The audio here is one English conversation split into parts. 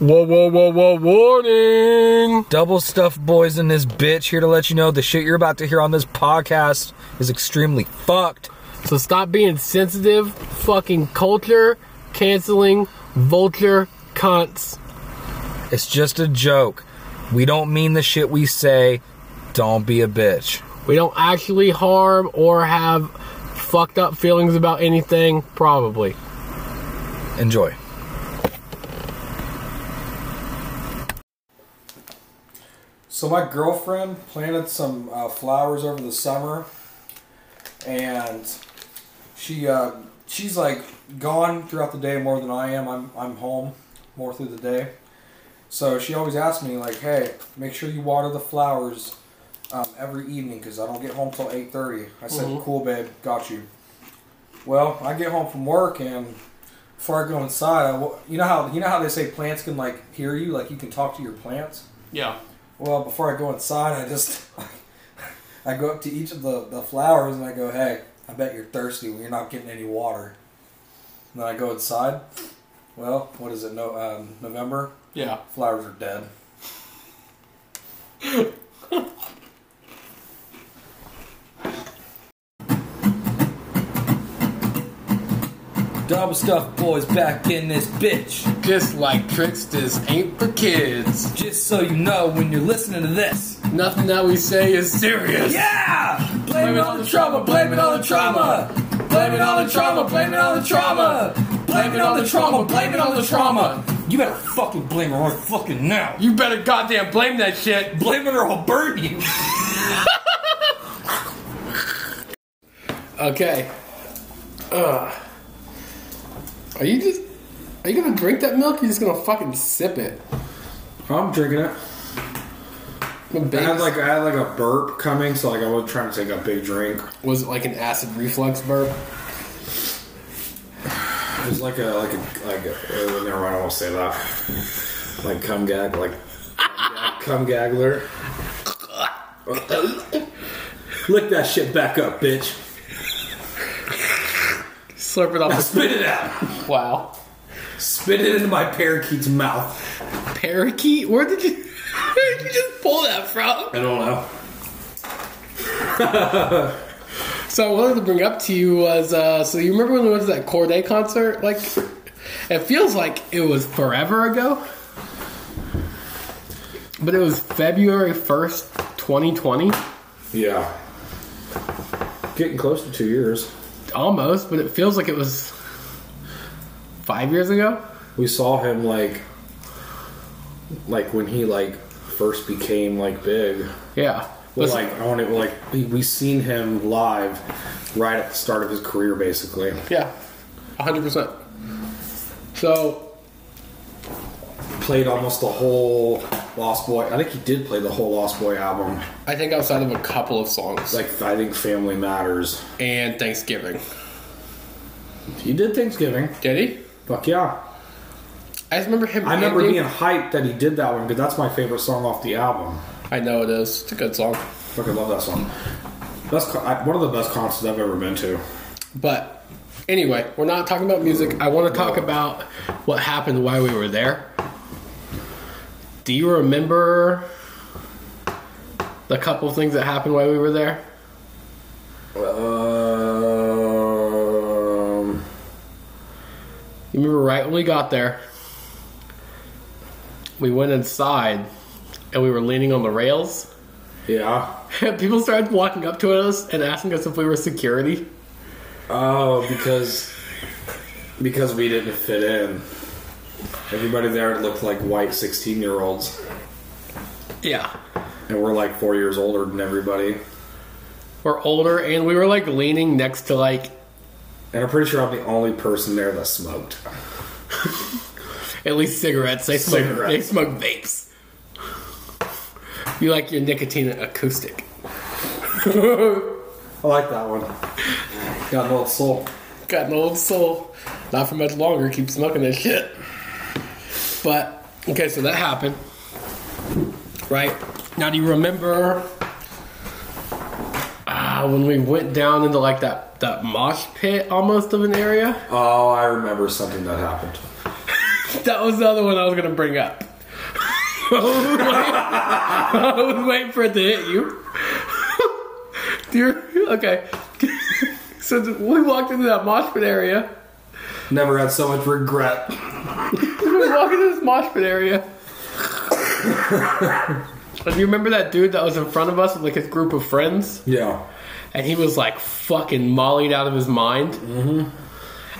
Whoa, whoa, whoa, whoa, warning! Double stuffed boys in this bitch here to let you know the shit you're about to hear on this podcast is extremely fucked. So stop being sensitive, fucking culture, canceling, vulture, cunts. It's just a joke. We don't mean the shit we say. Don't be a bitch. We don't actually harm or have fucked up feelings about anything, probably. Enjoy. So my girlfriend planted some uh, flowers over the summer, and she uh, she's like gone throughout the day more than I am. I'm I'm home more through the day, so she always asks me like, "Hey, make sure you water the flowers um, every evening because I don't get home till eight thirty. I said, Mhm. "Cool, babe, got you." Well, I get home from work and before I go inside, I, you know how you know how they say plants can like hear you, like you can talk to your plants. Yeah. Well, before I go inside, I just I go up to each of the, the flowers and I go, "Hey, I bet you're thirsty when you're not getting any water." And then I go inside. Well, what is it? No, um, November. Yeah. Flowers are dead. Double stuffed boys back in this bitch. Just like tricksters ain't for kids. Just so you know when you're listening to this. Nothing that we say is serious. Yeah! Blame it on the trauma, blame it on the trauma! Blame it on the trauma, blame it on the trauma! Blame it on the trauma, blame it on the trauma! You better fucking blame her right fucking now! You better goddamn blame that shit. Blame it or I'll burn you! Okay. Ugh. Are you just. Are you gonna drink that milk? Or you just gonna fucking sip it? I'm drinking it. I had like I had like a burp coming, so like I was trying to take a big drink. was it like an acid reflux burp? It was like a like a like a, uh, never mind. I won't say that. Like cum gag, like cum gaggler. Lick that shit back up, bitch. Slurp it off. Now spit it out. Wow. Spit it into my parakeet's mouth. Parakeet? Where did you. Where did you just pull that from? I don't know. So, I wanted to bring up to you was uh, so you remember when we went to that Cordae concert? Like, it feels like it was forever ago. But it was February 1st, 2020. Yeah. Getting close to two years. Almost, but it feels like it was five years ago. We saw him like, like when he like first became like big. Yeah. Well, like I want to like we we seen him live right at the start of his career, basically. Yeah, hundred percent. So Played almost the whole Lost Boy. I think he did play the whole Lost Boy album. I think outside of a couple of songs, Like I think Family Matters. and Thanksgiving, He did Thanksgiving. did he? Fuck yeah! I just remember him. I remember ending- being hyped that he did that one because that's my favorite song off the album. I know it is. It's a good song, Fucking love that song. Best, co- I- one of the best concerts I've ever been to. but anyway, we're not talking about music. I want to talk about what happened while we were there. Do you remember the couple things that happened while we were there? Um, You remember right when we got there, we went inside and we were leaning on the rails. yeah. And people started walking up to us and asking us if we were security. Oh, because because we didn't fit in. Everybody there looked like white sixteen-year-olds, Yeah. and we're like four years older than everybody. We're older and we were like leaning next to like And I'm pretty sure I'm the only person there that smoked. at least cigarettes. They smoke Cigarettes. they smoke vapes. You like your nicotine acoustic. I like that one. Got an old soul. Got an old soul. Not for much longer, keep smoking that shit. But okay, so that happened. Right? Now do you remember uh, when we went down into like that, that mosh pit almost of an area? Oh, I remember something that happened. That was the other one I was gonna bring up. I was waiting for it to hit you. You okay. So we walked into that mosh pit area. Never had so much regret. We walk into this mosh pit area. and you remember that dude that was in front of us with like his group of friends? Yeah. And he was like fucking mollied out of his mind. Mm-hmm.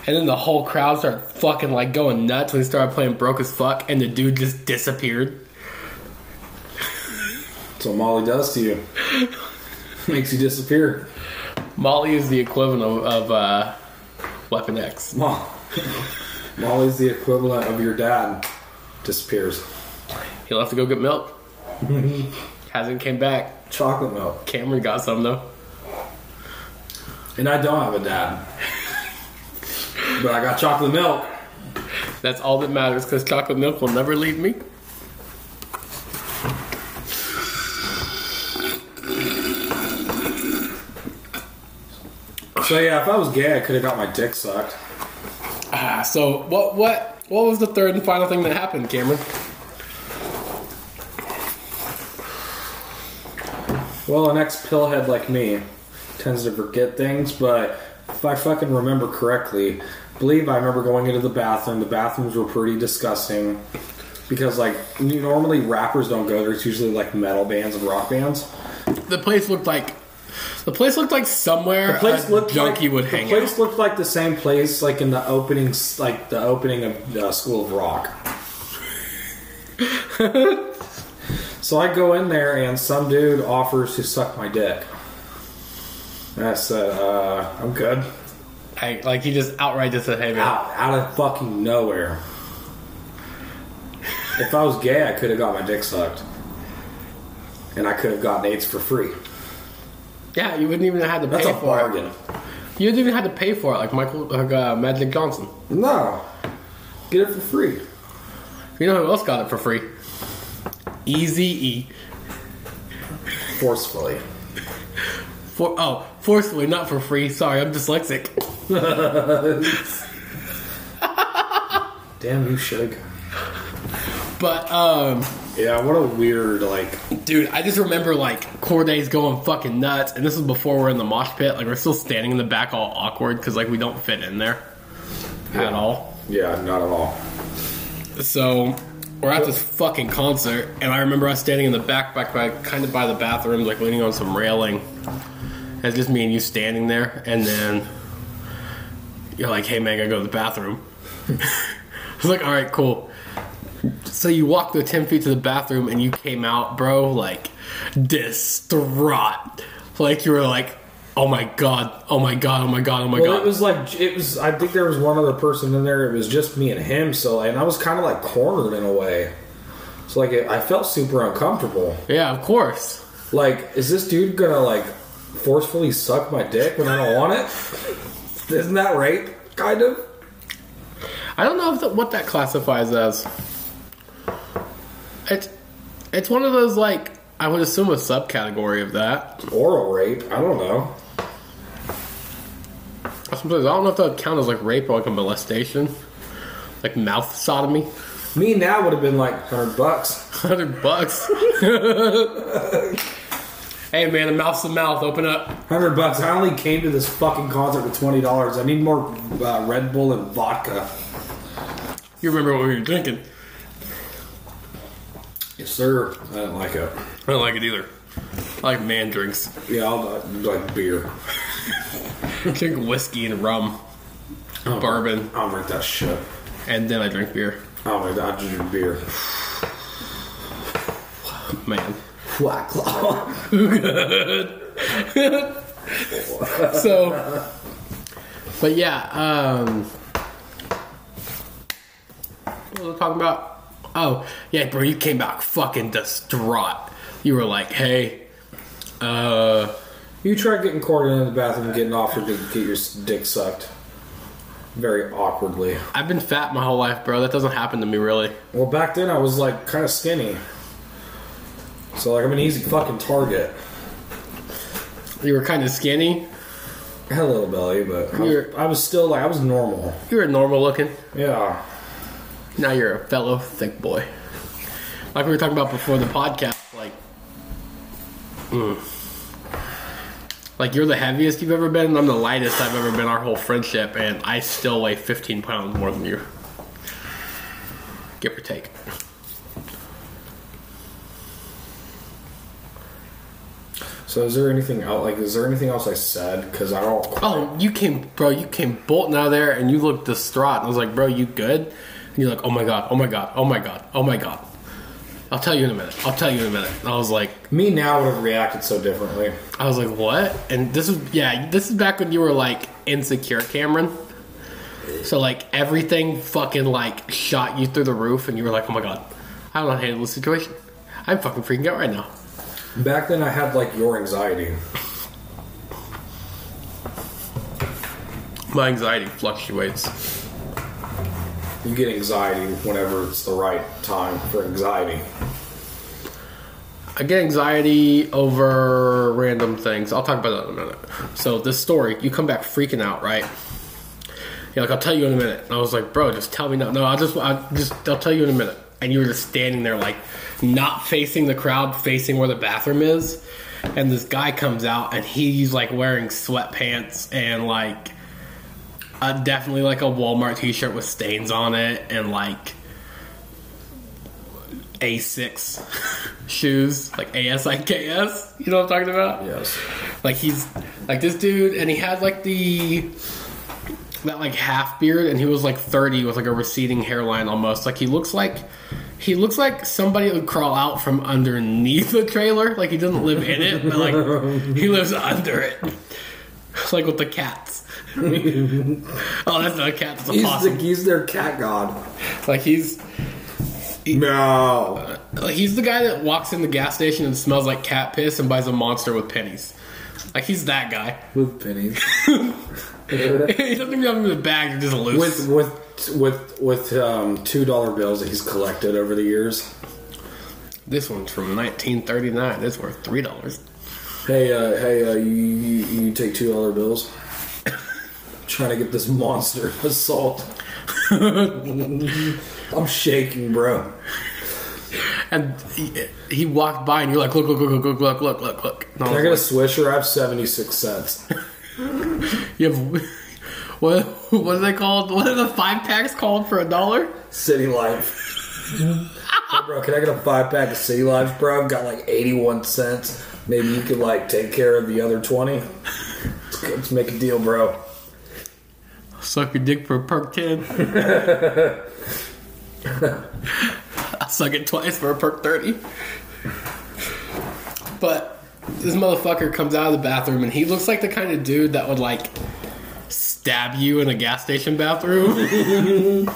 And then the whole crowd started fucking like going nuts when he started playing broke as fuck, and the dude just disappeared. That's what Molly does to you. Makes you disappear. Molly is the equivalent of, of uh, Weapon X. Mo- Molly's the equivalent of your dad. Disappears. He'll have to go get milk. Hasn't came back. Chocolate milk. Cameron got some though. And I don't have a dad. but I got chocolate milk. That's all that matters because chocolate milk will never leave me. So yeah, if I was gay, I could have got my dick sucked. Ah, so what? What? What was the third and final thing that happened, Cameron? Well, an ex pillhead like me tends to forget things, but if I fucking remember correctly, I believe I remember going into the bathroom. The bathrooms were pretty disgusting because, like, normally rappers don't go there. It's usually like metal bands and rock bands. The place looked like the place looked like somewhere The place a looked junkie like, would the place out. looked like the same place, like in the opening, like the opening of uh, School of Rock. so I go in there, and some dude offers to suck my dick. And I said, uh, "I'm good." I, like he just outright just said, "Hey man, Out, out of fucking nowhere. If I was gay, I could have got my dick sucked, and I could have gotten AIDS for free. Yeah, you wouldn't even have to That's pay a for bargain. it. You wouldn't even have to pay for it, like Michael like, uh, Magic Johnson. No, get it for free. You know who else got it for free? Easy E. Forcefully. For oh, forcefully, not for free. Sorry, I'm dyslexic. Damn you, Shug. But um, Yeah, what a weird like. dude, I just remember like Cordae's going fucking nuts, and this was before we're in the mosh pit. Like we're still standing in the back, all awkward because like we don't fit in there at all. Yeah, not at all. So we're at this fucking concert, and I remember us standing in the back, back by kind of by the bathroom, like leaning on some railing. And it's just me and you standing there, and then you're like, "Hey man, I gotta go to the bathroom." I was like, "All right, cool." So you walked the ten feet to the bathroom, and you came out, bro, like distraught, like you were like, "Oh my god, oh my god, oh my god, oh my Well, god." it was like it was. I think there was one other person in there. It was just me and him. So, and I was kind of like cornered in a way. So, like, it, I felt super uncomfortable. yeah, of course. Like, is this dude gonna like forcefully suck my dick when I don't want it? Isn't that rape? Kind of. I don't know that, what that classifies as. It's it's one of those like I would assume a subcategory of that. Oral rape. I don't know. Sometimes I don't know if that would count as like rape or like a molestation, like mouth sodomy. Me now would have been like hundred bucks. Hundred bucks. hey man, a mouth's a mouth. Open up. Hundred bucks. I only came to this fucking concert with twenty dollars. I need more uh, Red Bull and vodka. You remember what we were drinking? Yes, sir. I don't like it. I don't like it either. I like man drinks. Yeah, I'll uh, like beer. drink whiskey and rum, bourbon, I don't drink that shit. and then I drink beer. Oh my god, I just drink beer. Man. Black Claw. so but yeah um what was I talking about oh yeah bro you came back fucking distraught you were like hey uh You tried getting Courtney in the bathroom and getting offered to get your dick sucked. Very awkwardly. i've been fat my whole life bro that doesn't happen to me really Well, back then I was like kind of skinny. So, like, I'm an easy fucking target. you were kind of skinny I had a little belly, but I was, I was still like, I was normal. you were normal looking Yeah. Now you're a fellow thick boy. Like we were talking about before the podcast, like, mm. like you're the heaviest you've ever been, and I'm the lightest I've ever been our whole friendship, and I still weigh 15 pounds more than you. Give or take. So is there anything else? Like, is there anything else I said? Because I don't. Oh, you came, bro. You came bolting out of there, and you looked distraught. And I was like, bro, you good? You're like, oh my god, oh my god, oh my god, oh my god. I'll tell you in a minute. I'll tell you in a minute. And I was like, Me now would have reacted so differently. I was like, what? And this is yeah, this is back when you were like insecure, Cameron. So like everything fucking like shot you through the roof, and you were like, oh my god, I don't know how to handle the situation. I'm fucking freaking out right now. Back then, I had like your anxiety. My anxiety fluctuates. You get anxiety whenever it's the right time for anxiety. I get anxiety over random things. I'll talk about that in a minute. So this story, you come back freaking out, right? You're like, I'll tell you in a minute. And I was like, bro, just tell me now. No, I'll just, I just, I'll tell you in a minute. And you were just standing there, like, not facing the crowd, facing where the bathroom is. And this guy comes out, and he's like wearing sweatpants and like, uh, definitely like a Walmart T-shirt with stains on it, and like A6 shoes, like ASICS. You know what I'm talking about? Yes. Like he's like this dude, and he had like the that like half beard, and he was like 30 with like a receding hairline almost. Like he looks like he looks like somebody would crawl out from underneath the trailer. Like he doesn't live in it, but like he lives under it. Like with the cats. oh, that's not a cat. That's a He's, possum. the, he's their cat god. Like he's No. like he's the guy that walks in the gas station and smells like cat piss and buys a monster with pennies. Like he's that guy. With pennies. he doesn't even have them in the bag; they're just loose. with with with with um, two dollar bills that he's collected over the years. This one's from 1939. It's worth three dollars. Hey, uh, hey, uh, you, you you take two dollar bills. Trying to get this monster assault. I'm shaking, bro. And he, he walked by, and you're like, "Look, look, look, look, look, look, look, look, look." And Can I get a swisher? I have seventy six cents. you have what? What are they called? What are the five packs called for a dollar? City Life. hey, bro, can I get a five pack of City Life, bro? I've got like eighty one cents. Maybe you could like take care of the other twenty. Let's, let's make a deal, bro. Suck your dick for a perk ten. I'll suck it twice for a perk thirty. But this motherfucker comes out of the bathroom and he looks like the kind of dude that would like stab you in a gas station bathroom.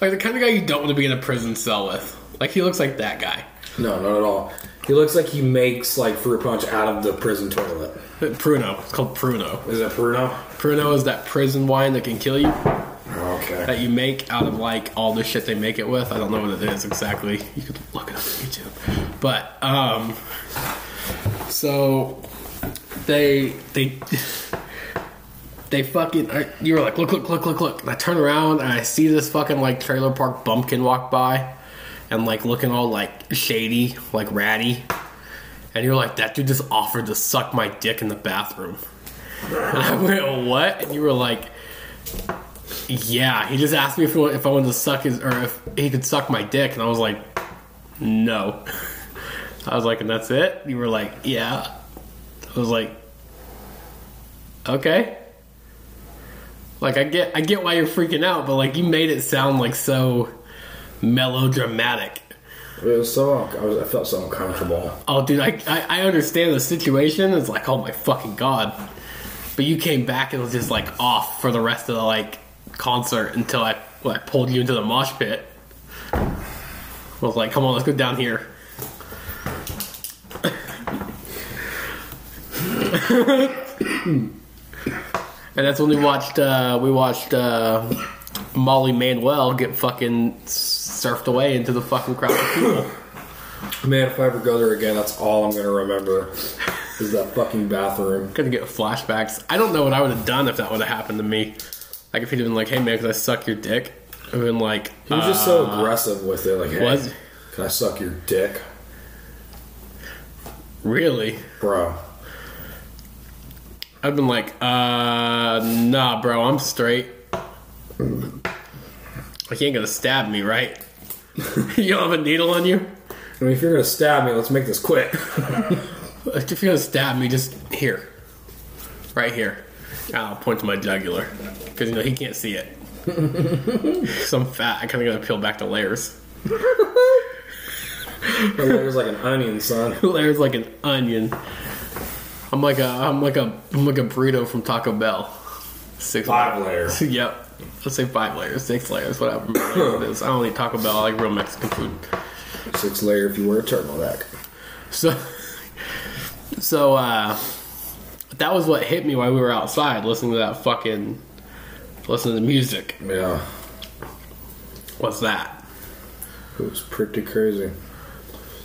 like the kind of guy you don't want to be in a prison cell with. Like he looks like that guy. No, not at all. He looks like he makes like fruit punch out of the prison toilet. Pruno. It's called Pruno. Is it Pruno? Pruno is that prison wine that can kill you. Okay. that you make out of like all the shit they make it with. I don't know what it is exactly. You could look it up on YouTube. But um so they they they fucking I- you were like look look look look look and I turn around and I see this fucking like trailer park bumpkin walk by and like looking all like shady like ratty and you're like that dude just offered to suck my dick in the bathroom and I went what and you were like yeah, he just asked me if, if I wanted to suck his, or if he could suck my dick, and I was like, no. I was like, and that's it? You were like, yeah. I was like, okay. Like I get, I get why you're freaking out, but like you made it sound like so melodramatic. It was so I, was, I felt so uncomfortable. Oh, dude, I, I I understand the situation. It's like, oh my fucking god. But you came back and it was just like off for the rest of the like concert until I, well, I pulled you into the mosh pit. I was like, come on, let's go down here. and that's when we watched uh, we watched uh, Molly Manuel get fucking surfed away into the fucking crowd of people. Man, if I ever go there again, that's all I'm gonna remember is that fucking bathroom. Gonna get flashbacks. I don't know what I would have done if that would have happened to me. Like if he'd have been like, "Hey man, can I suck your dick?" I've been like, He was just so uh, aggressive with it. Like, hey, was- can I suck your dick, really? bro? I've been like, uh, nah, bro, I'm straight. Like, he ain't gonna stab me, right? you don't have a needle on you? I mean, if you're gonna stab me, let's make this quick. If you're gonna stab me, just here. Right here. I'll point to my jugular. Because, you know, he can't see it. Because I'm fat, I kind of gotta peel back the layers. My layer's like an onion, son. layers like an onion. I'm like a, I'm like a, I'm like a burrito from Taco Bell. Six Five layers. Yep. Let's say five layers, six layers, whatever layer it is. I don't eat Taco Bell. Like real Mexican food. Six layer if you wear a turtleneck. So, so uh, that was what hit me while we were outside listening to that fucking, listening to music. Yeah, What's that? it was pretty crazy.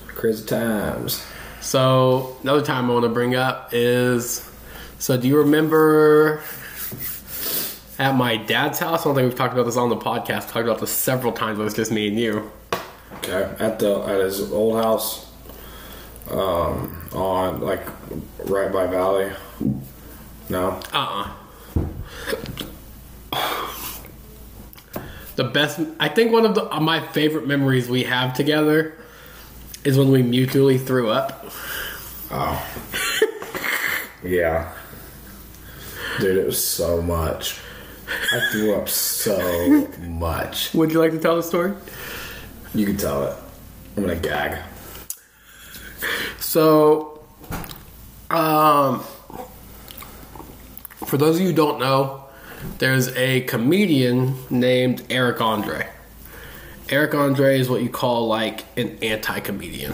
Crazy times. So another time I want to bring up is, so do you remember at my dad's house? I don't think we've talked about this on the podcast. Talked about this several times. It was just me and you. Okay, at the at his old house, um, on like right by Valley. No, Uh uh The best, I think one of the of my favorite memories we have together is when we mutually threw up. oh, yeah, dude, it was so much. I threw up so much. Would you like to tell the story? You can tell it. I'm gonna gag. So, um, for those of you who don't know, there's a comedian named Eric Andre. Eric Andre is what you call like an anti-comedian.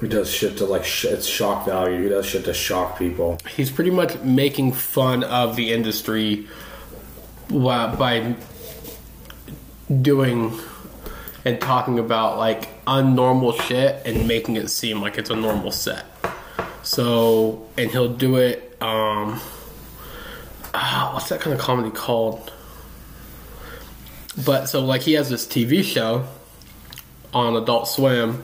He does shit to like sh- it's shock value. He does shit to shock people. He's pretty much making fun of the industry by doing and talking about like unnormal shit and making it seem like it's a normal set. So, and he'll do it. Um, ah, what's that kind of comedy called? But so, like, he has this TV show on Adult Swim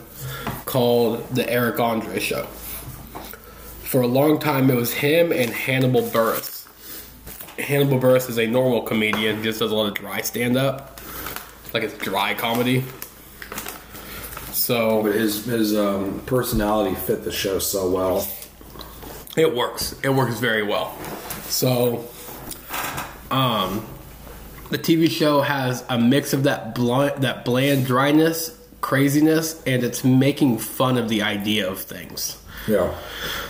called The Eric Andre Show. For a long time, it was him and Hannibal Buress. Hannibal Buress is a normal comedian, just does a lot of dry stand up. Like it's dry comedy. So But his his um, personality fit the show so well. It works. It works very well. So, um, the TV show has a mix of that blunt, that bland dryness, craziness, and it's making fun of the idea of things. Yeah.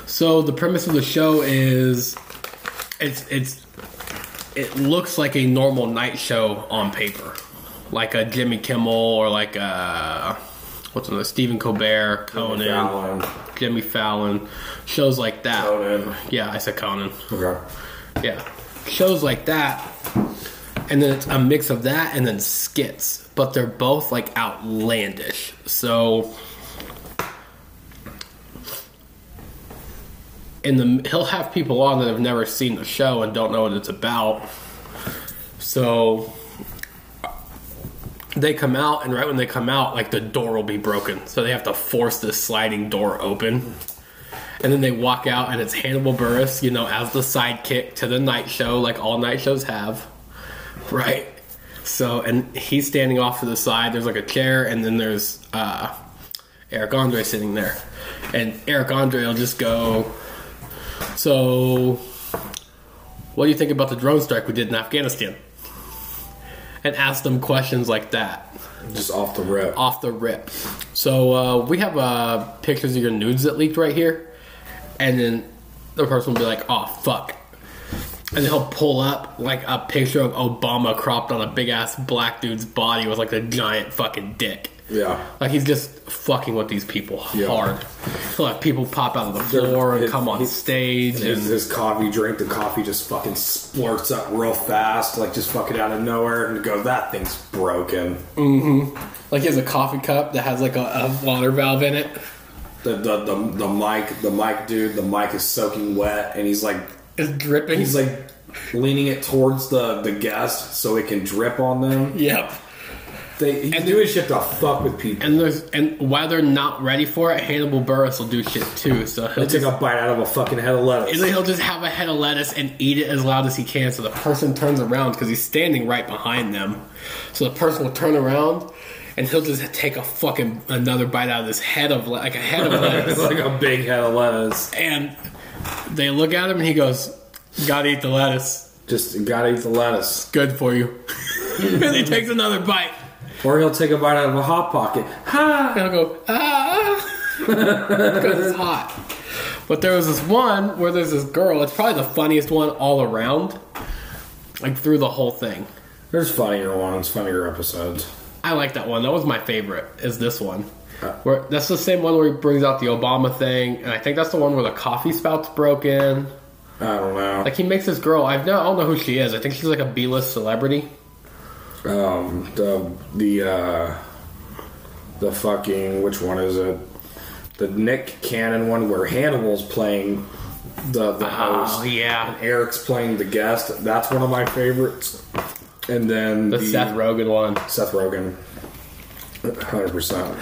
So the premise of the show is, it's it's it looks like a normal night show on paper, like a Jimmy Kimmel or like a what's another Stephen Colbert, Conan, Fallon. Jimmy Fallon, shows like that. Conan. Yeah, I said Conan. Okay. Yeah, shows like that, and then it's a mix of that and then skits, but they're both like outlandish. So, the he'll have people on that have never seen the show and don't know what it's about. So they come out, and right when they come out, like the door will be broken, so they have to force this sliding door open. And then they walk out, and it's Hannibal Buress, you know, as the sidekick to the night show, like all night shows have, right? So, and he's standing off to the side. There's like a chair, and then there's uh, Eric Andre sitting there, and Eric Andre will just go. So, what do you think about the drone strike we did in Afghanistan? And ask them questions like that Just off the rip. off the rip. So uh, we have uh, pictures of your nudes that leaked right here, and then the person will be like, "Oh fuck," and then he'll pull up like a picture of Obama cropped on a big ass black dude's body with like a giant fucking dick. Yeah. Like he's just fucking with these people Yeah. hard. He'll have people pop out of the floor and His- come on his- stage His, and his coffee drink, the coffee just fucking splurts up real fast, like just fucking out of nowhere, and go, that thing's broken. Mm-hmm. Like he has a coffee cup that has like a, a water valve in it. The, the the the mic, the mic dude, the mic is soaking wet, and he's like, It's dripping. he's like leaning it towards the the guest so it can drip on them. yep. They he's And doing shit to fuck with people. And there's and while they're not ready for it, Hannibal Buress will do shit too. So he'll They take just, a bite out of a fucking head of lettuce. and then he'll just have a head of lettuce and eat it as loud as he can. So the person turns around because he's standing right behind them. So the person will turn around. And he'll just take a fucking another bite out of this head of like a head of lettuce. it's like a big head of lettuce. And they look at him and he goes, Gotta eat the lettuce. Just gotta eat the lettuce. Good for you. and he takes another bite. Or he'll take a bite out of a hot pocket. Ha! And I'll go, ah, because it's hot. But there was this one where there's this girl. It's probably the funniest one all around, like through the whole thing. There's funnier ones, funnier episodes. I like that one. That was my favorite. Is this one? Where that's the same one where he brings out the Obama thing, and I think that's the one where the coffee spout's broken. I don't know. Like he makes this girl. I've no, I don't know who she is. I think she's like a B-list celebrity. Um, the the uh, the fucking which one is it? The Nick Cannon one where Hannibal's playing the the host. Oh yeah, and Eric's playing the guest. That's one of my favorites. And then the Seth Rogen one. Seth Rogen, hundred percent.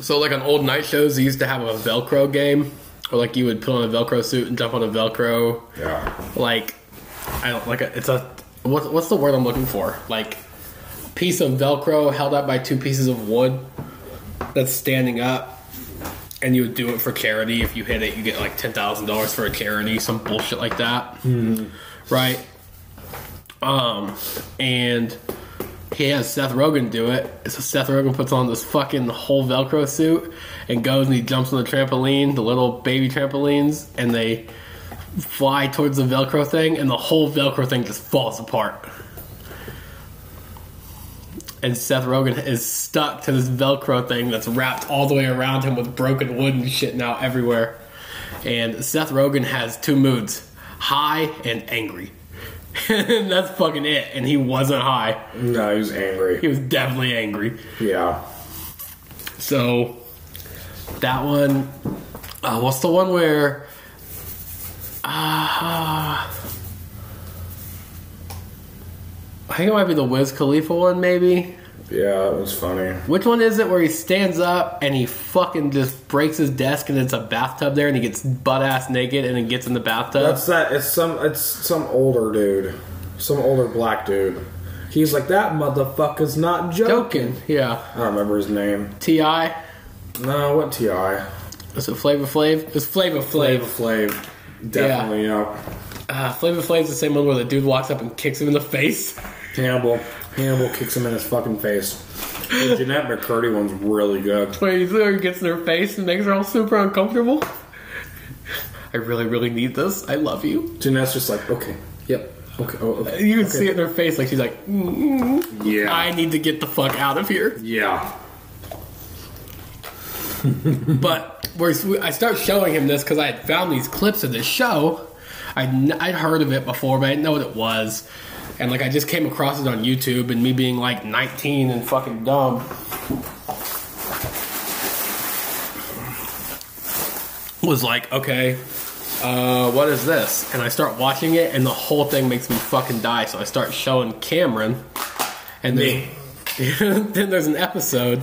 So like on old night shows, they used to have a Velcro game, or like you would put on a Velcro suit and jump on a Velcro. Yeah, Like I don't like a, it's a what, what's the word I'm looking for? Like piece of Velcro held up by two pieces of wood that's standing up. And you would do it for charity. If you hit it, you get like ten thousand dollars for a charity, some bullshit like that, right? Um, and he has Seth Rogen do it. So Seth Rogen puts on this fucking whole Velcro suit and goes and he jumps on the trampoline, the little baby trampolines, and they fly towards the Velcro thing, and the whole Velcro thing just falls apart. And Seth Rogen is stuck to this Velcro thing that's wrapped all the way around him with broken wood and shit now everywhere. And Seth Rogen has two moods high and angry. and that's fucking it. And he wasn't high. no, he was angry. He was definitely angry. Yeah, So that one, uh, what's the one where? Ah, I think it might be the Wiz Khalifa one, maybe. yeah, it was funny. Which one is it where he stands up and he fucking just breaks his desk and it's a bathtub there and he gets butt ass naked and then gets in the bathtub? That's that. It's some. It's some older dude, some older black dude. He's like that motherfucker's not joking. joking. Yeah. I don't remember his name. Ti. No, what Ti? Is it Flavor Flav? It's Flavor Flav. Flavor Flav. Flav. Definitely, yeah. Uh, Flavor Flav's the same one where the dude walks up and kicks him in the face. Hannibal. Hannibal kicks him in his fucking face. The Jennette McCurdy one's really good. Where he literally gets in her face and makes her all super uncomfortable. I really, really need this. I love you. Jennette's just like, okay, yep, okay, oh, okay. You can okay. see it in her face, like she's like, mm, Yeah. I need to get the fuck out of here. yeah. But I start showing him this because I had found these clips of this show. I'd, I'd heard of it before, but I didn't know what it was. And like I just came across it on YouTube, and me being like 19 and fucking dumb. Was like, okay, uh, what is this? And I start watching it, and the whole thing makes me fucking die. So I start showing Cameron, and then, then there's an episode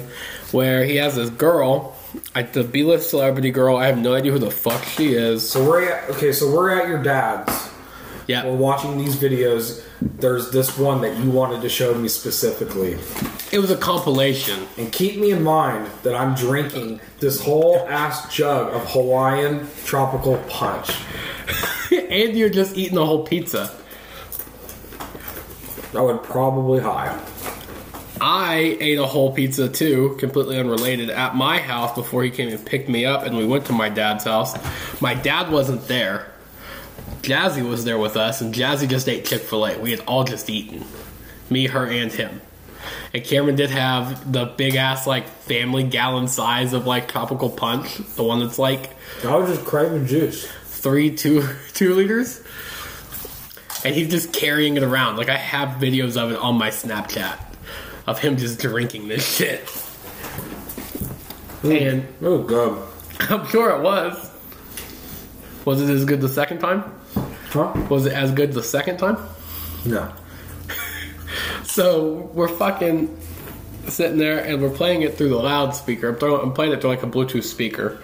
where he has this girl, the B-list celebrity girl. I have no idea who the fuck she is. So we're at, okay, so we're at your dad's. We're watching these videos. There's this one that you wanted to show me specifically. it was a compilation. And keep me in mind that I'm drinking this whole ass jug of Hawaiian tropical punch. and you're just eating the whole pizza. I would probably high. I ate a whole pizza too, completely unrelated, at my house before he came and picked me up, and we went to my dad's house. My dad wasn't there. Jazzy was there with us, and Jazzy just ate Chick fil A. We had all just eaten. Me, her, and him. And Cameron did have the big ass, like, family gallon size of, like, tropical punch. The one that's, like, I was just craving juice. three, two, two liters. And he's just carrying it around. Like, I have videos of it on my Snapchat of him just drinking this shit. Mm. And Oh, God. I'm sure it was. Was it as good the second time? Huh? Was it as good the second time? No. So we're fucking. sitting there and we're playing it through the loudspeaker. I'm, throwing, I'm playing it through like a Bluetooth speaker.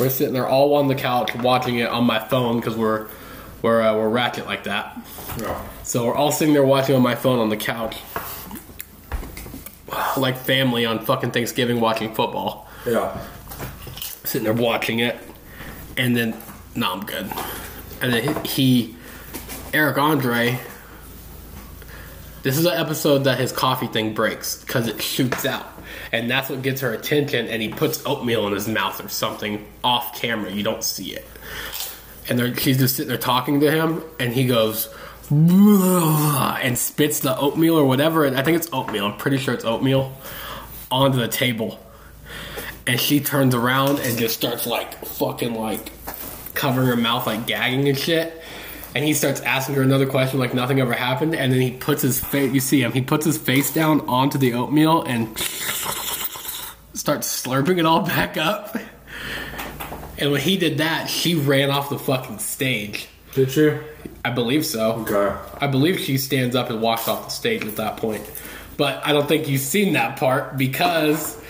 We're sitting there all on the couch watching it on my phone because we're we're uh, we're ratchet like that. Yeah. So we're all sitting there watching on my phone on the couch, like family on fucking Thanksgiving watching football. Yeah. Sitting there watching it, and then no, I'm good. And then he, Eric Andre. This is an episode that his coffee thing breaks because it shoots out, and that's what gets her attention. And he puts oatmeal in his mouth or something off camera. You don't see it, and she's just sitting there talking to him, and he goes and spits the oatmeal or whatever. I think it's oatmeal. I'm pretty sure it's oatmeal onto the table, and she turns around and just starts like fucking like covering her mouth, like gagging and shit. And he starts asking her another question like nothing ever happened, and then he puts his face. You see him? He puts his face down onto the oatmeal and starts slurping it all back up. And when he did that, she ran off the fucking stage. Did you? I believe so. Okay. I believe she stands up and walks off the stage at that point. But I don't think you've seen that part because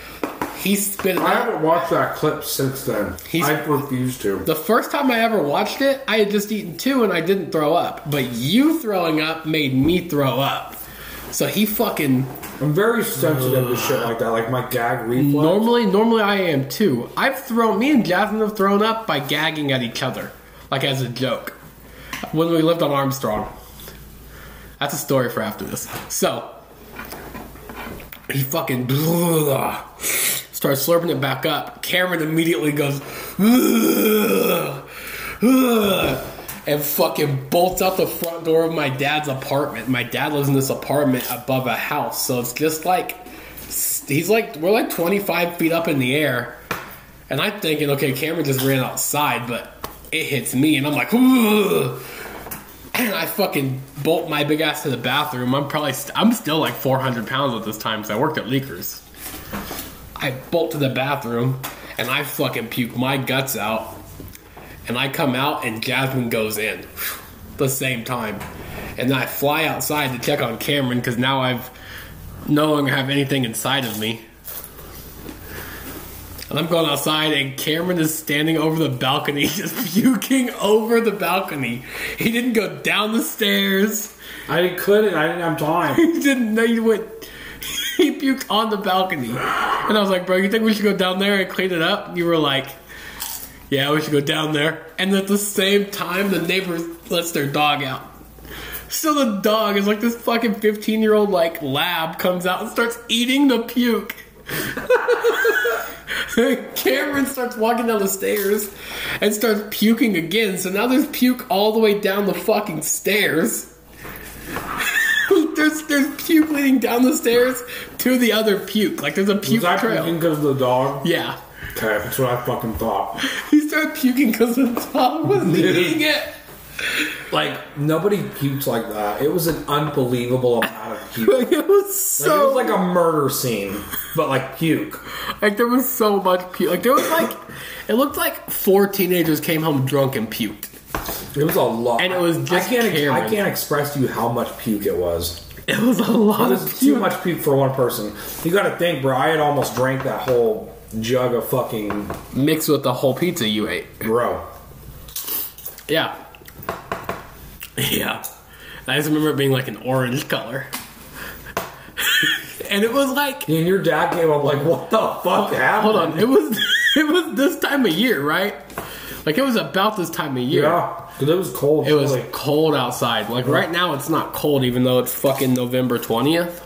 he spit it I haven't watched that clip since then. He's- I refuse to. The first time I ever watched it, I had just eaten two and I didn't throw up. But you throwing up made me throw up. So he fucking I'm very sensitive to shit like that, like my gag reflex. normally normally I am too. I've thrown me and Jasmine have thrown up by gagging at each other, like as a joke. When we lived on Armstrong. That's a story for after this. So he fucking starts slurping it back up. Cameron immediately goes and fucking bolts out the front door of my dad's apartment. My dad lives in this apartment above a house, so it's just like he's like we're like 25 feet up in the air, and I'm thinking, okay, Cameron just ran outside, but it hits me, and I'm like, "Ugh." and I fucking bolt my big ass to the bathroom. I'm probably st- I'm still like 400 pounds at this time, so I worked at Leakers. I bolt to the bathroom, and I fucking puke my guts out, and I come out, and Jasmine goes in the same time, and then I fly outside to check on Cameron because now I've no longer have anything inside of me. And I'm going outside, and Cameron is standing over the balcony, just puking over the balcony. He didn't go down the stairs. I couldn't. I didn't have time. He didn't know you went. He puked on the balcony, and I was like, "Bro, you think we should go down there and clean it up?" You were like, "Yeah, we should go down there." And at the same time, the neighbor lets their dog out. So the dog is like this fucking 15 year old like lab comes out and starts eating the puke. Cameron starts walking down the stairs and starts puking again. So now there's puke all the way down the fucking stairs. there's there's puke leading down the stairs to the other puke. Like there's a puke Was that trail. puking because of the dog? Yeah. Okay, that's what I fucking thought. He started puking because the dog was eating it. Like nobody pukes like that. It was an unbelievable amount of puke. Like, Like it was so it was like a murder scene, but like puke. Like there was so much puke. Like there was like it looked like four teenagers came home drunk and puked. It was a lot, And it was just I can't. Cameron. I can't express to you how much puke it was. It was a lot It of was puke. too much puke for one person. You got to think, bro. I had almost drank that whole jug of fucking mixed with the whole pizza you ate. bro. Yeah. Yeah. I just remember it being like an orange color. and it was like And your dad came up like, "What the fuck happened?" hold on, it was it was this time of year, right? Like it was about this time of year. Yeah, because it was cold. It was cold outside. Like right now, it's not cold, even though it's fucking November twentieth.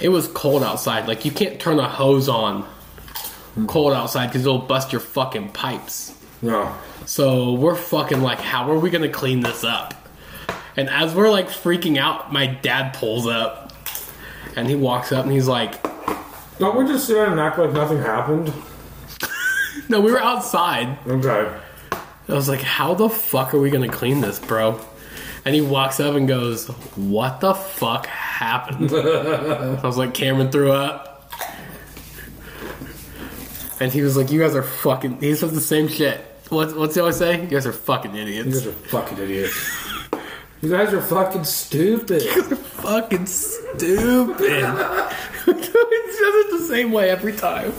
It was cold outside. Like you can't turn a hose on cold outside because it'll bust your fucking pipes. Yeah. So we're fucking like, how are we gonna clean this up? And as we're like freaking out, my dad pulls up, and he walks up and he's like, Don't we just sit and act like nothing happened? "No, we were outside." Okay. I was like, how the fuck are we gonna clean this, bro? And he walks up and goes, What the fuck happened? I was like, Cameron threw up. And he was like, You guys are fucking. He says the same shit. What's, what's he always say? You guys are fucking idiots. You guys are fucking idiots. You guys are fucking stupid. fucking stupid. He says it the same way every time.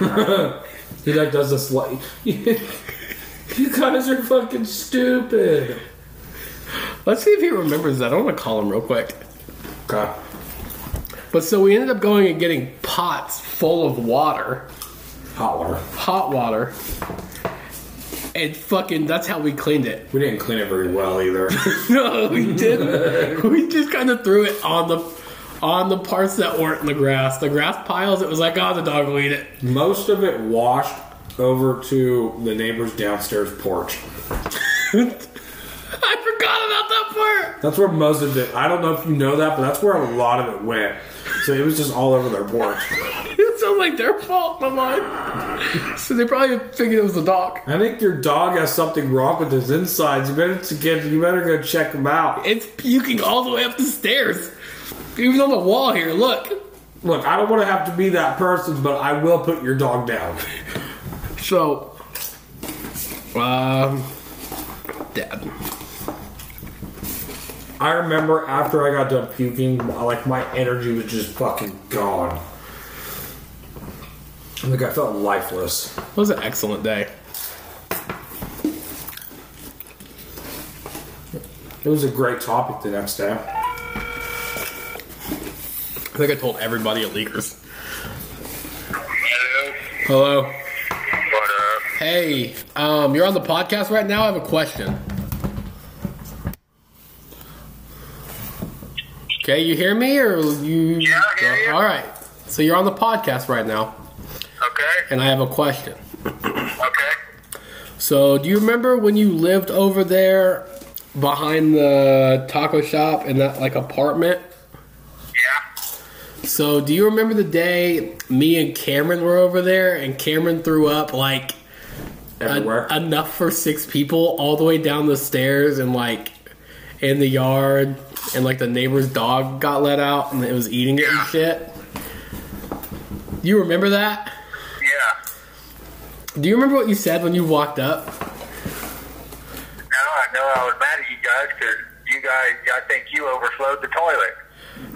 He like does this like you guys are fucking stupid. Let's see if he remembers that. I want to call him real quick. Okay. But so we ended up going and getting pots full of water, Hot water. hot water. And fucking, that's how we cleaned it. We didn't clean it very well either. No, we didn't. we just kind of threw it on the on the parts that weren't in the grass. The grass piles, it was like, oh, the dog will eat it. Most of it washed over to the neighbor's downstairs porch. I forgot about that part. That's where most of it. I don't know if you know that, but that's where a lot of it went. So it was just all over their porch. It sounds like their fault, not mine. So they probably figured it was the dog. I think your dog has something wrong with his insides. You better get. You better go check him out. It's puking all the way up the stairs. Even on the wall here, look. Look, I don't want to have to be that person, but I will put your dog down. So, um, dad. I remember after I got done puking, like my energy was just fucking gone. Like I felt lifeless. It was an excellent day. It was a great topic the next day. I think I told everybody at Leakers. Hello. Hello. What up? Hey, um, you're on the podcast right now. I have a question. Okay, you hear me or you? Yeah, I hear you. All right. So you're on the podcast right now, Okay. and I have a question. Okay. So, do you remember when you lived over there behind the taco shop in that like apartment? Yeah. So, do you remember the day me and Cameron were over there and Cameron threw up like Everywhere. en- enough for six people all the way down the stairs and like in the yard and like the neighbor's dog got let out and it was eating it and shit? You remember that? Yeah. Do you remember what you said when you walked up? Now I know I was mad at you guys because you guys, I think you overflowed the toilet.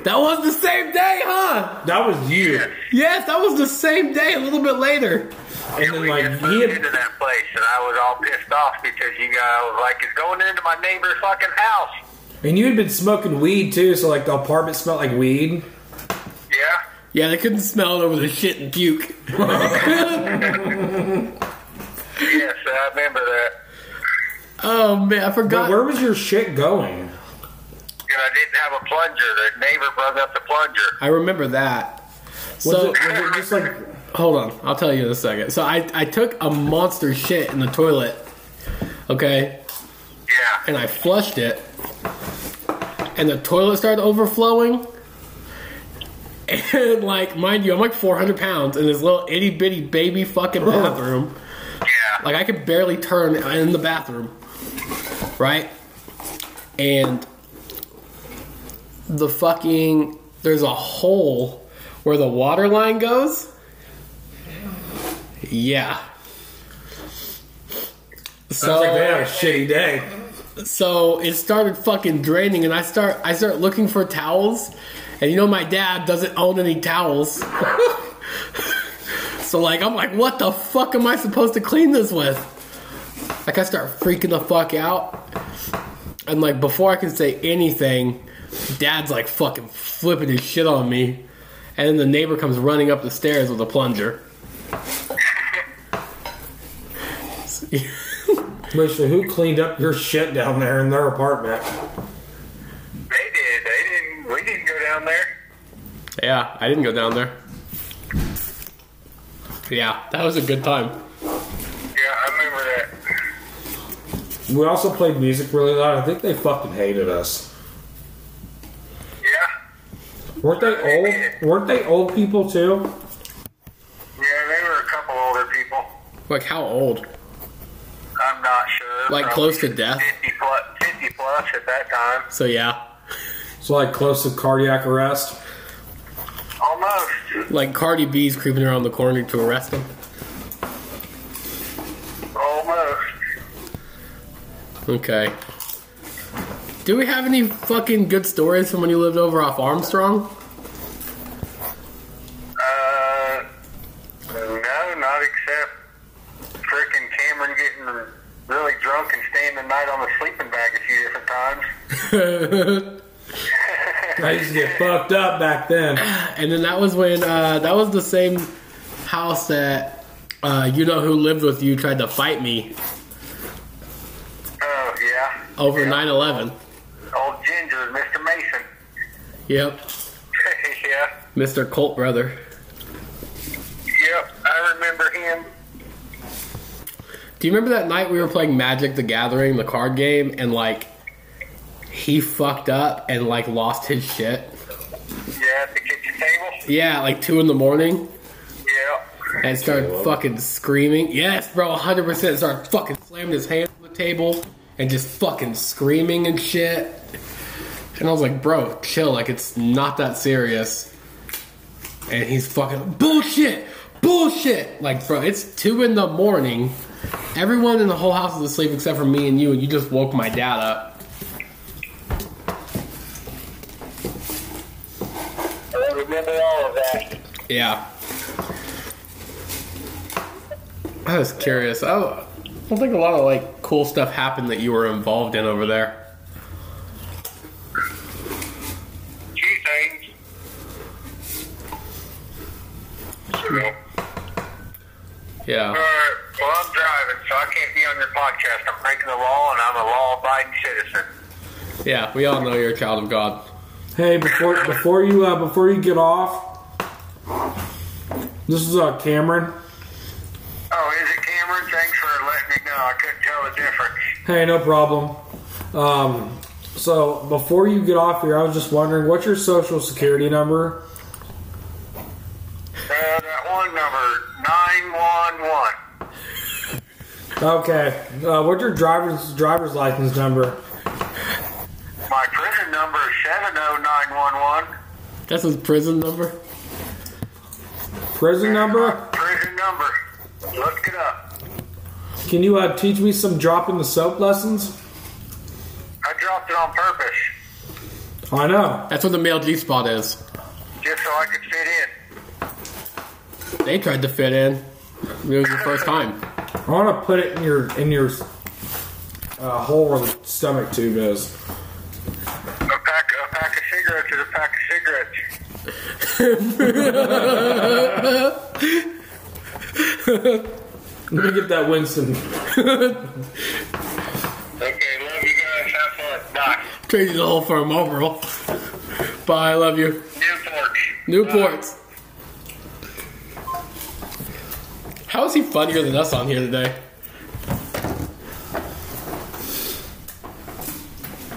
That was the same day, huh? that was you. Yes, that was the same day, a little bit later. And then we like just he moved had, into that place, and I was all pissed off because you guys was like, "It's going into my neighbor's fucking house." and you had been smoking weed too, so like the apartment smelled like weed. Yeah. Yeah, they couldn't smell it over the shit and puke. Yes, I remember that. Oh man, I But forgot. where was your shit going? And I didn't have a plunger. The neighbor brought up the plunger. I remember that. Was, So it, was it just like hold on, I'll tell you in a second. So I I took a monster shit in the toilet, okay, Yeah. and I flushed it, and the toilet started overflowing. And like, mind you, I'm like 400 pounds in this little itty bitty baby fucking bathroom. Yeah. Like I could barely turn in the bathroom, right? And the fucking there's a hole where the water line goes. Yeah. sounds like they had a shitty day. so it started fucking draining, and I start I start looking for towels, and you know my dad doesn't own any towels. so like I'm like, what the fuck am I supposed to clean this with? Like I start freaking the fuck out, and like before I can say anything, dad's like fucking flipping his shit on me, and then the neighbor comes running up the stairs with a plunger. Wait, so who cleaned up your shit down there in their apartment? They did. They didn't. We didn't go down there. Yeah, I didn't go down there. Yeah, that was a good time. Yeah, I remember that. We also played music really loud. I think they fucking hated us. Yeah. Weren't they old? Weren't they old people too? Yeah, they were a couple older people. Like how old? I'm not sure. Like Probably close to death? 50 plus, 50 plus at that time. So yeah, So like close to cardiac arrest. Almost. like Cardi B's creeping around the corner to arrest him. Almost. Okay. Do we have any fucking good stories from when you lived over off Armstrong? Uh, no, not except freaking Cameron getting really drunk and staying the night on the sleeping bag a few different times. I used to get fucked up back then. And then that was when uh, that was the same house that uh, you know who lived with you tried to fight me. Oh yeah. Over 9-11. Old Ginger, Mr. Mason. Yep, yeah. Mr. Colt brother. Yep. I remember him. Do you remember that night we were playing Magic the Gathering, the card game, and like he fucked up and like lost his shit? Yeah, at the kitchen table. Yeah, like two in the morning. Yeah. and started fucking screaming. Yes, bro, 100% started fucking slamming his hand on the table and just fucking screaming and shit. And I was like, bro, chill, like it's not that serious. And he's fucking bullshit, bullshit. Like, bro, it's two in the morning. Everyone in the whole house is asleep except for me and you, and you just woke my dad up. I remember all of that. Yeah. I was curious. I don't, I don't think a lot of like cool stuff happened that you were involved in over there. Few things. So, Yeah. Alright, well, I'm driving, so I can't be on your podcast. I'm breaking the law, and I'm a law-abiding citizen. Yeah, we all know you're a child of God. Hey, before before you uh, before you get off, this is uh, Cameron. Oh, is it Cameron? Thanks for letting me know. I couldn't tell the difference. Hey, no problem. Um, so before you get off here, I was just wondering, what's your social security number? Uh, that one number, 911. Okay. Uh, what's your driver's driver's license number? My prison number is 70911. That's his prison number. Prison number? Prison number. Look it up. Can you uh, teach me some dropping the soap lessons? I dropped it on purpose, I know. That's what the male G spot is. just so I could fit in. They tried to fit in. It was your first time. I want to put it in your in your uh, hole where the stomach tube is. A pack, a pack of cigarettes is a pack of cigarettes. Let me get that Winston. Okay, love you guys. Have fun. Bye. Traded the whole for a Marlboro. Bye, I love you. Newport. Newports. How is he funnier than us on here today?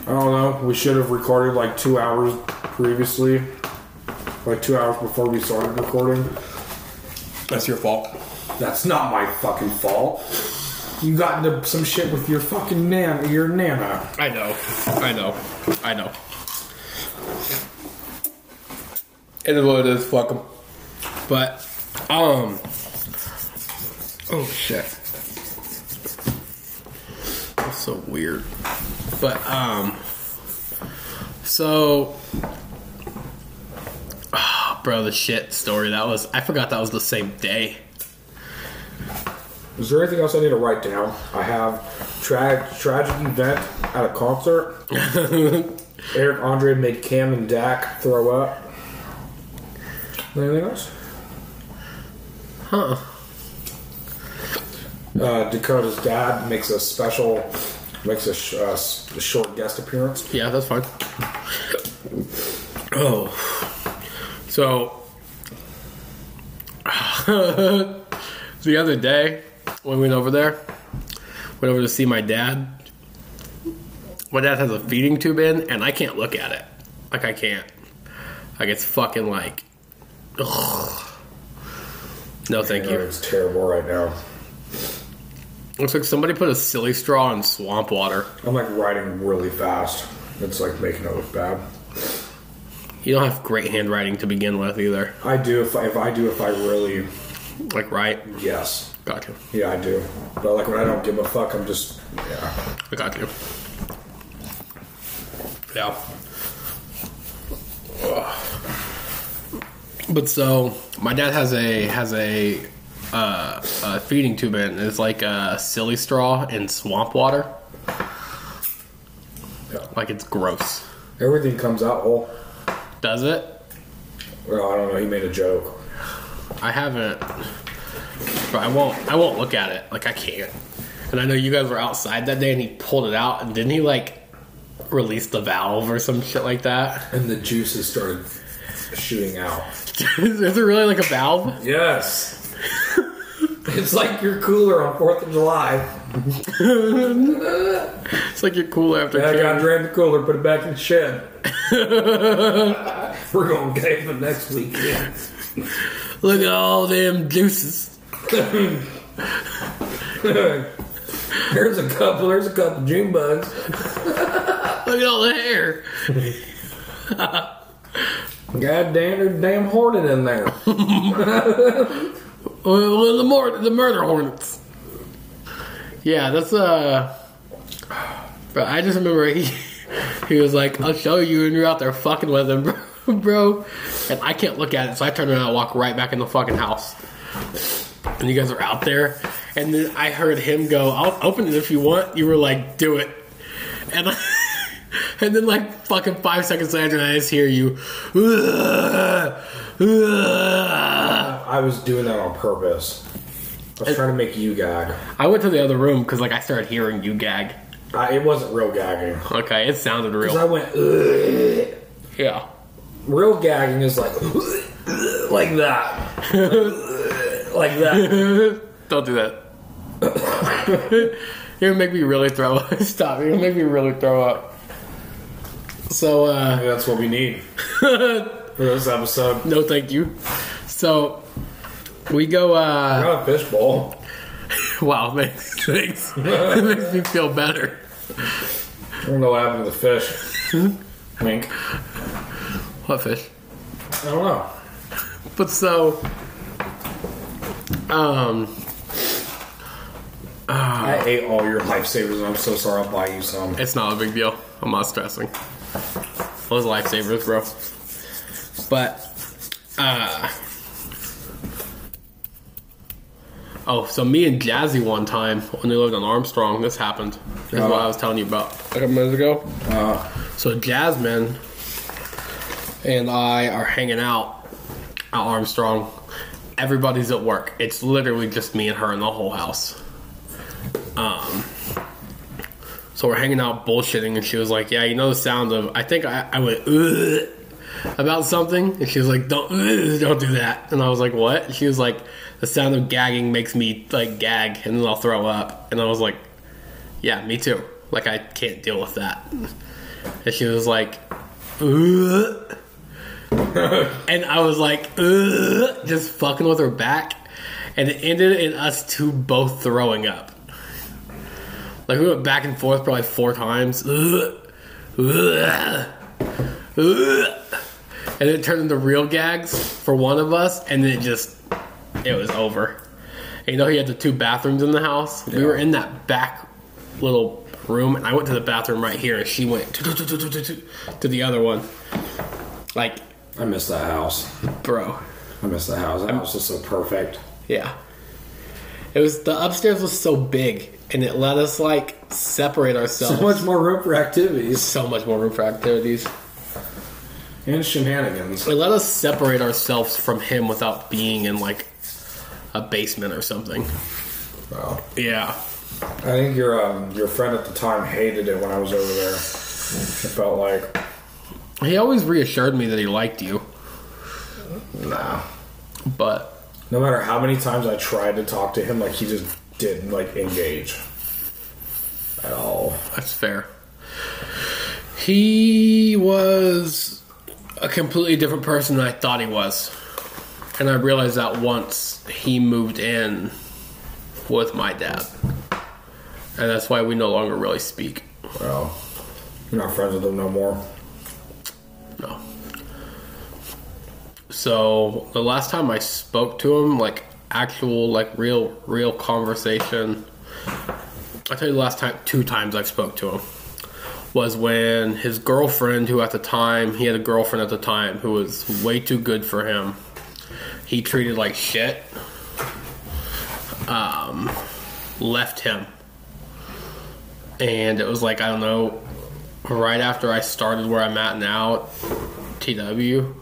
I don't know. We should have recorded like two hours previously, like two hours before we started recording. That's your fault. That's not my fucking fault. You got into some shit with your fucking nan, your nana. I know. I know. I know. It is what it is. Fuck 'em. But, um. Oh shit. That's so weird. But, um. So. ah, bro, the shit story. That was. I forgot that was the same day. Is there anything else I need to write down? I have tra- tragic event at a concert. Eric Andre made Cam and Dak throw up. Anything else? Huh. Uh, Dakota's dad makes a special, makes a, sh- uh, short guest appearance. Yeah, that's fine. Oh. So, the other day, when we went over there, went over to see my dad. My dad has a feeding tube in, and I can't look at it. Like, I can't. Like, it's fucking like. Ugh. No, thank you. It's terrible right now. Looks like somebody put a silly straw in swamp water. I'm like writing really fast. It's like making it look bad. You don't have great handwriting to begin with either. I do if I, if I do if I really Like, right? yes Got you. yeah I do. But like when I don't give a fuck, I'm just yeah. I got you. Yeah. But so my dad has a has a, uh, a feeding tube in. It's like a silly straw in swamp water. Like it's gross. Everything comes out whole. Does it? Well, I don't know. He made a joke. I haven't. But I won't. I won't look at it. Like I can't. And I know you guys were outside that day, and he pulled it out, and didn't he like release the valve or some shit like that? And the juices started shooting out. Is it really like a valve? Yes. it's like your cooler on 4th of July. It's like you're cool after. Yeah, I got drain the cooler, put it back in the shed. We're going camping next weekend. Look at all them juices. There's a couple. There's a couple June bugs. Look at all the hair. God damn, there's a damn hornet in there. The more the murder hornets. Yeah, that's uh. But I just remember he he was like, "I'll show you," and you're out there fucking with him, bro. bro. And I can't look at it, so I turn around and walk right back in the fucking house. And you guys are out there, and then I heard him go, "I'll open it if you want." You were like, "Do it," and. I, And then, like fucking five seconds later, I just hear you. "Ugh, ugh." I was doing that on purpose. I was trying to make you gag. I went to the other room because like I started hearing you gag. I, it wasn't real gagging. Okay, it sounded real. Because I went, Ugh. Yeah. real gagging is like, like that. like that. Don't do that. You're gonna make me really throw up. Stop. You're gonna make me really throw up. So, uh, That's what we need for this episode. no thank you. So, we go, I uh, got a fishbowl. wow, thanks. thanks. it makes me feel better. I don't know what happened to the fish. Wink. What fish? I don't know. But so, um, I ate all your lifesavers and I'm so sorry I'll buy you some. It's not a big deal. I'm not stressing. Those lifesavers, bro. But, uh. Oh, so me and Jazzy one time when we lived on Armstrong, this happened. This is what I was telling you about a couple minutes ago. Uh, So Jasmine and I are hanging out at Armstrong. Everybody's at work. It's literally just me and her in the whole house. Um, so we're hanging out bullshitting, and she was like, "Yeah, you know the sound of." I think I, I went Ugh, about something, and she was like, "Don't, don't do that." And I was like, "What?" She was like, "The sound of gagging makes me like gag, and then I'll throw up." And I was like, "Yeah, me too. Like I can't deal with that." And she was like, Ugh. and I was like, Ugh, just fucking with her back. And it ended in us two both throwing up. Like we went back and forth probably four times. Ugh. Ugh. And it turned into real gags for one of us, and then it just, it was over. And you know, he had the two bathrooms in the house. We were in that back little room, and I went to the bathroom right here, and she went to the other one. Like, I miss that house. bro, I miss that house. That house was so perfect. yeah. It was the upstairs was so big, and it let us like separate ourselves. So much more room for activities so much more room for activities. And shenanigans. It let us separate ourselves from him without being in like a basement or something. Wow. Yeah. I think your um, your friend at the time hated it when I was over there. It felt like He always reassured me that he liked you, nah. but No matter how many times I tried to talk to him, like he just didn't like engage at all. That's fair. He was a completely different person than I thought he was. And I realized that once he moved in with my dad. And that's why we no longer really speak. Well, you're not friends with him no more. No. So the last time I spoke to him, like actual, like real, real conversation, I tell you the last time, two times I've spoke to him was when his girlfriend, who at the time he had a girlfriend at the time who was way too good for him, he treated like shit. Um, left him, and it was like I don't know right after I started where I'm at now, TW.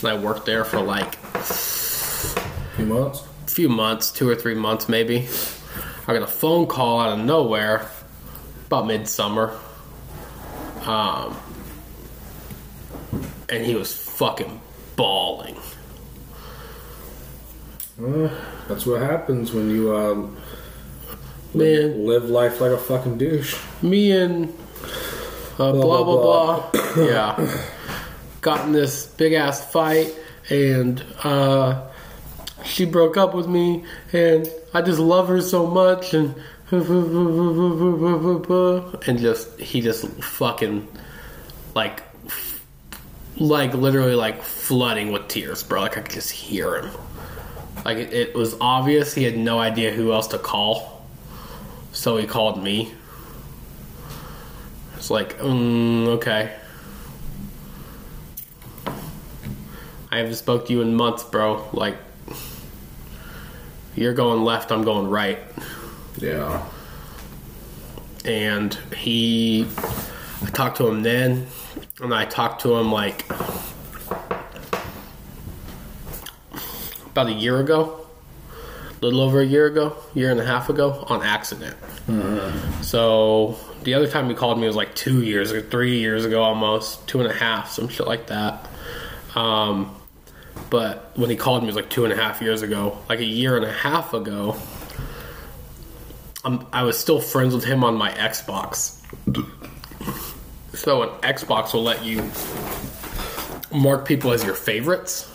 And I worked there for like Few months. a few months, two or three months maybe. I got a phone call out of nowhere about midsummer. Um, and he was fucking bawling. Uh, that's what happens when you um, Man, live life like a fucking douche. me and uh, blah, blah, blah, yeah. Got in this big ass fight, and uh, she broke up with me, and I just love her so much, and and just he just fucking like like literally like flooding with tears, bro. Like I could just hear him. Like it, it was obvious he had no idea who else to call, so he called me. It's like, mm, okay. I haven't spoke to you in months, bro. Like, you're going left, I'm going right. Yeah. And he, I talked to him then, and I talked to him like about a year ago, a little over a year ago, year and a half ago, on accident. So the other time he called me was like two years or three years ago, almost two and a half, some shit like that. Um, but when he called me, it was like two and a half years ago. Like a year and a half ago, I'm, I was still friends with him on my Xbox. So an Xbox will let you mark people as your favorites,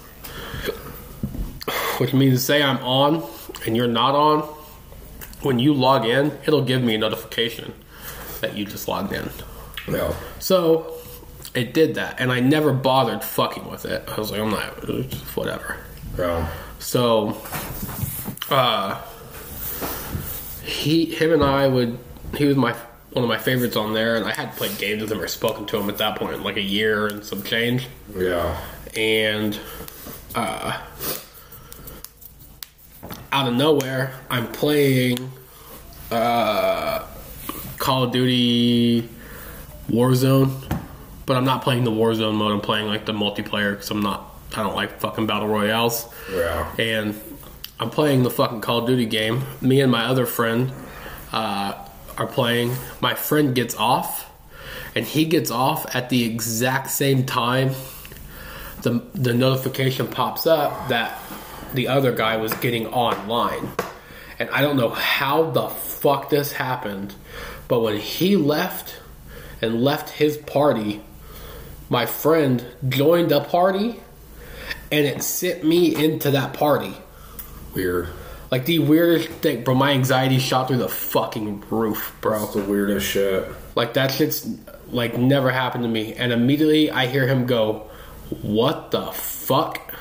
which means say I'm on and you're not on. When you log in, it'll give me a notification that you just logged in. Yeah. So it did that, and I never bothered fucking with it. I was like, I'm not, whatever. Yeah. So, uh, he, him, and I would. He was my one of my favorites on there, and I hadn't played games with him or spoken to him at that point in like a year and some change. Yeah. And uh, out of nowhere, I'm playing uh, Call of Duty Warzone, but I'm not playing the Warzone mode. I'm playing like the multiplayer because I'm not. I don't like fucking battle royales Yeah. and I'm playing the fucking Call of Duty game. Me and my other friend uh, are playing. My friend gets off, and he gets off at the exact same time. The the notification pops up that the other guy was getting online, and I don't know how the fuck this happened, but when he left and left his party, my friend joined a party and it sent me into that party. Weird. Like the weirdest thing, bro. My anxiety shot through the fucking roof, bro. That's the weirdest shit. Like that shit's like never happened to me. And immediately I hear him go, "What the fuck?"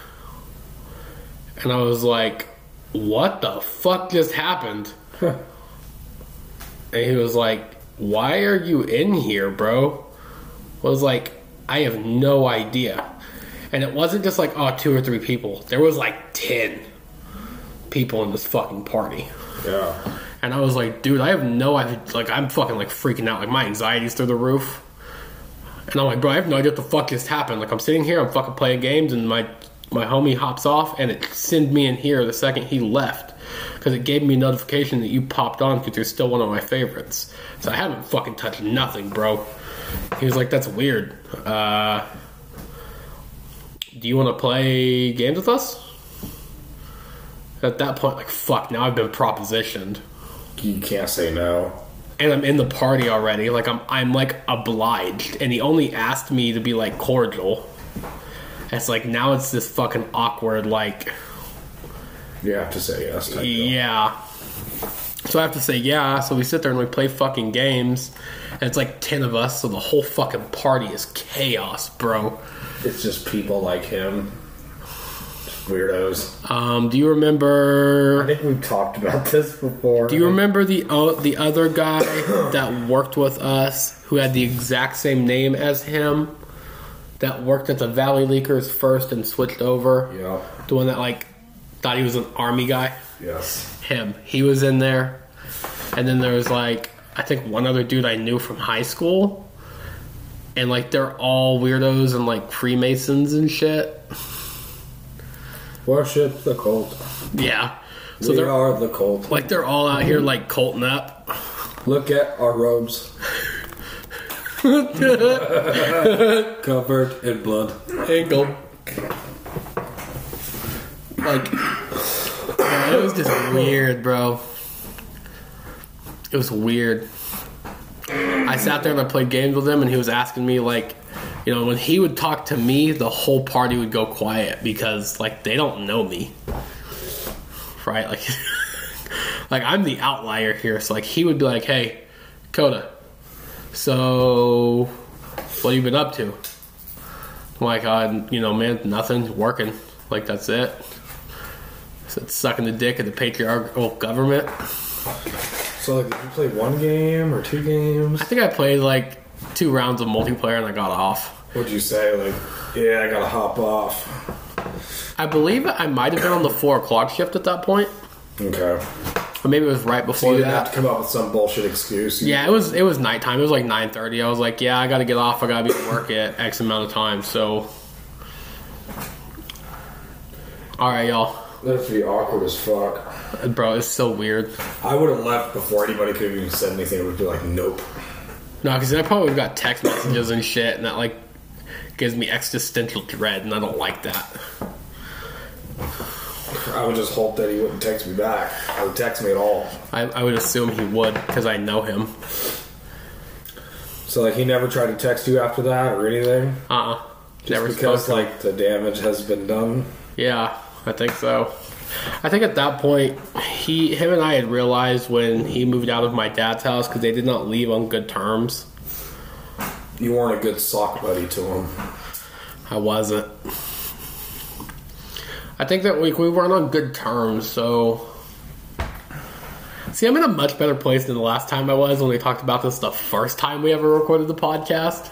And I was like, "What the fuck just happened?" and he was like, "Why are you in here, bro?" I was like, "I have no idea." And it wasn't just like oh two or three people. There was like ten people in this fucking party. Yeah. And I was like, dude, I have no idea. Like, I'm fucking like freaking out. Like, my anxiety's through the roof. And I'm like, bro, I have no idea what the fuck just happened. Like, I'm sitting here, I'm fucking playing games, and my my homie hops off, and it sent me in here the second he left. Because it gave me a notification that you popped on because you're still one of my favorites. So I haven't fucking touched nothing, bro. He was like, that's weird. Uh, do you want to play games with us? At that point, like, fuck, now I've been propositioned You can't say no. and I'm in the party already. Like I'm, I'm like obliged, and he only asked me to be like cordial. It's like now it's this fucking awkward, like You have to say yes. yeah. So I have to say yeah. So we sit there and we play fucking games, and it's like ten of us. So the whole fucking party is chaos, bro. It's just people like him. Weirdos. Um, do you remember? I think we've talked about this before. Do you remember the uh, the other guy that worked with us who had the exact same name as him? That worked at the Valley Leakers first and switched over. Yeah. The one that like thought he was an army guy. Yes. Him. He was in there. And then there was like I think one other dude I knew from high school. and like they're all weirdos and like Freemasons and shit. Worship the cult. Yeah. So we they're are the cult. like they're all out here like colting up. Look at our robes. Covered in blood. Ankle. Like it was just weird, bro. It was weird. I sat there and I played games with him, and he was asking me like, you know, when he would talk to me, the whole party would go quiet because like they don't know me, right? Like, like I'm the outlier here. So like he would be like, "Hey, Koda, so what have you been up to?" I'm like, uh, you know, man, nothing, working. Like that's it. I said sucking the dick of the patriarchal government. So, like, did you play one game or two games? I think I played like two rounds of multiplayer and I got off. What'd you say? Like, yeah, I gotta hop off. I believe I might have been on the four o'clock shift at that point, Okay. or maybe it was right So before you didn't have to come up with some bullshit excuse. Yeah, it was it was nighttime. It was like nine thirty. I was like, yeah, I got to get off. I got to be at work at X amount of time. So, all right, y'all, That'd be awkward as fuck. bro, it's so weird. I would have left before anybody could have even said anything. It would be like, nope. No, because I probably got text messages and shit, and that like gives me existential dread, and I don't like that. I would just hope that he wouldn't text me back or text me at all. I, I would assume he would because I know him. So, like, he never tried to text you after that or anything? Uh, uh Just never because, like, the damage has been done? Yeah, I think so. I think at that point, he, him, and I had realized when he moved out of my dad's house because they did not leave on good terms. You weren't a good sock buddy to him. I wasn't. I think that we we weren't on good terms. So, see, I'm in a much better place than the last time I was when we talked about this the first time we ever recorded the podcast.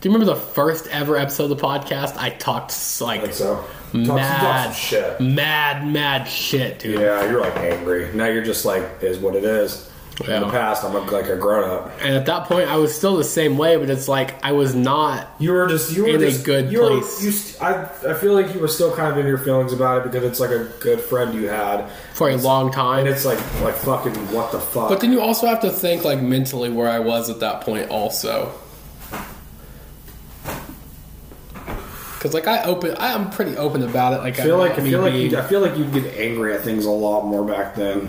Do you remember the first ever episode of the podcast? I talked I like think so. Talk, some- mad, some shit. mad, mad shit, dude. Yeah, you're like angry. Now you're just like, is what it is. In the past, I'm like a grown up. And at that point, I was still the same way, but it's like I was not. You were just you were In a good you were- place. you st- I I feel like you were still kind of in your feelings about it because it's like a good friend you had, For a long time. and it's like like fucking what the fuck. But then you also have to think like mentally where I was at that point also. Cause like I open, I am pretty open about it. Like I feel like I feel like being- I feel like you'd get angry at things a lot more back then.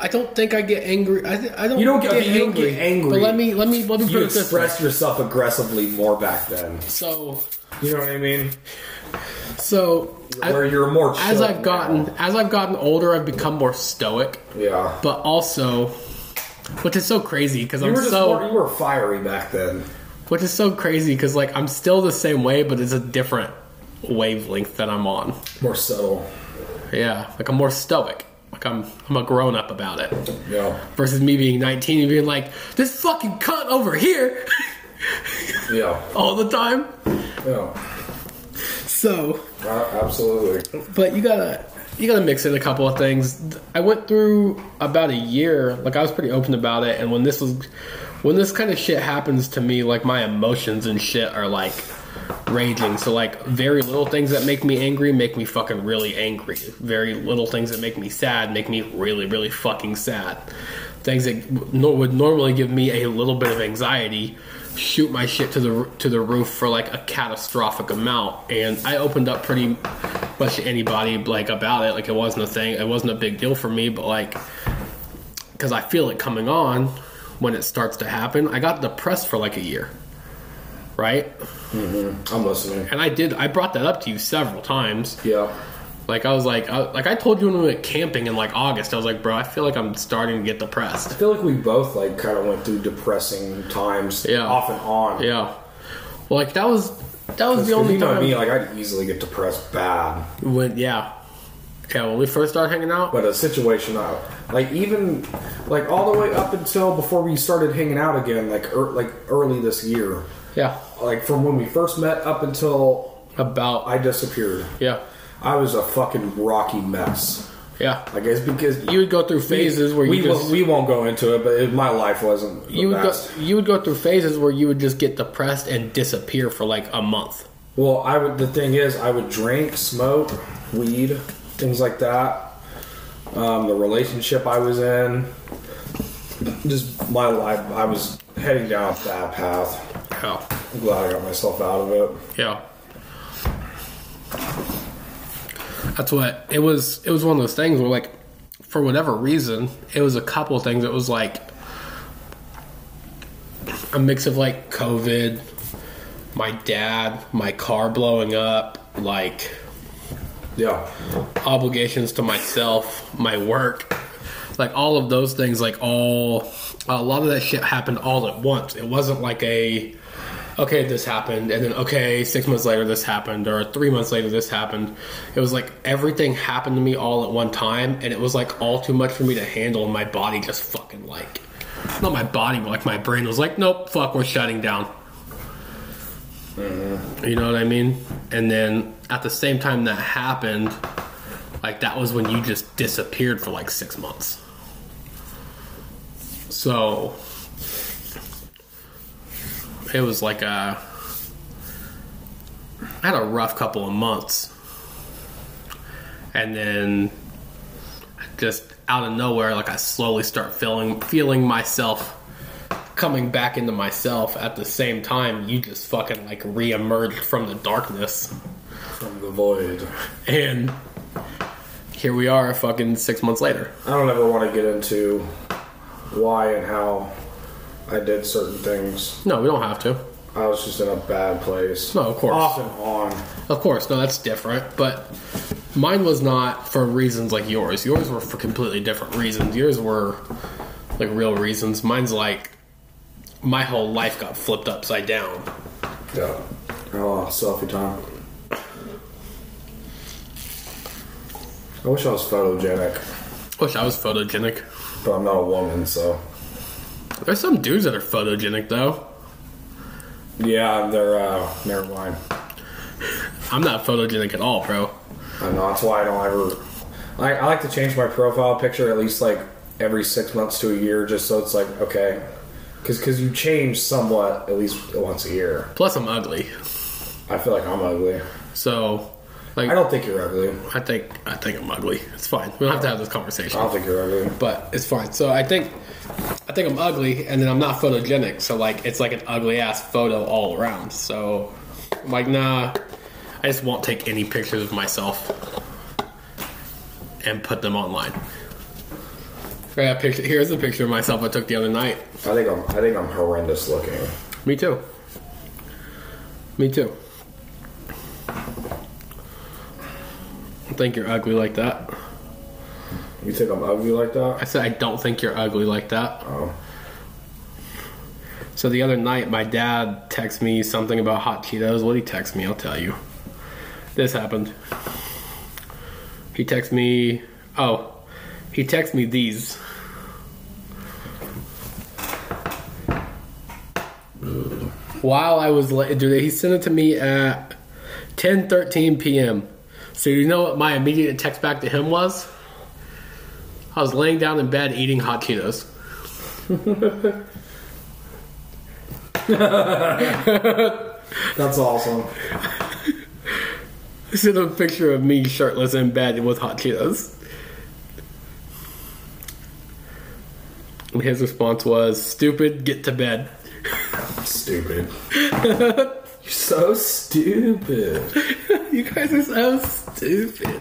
I don't think I get angry. I, th- I don't. You don't get- get you don't angry. get angry. But let me let me let me You it this way. express yourself aggressively more back then. So You know what I mean? so I- Where you're more as I've gotten as I've gotten older, I've become more stoic. yeah. But also, which is so crazy because I'm were just so more, you were fiery back then. Which is so crazy because like I'm still the same way, but it's a different wavelength that I'm on. More subtle. Yeah, like I'm more stoic. Like I'm I'm a grown up about it. Yeah. Versus me being 19 and being like, this fucking cunt over here Yeah. all the time. Yeah. So, Uh, absolutely. but you gotta you gotta mix in a couple of things. I went through about a year, like I was pretty open about it, and when this was when this kind of shit happens to me, like my emotions and shit are like raging. So like very little things that make me angry make me fucking really angry. Very little things that make me sad make me really really fucking sad. Things that no- would normally give me a little bit of anxiety shoot my shit to the to the roof for like a catastrophic amount. And I opened up pretty much to anybody like about it. Like it wasn't a thing. It wasn't a big deal for me, but like because I feel it coming on when it starts to happen. I got depressed for like a year, right? Mm-hmm. I'm listening. And I did. I brought that up to you several times. Yeah. Like I was like, I, like I told you when we went camping in like August. I was like, bro, I feel like I'm starting to get depressed. I feel like we both like kind of went through depressing times, Yeah. off and on. Yeah. Well, like that was that was the only you know time me, like I'd easily get depressed bad. when yeah, yeah. When we first started hanging out, But a situation, uh, like even like all the way up until before we started hanging out again, like er, like early this year, yeah, like from when we first met up until about I disappeared, yeah, I was a fucking rocky mess. Yeah. I guess because You would go through phases where we just won't- we won't go into it, but it, my life wasn't. you would go you would go through phases where you would just get depressed and disappear for like a month. Well, I would. The thing is, I would drink, smoke, weed, things like that. Um, the relationship I was in, just my life. I was heading down that path. Yeah. I'm glad I got myself out of it. Yeah. That's what it was. It was one of those things where, like, for whatever reason, it was a couple of things. It was like a mix of like COVID, my dad, my car blowing up, like Yeah, obligations to myself, my work, like all of those things, like all a lot of that shit happened all at once. It wasn't like a okay, this happened, and then okay, six months later this happened, or three months later this happened. It was like everything happened to me all at one time, and it was like all too much for me to handle, and my body just fucking like not my body, but like my brain was like, nope, fuck, we're shutting down. You know what I mean? And then at the same time that happened, like that was when you just disappeared for like six months. So it was like a. I had a rough couple of months. And then just out of nowhere, like I slowly start feeling feeling myself coming back into myself at the same time you just fucking like re-emerged from the darkness from the void. and here we are fucking six months later I don't ever want to get into why and how I did certain things. no we don't have to I was just in a bad place. No, of course. Off and on. of course no that's different but mine was not for reasons like yours yours were for completely different reasons yours were like real reasons mine's like my whole life got flipped upside down Yeah. Oh, selfie time. I wish I was photogenic, wish i was photogenic but I'm not a woman, so. there's some dudes that are photogenic though Yeah, they're, uh, never mind. i'm not photogenic at all bro I know, that's why I don't ever. I, I like to change my profile picture at least like every six months to a year, just so it's like, okay. Because because you change somewhat at least once a year. plus i'm ugly I feel like I'm ugly. so like I don't think you're ugly. I think I think I'm ugly. It's fine. We don't have to have this conversation. I don't think you're ugly. But it's fine. So I think I think I'm ugly, and then I'm not photogenic. So like it's like an ugly ass photo all around. So I'm like nah, I just won't take any pictures of myself and put them online. A picture. Here's a picture of myself I took the other night. I think I'm. I think I'm horrendous looking. Me too. Me too. I think you're ugly like that. You think I'm ugly like that? I said I don't think you're ugly like that. Oh, So the other night, my dad texted me something about hot Cheetos. What did he text me? I'll tell you. This happened. He texted me. Oh, he texted me these. While I was late, dude, he sent it to me at 10:13 p.m. So you know what my immediate text back to him was? I was laying down in bed eating hot Cheetos. that's awesome. This is a picture of me shirtless in bed with hot Cheetos. His response was, Stupid, get to bed. Stupid. you're so stupid. You guys are so stupid.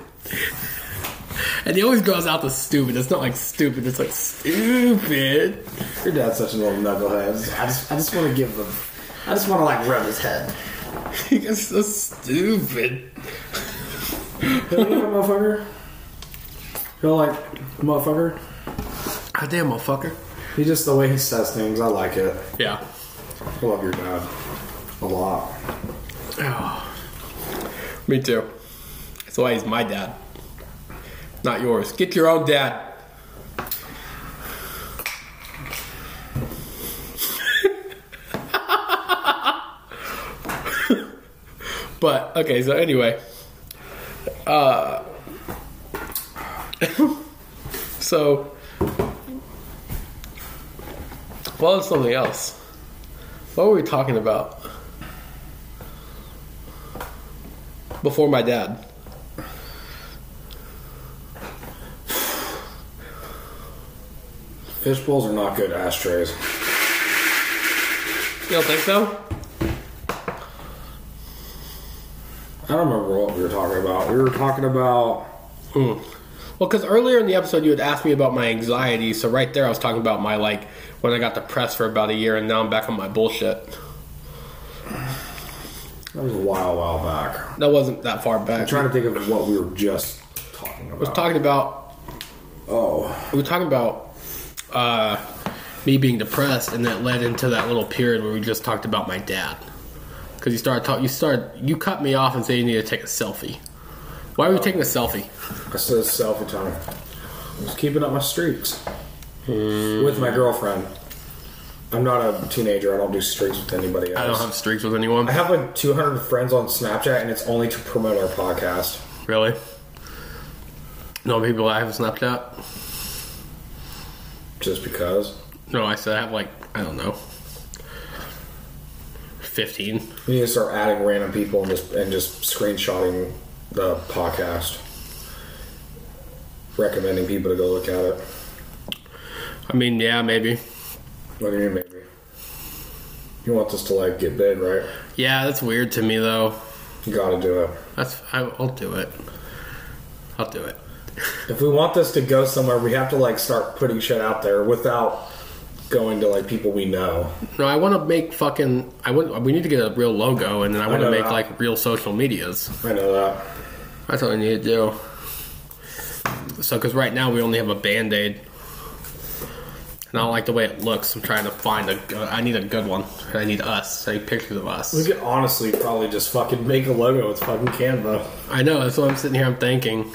And he always draws out the stupid. It's not like stupid, it's like stupid. Your dad's such a little knucklehead. I just, I just want to give him. I just want to like rub his head. You guys are so stupid. You motherfucker. You like motherfucker? God damn, motherfucker. He just the way he says things. I like it. Yeah. I love your dad a lot. Me too. That's why he's my dad. Not yours. Get your own dad. but okay, so anyway, uh, So, well, it's something else. What were we talking about? Before my dad. Fish bowls are not good ashtrays. You don't think so? I don't remember what we were talking about. We were talking about. Hmm. Well, because earlier in the episode you had asked me about my anxiety, so right there I was talking about my like when I got depressed for about a year, and now I'm back on my bullshit. That was a while, while back. That wasn't that far back. I'm trying to think of what we were just talking about. I was talking about oh, we were talking about uh, me being depressed, and that led into that little period where we just talked about my dad. Because you started talking, you started, you cut me off and said you need to take a selfie. Why were you taking a selfie? I said selfie time. Just keeping up my streaks with my girlfriend. I'm not a teenager. I don't do streaks with anybody else. I don't have streaks with anyone. I have like 200 friends on Snapchat, and it's only to promote our podcast. Really? No people I have Snapchat. Just because No, I said I have like I don't know, fifteen. we need to start adding random people and just and just screenshotting the podcast, recommending people to go look at it. I mean, yeah, maybe. What do you mean, maybe? You want this to like get big, right? Yeah, that's weird to me though. You got to do it. That's I, I'll do it. I'll do it. If we want this to go somewhere, we have to like start putting shit out there without going to like people we know. No, I want to make fucking. I want. We need to get a real logo, and then I want to make that. like real social medias. I know that. That's what we need to do. So, because right now we only have a band aid, and I don't like the way it looks. I'm trying to find a. I need a good one. I need us. I need pictures of us. We could honestly probably just fucking make a logo with fucking Canva. I know. That's what I'm sitting here. I'm thinking.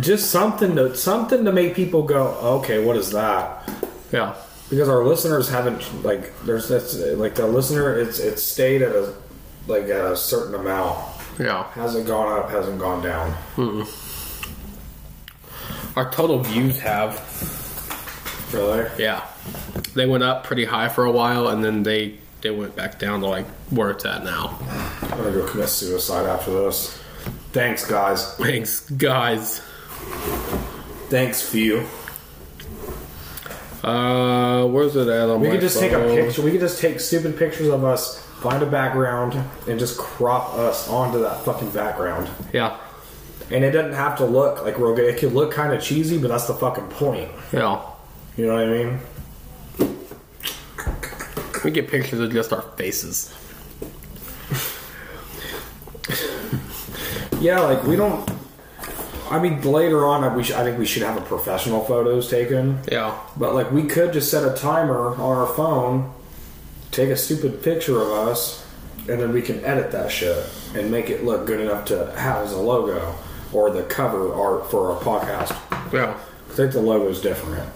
Just something to something to make people go, okay, what is that? Yeah. Because our listeners haven't like there's that's like the listener it's it's stayed at a like at a certain amount. Yeah. Hasn't gone up, hasn't gone down. Our total views have. Really? Yeah. They went up pretty high for a while, and then they they went back down to like where it's at now. I'm gonna go commit suicide after this. Thanks, guys. Thanks, guys. Thanks, few. Uh, where's it at on We my could just take a picture. We could just take stupid pictures of us, find a background, and just crop us onto that fucking background. Yeah. And it doesn't have to look like real good. It could look kind of cheesy, but that's the fucking point. Yeah. You know what I mean? We get pictures of just our faces. Yeah, like we don't. I mean, later on, we should, I think we should have a professional photos taken. Yeah. But like, we could just set a timer on our phone, take a stupid picture of us, and then we can edit that shit and make it look good enough to have as a logo or the cover art for our podcast. Yeah. I think the logo's different,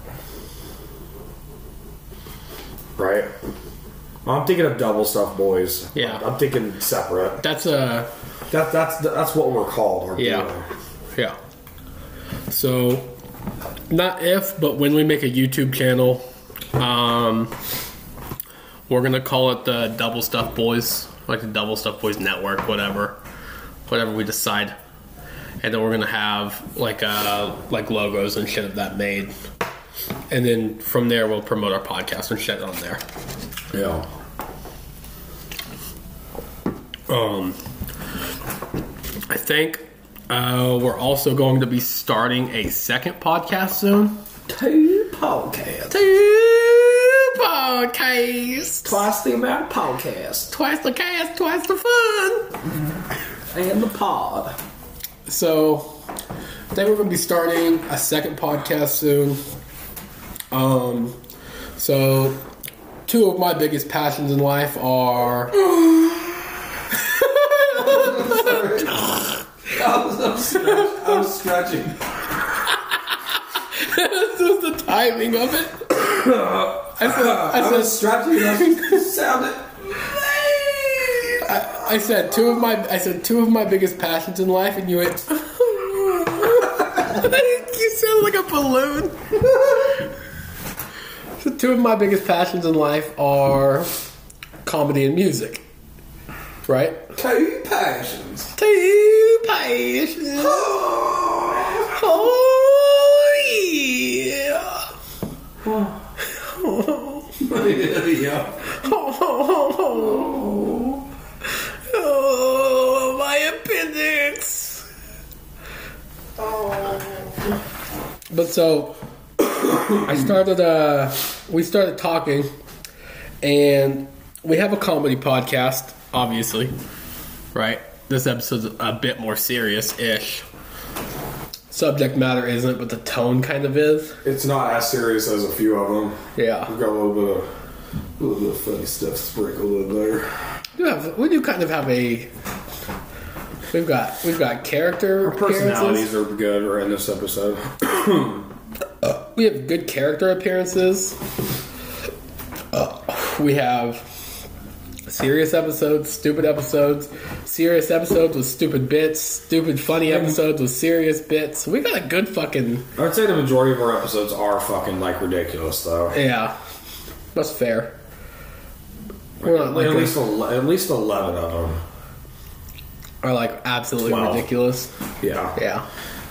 right? I'm thinking of double stuff boys. Yeah. I'm thinking separate. That's uh That that's that's what we're called. Our Yeah. duo. Yeah. So not if, but when we make a YouTube channel, um we're gonna call it the Double Stuff Boys, like the Double Stuff Boys Network, whatever. Whatever we decide. And then we're gonna have like uh like logos and shit of that made. And then from there we'll promote our podcast and shit on there. Yeah. Um, I think uh, we're also going to be starting a second podcast soon. Two podcasts. Two podcasts. Twice the amount of podcasts. Twice the cast, twice the fun. And the pod. So, I think we're going to be starting a second podcast soon. Um, so, two of my biggest passions in life are. I was, I was, stretch- I was scratching. this is the timing of it. I said, I I said, was stretching. and I sounded. I, I said two of my I said two of my biggest passions in life, and you went. you sounded like a balloon. so two of my biggest passions in life are comedy and music. Right? Two passions. Two passions. Oh yeah. yeah. Oh, oh, my appendix. But so, I started. Uh, we started talking, and we have a comedy podcast. Obviously, right? This episode's a bit more serious-ish. Subject matter isn't, but the tone kind of is. It's not as serious as a few of them. Yeah. We've got a little bit of a little bit of funny stuff sprinkled in there. We do, have, we do kind of have a. We've got we've got character Our personalities are good right in this episode. We have good character appearances. Uh, we have serious episodes, stupid episodes, serious episodes with stupid bits, stupid funny episodes with serious bits. We got a good fucking I would say the majority of our episodes are fucking like ridiculous though. yeah. That's fair. We're not like at least ele- at least eleven of them. are like absolutely Twelve. ridiculous. Yeah. Yeah.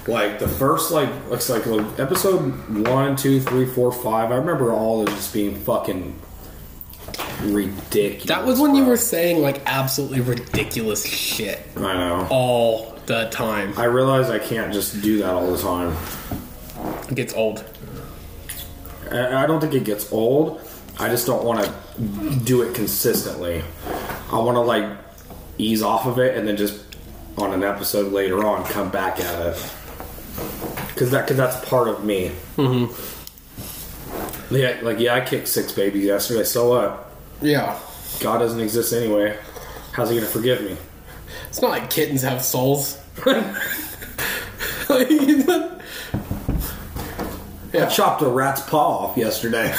Like the first like looks like, like episode one, two, three, four, five. I remember all of just being fucking ridiculous. That was when you were saying like absolutely ridiculous shit I know. all the time. I realize I can't just do that all the time. It gets old. I I don't think it gets old. I just don't want to do it consistently. I want to like ease off of it and then just on an episode later on come back at it because that cause that's part of me. Mm-hmm. Yeah, like yeah, I kicked six babies yesterday. So what? Yeah. God doesn't exist anyway. How's he gonna forgive me? It's not like kittens have souls. I chopped a rat's paw off yesterday.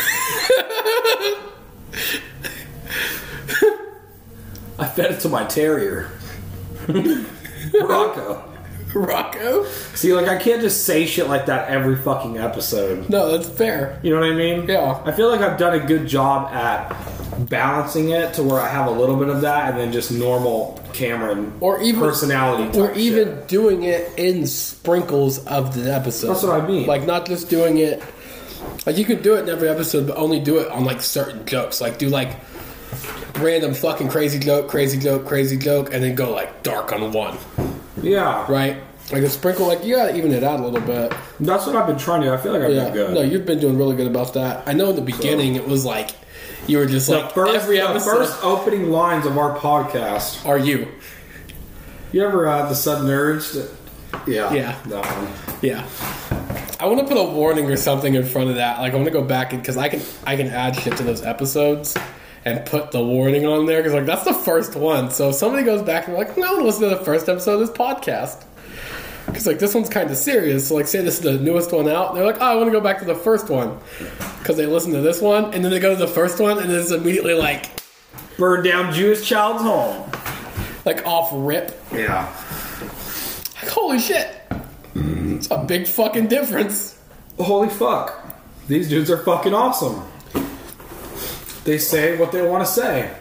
I fed it to my terrier, Rocco. Rocco? See, like I can't just say shit like that every fucking episode. No, that's fair. You know what I mean? Yeah. I feel like I've done a good job at balancing it to where I have a little bit of that and then just normal Cameron Or even personality. Or even shit. doing it in sprinkles of the episode. That's what I mean. Like not just doing it like you could do it in every episode, but only do it on like certain jokes. Like do like random fucking crazy joke, crazy joke, crazy joke, and then go like dark on one. Yeah. Right? Like a sprinkle, like you gotta even it out a little bit. That's what I've been trying to. I feel like I've Yeah. been good. No, you've been doing really good about that. I know in the beginning it was like you were just the like first, every the episode. first opening lines of our podcast. are you? You ever had the sudden urge? To, yeah. Yeah. That one. Yeah. I want to put a warning or something in front of that. Like I want to go back because I can I can add shit to those episodes and put the warning on there because like that's the first one. So if somebody goes back and like, no, I want to listen to the first episode of this podcast. Because like this one's kind of serious. So like, say this is the newest one out, they're like, oh, I want to go back to the first one because they listen to this one, and then they go to the first one, and it's immediately like Burn down Jewish child's home. like off rip. Yeah. Like holy shit, it's a big fucking difference. Holy fuck. These dudes are fucking awesome. They say what they want to say.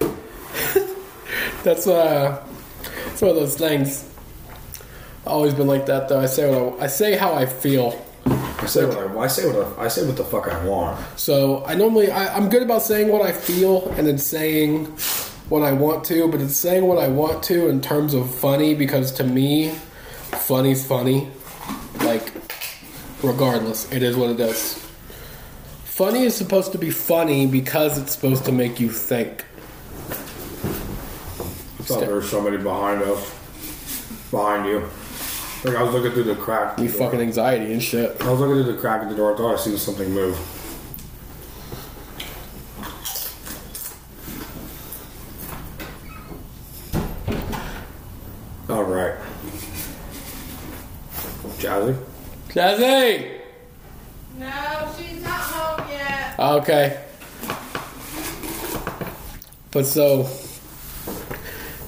That's uh, it's one of those things. Always been like that though. I say what I, I say how I feel. I say what I, I say what I, I say what the fuck I want. So I normally I, I'm good about saying what I feel and then saying what I want to, but it's saying what I want to in terms of funny because to me, funny's funny. Like, regardless, it is what it is. Funny is supposed to be funny because it's supposed to make you think. I thought there was somebody behind us. Behind you. Like I was looking through the crack. You fucking anxiety and shit. I was looking through the crack in the door. I thought I seen something move. All right, Jazzy. Jazzy! Ah, okay. But so.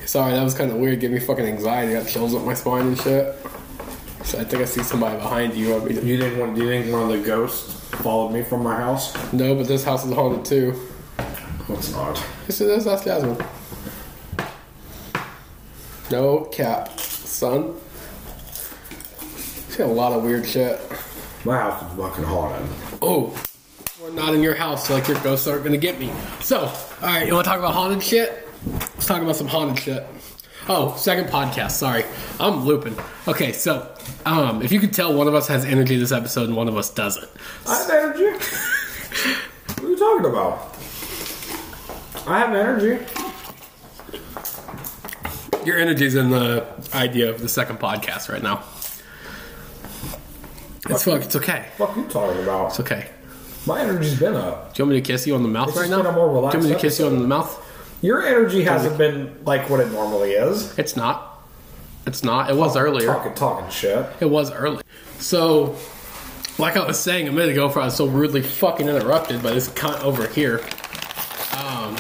Sorry, that was kind of weird. Give me fucking anxiety. Got chills up my spine and shit. I think I see somebody behind you. I mean, You think one? Do you think one of the ghosts followed me from my house? no, but this house is haunted too. It's not. Yes, it is. That's Jasmine. No cap, son. See a lot of weird shit. My house is fucking haunted. Oh, not in your house, so like your ghosts aren't gonna get me. So, all right, you want to talk about haunted shit? Let's talk about some haunted shit. Oh, second podcast. Sorry, I'm looping. Okay, so um, if you could tell, one of us has energy this episode and one of us doesn't. I have energy. what are you talking about? I have energy. Your energy's in the idea of the second podcast right now. It's fuck. It's okay. What you talking about? It's okay. My energy's been up. Do you want me to kiss you on the mouth It's right just now? been a more Do you relaxed want me to kiss you on the mouth? Your energy hasn't been like what it normally is. It's not. It's not. It was earlier. Talking, talking shit. It was early. So, like I was saying a minute ago, before I was so rudely fucking interrupted by this cunt over here. Um,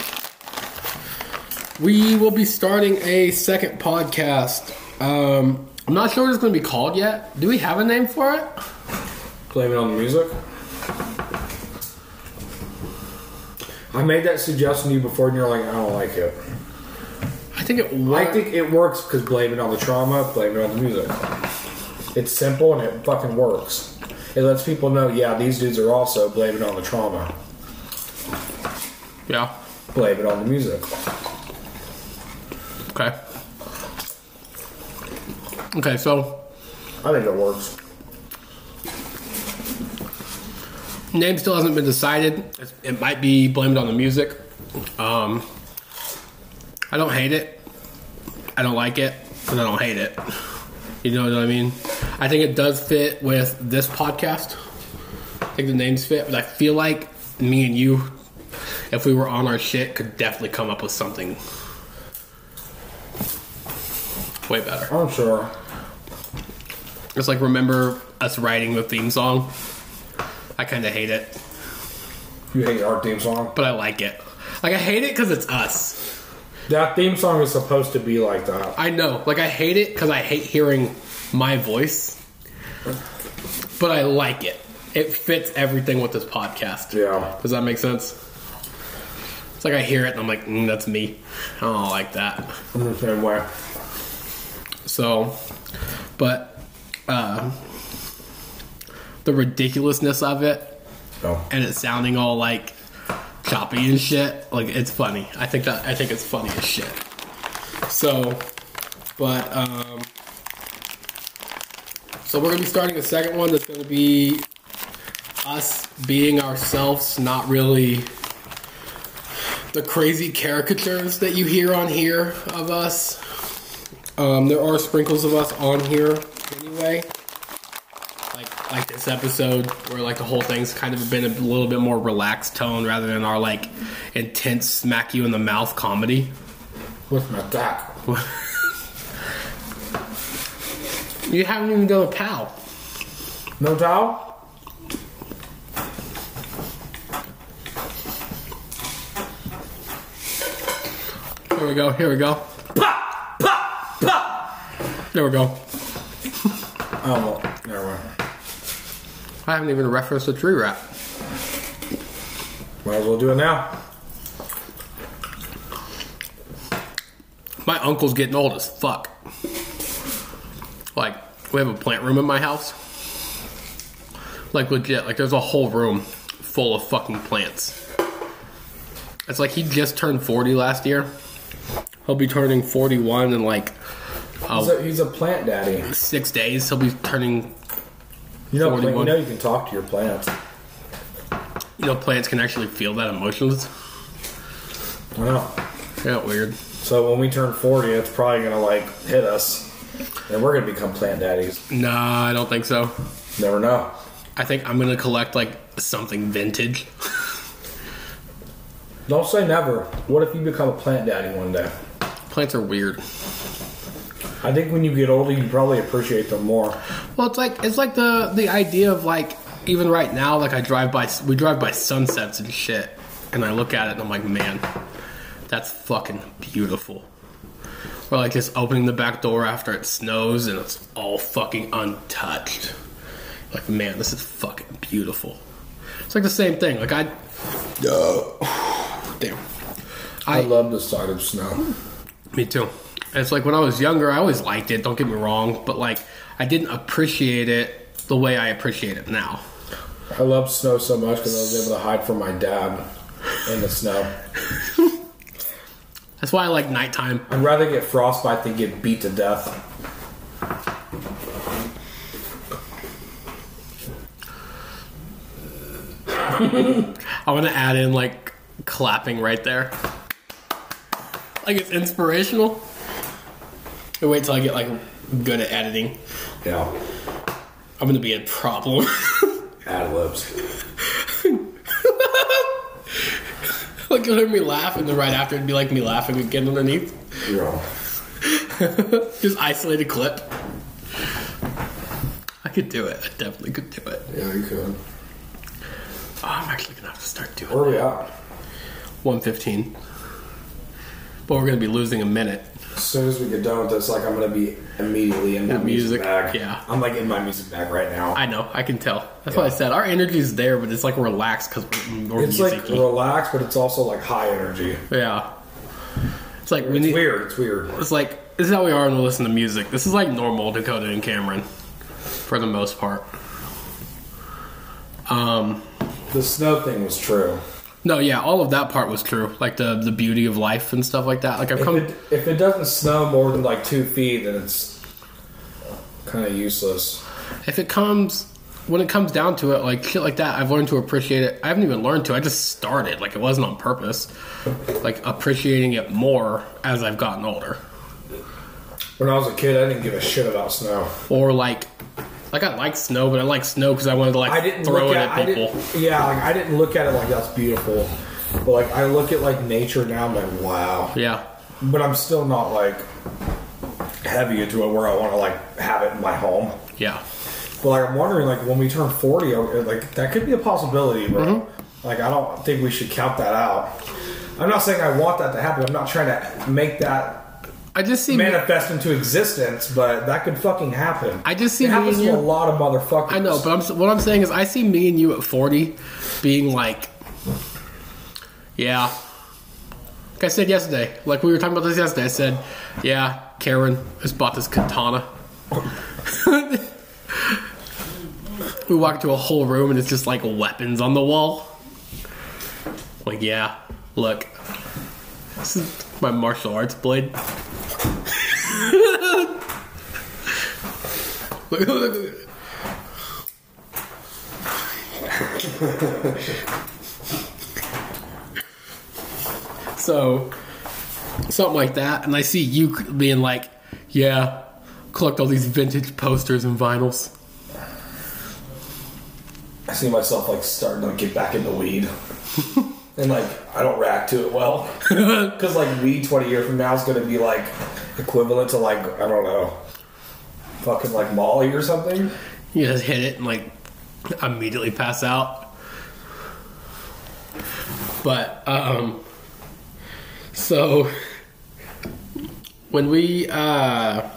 we will be starting a second podcast. Um, I'm not sure what it's going to be called yet. Do we have a name for it? Blame it on the music. I made that suggestion to you before, and you're like, I don't like it. I think it I think it works because blame it on the trauma, blame it on the music. It's simple and it fucking works. It lets people know, yeah, these dudes are also blaming on the trauma, yeah. blame it on the music. Okay. Okay, so I think it works. Name still hasn't been decided. It might be blamed on the music. Um, I don't hate it. I don't like it, but I don't hate it. You know what I mean? I think it does fit with this podcast. I think the names fit, but I feel like me and you, if we were on our shit, could definitely come up with something way better. I'm sure. It's like remember us writing the theme song. I kind of hate it. You hate our theme song. but I like it. Like I hate it because it's us. That theme song is supposed to be like that. I know. Like I hate it because I hate hearing my voice, but I like it. It fits everything with this podcast. Yeah. Does that make sense? It's like I hear it and I'm like, mm, that's me. I don't like that. I'm the same way. So, but uh, the ridiculousness of it No. and it sounding all like choppy and shit. Like it's funny. I think that I think it's funny as shit. So, but um, so we're gonna be starting a second one that's gonna be us being ourselves, not really the crazy caricatures that you hear on here of us. Um, there are sprinkles of us on here anyway like like this episode where like the whole thing's kind of been a little bit more relaxed tone rather than our like intense smack you in the mouth comedy. With my tack. You haven't even done a pal. No towel? Here we go. Here we go. Pop! Pop! Pop! There we go. Oh, well, never mind. I haven't even referenced the tree wrap. Might as well do it now. My uncle's getting old as fuck. Like we have a plant room in my house. Like legit, like there's a whole room full of fucking plants. It's like he just turned 40 last year. He'll be turning 41 in like He's uh, a, he's a plant daddy. six days. He'll be turning. You know, plant, you know you can talk to your plants. You know, plants can actually feel that emotions. I know. Yeah, weird. So when we turn 40, it's probably going to, like, hit us. And we're going to become plant daddies. Nah, I don't think so. Never know. I think I'm gonna collect like something vintage. Don't say never. What if you become a plant daddy one day? Plants are weird. I think when you get older, you probably appreciate them more. Well, it's like it's like the the idea of like even right now, like I drive by we drive by sunsets and shit, and I look at it and I'm like, man, that's fucking beautiful. Or like just opening the back door after it snows and it's all fucking untouched. Like, man, this is fucking beautiful. It's like the same thing. Like I, damn, I, I love the sight of snow. me too. It's like when I was younger, I always liked it. Don't get me wrong, but like I didn't appreciate it the way I appreciate it now. I love snow so much because I was able to hide from my dad in the snow. That's why I like nighttime. I'd rather get frostbite than get beat to death. I want to add in like clapping right there, like it's inspirational. But wait till I get like good at editing. Yeah. I'm gonna be a problem. Ad libs. like you'll hear me laugh, and then right after it'd be like me laughing again underneath. Yeah. Just isolated clip. I could do it. I definitely could do it. Yeah, you could. Oh, I'm actually gonna have to start doing Where are we at? 115. But we're gonna be losing a minute. As soon as we get done with this, like I'm gonna be immediately in my music, music, bag. yeah. I'm like in my music bag right now. I know. I can tell. That's what I said. Our energy is there, but it's like relaxed because we're, it's like music-y. relaxed, but it's also like high energy. yeah. It's like we It's need. weird. It's weird. It's like this is how we are when we listen to music. This is like normal Dakota and Cameron, for the most part. Um. The snow thing was true. No, yeah, all of that part was true. Like the the beauty of life and stuff like that. Like I've If come. it, if it doesn't snow more than like two feet, then it's kind of useless. if it comes when it comes down to it like shit like that i've learned to appreciate it i haven't even learned to i just started like it wasn't on purpose like appreciating it more as i've gotten older When I was a kid, I didn't give a shit about snow. or like like i like snow but i like snow because i wanted to like I didn't throw it at, at people yeah, like I didn't look at it like that's beautiful. But like I look at like nature now, I'm like wow. yeah But I'm still not like heavy into it where I want to like have it in my home. yeah But like I'm wondering, like when we turn 40, uh, like that could be a possibility, bro. Mm-hmm. Like I don't think we should count that out. I'm not saying I want that to happen. I'm not trying to make that i just see manifest into existence, but that could fucking happen. I just see it me happens to you- a lot of motherfuckers. I know, but I'm, what I'm saying is, I see me and you at 40 being like, yeah. Like I said yesterday, like we were talking about this yesterday, I said, yeah, Karen has bought this katana. we walk into a whole room and it's just like weapons on the wall. Like, yeah, look. This is my martial arts blade. Look, look, look. So, something like that, and I see you being like, "Yeah, collect all these vintage posters and vinyls." I see myself like starting to get back into weed. and like I don't react to it well. Because like weed 20 years from now is going to be like equivalent to like, I don't know, fucking like Molly or something. You just hit it and like immediately pass out. But um, so when we uh,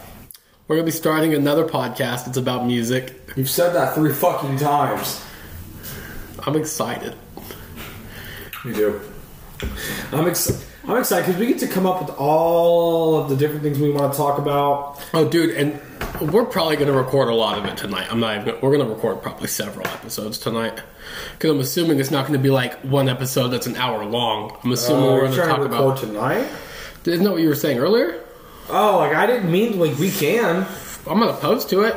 we're gonna be starting another podcast. It's about music. You've said that three fucking times. I'm excited. You do. I'm excited. I'm excited because we get to come up with all of the different things we want to talk about. Oh, dude, and we're probably going to record a lot of it tonight. I'm not even. We're going to record probably several episodes tonight because I'm assuming it's not going to be like one episode that's an hour long. I'm assuming Uh, we're going to talk to about. tonight. Isn't that what you were saying earlier? Oh, like I didn't mean like we can. I'm not opposed to it.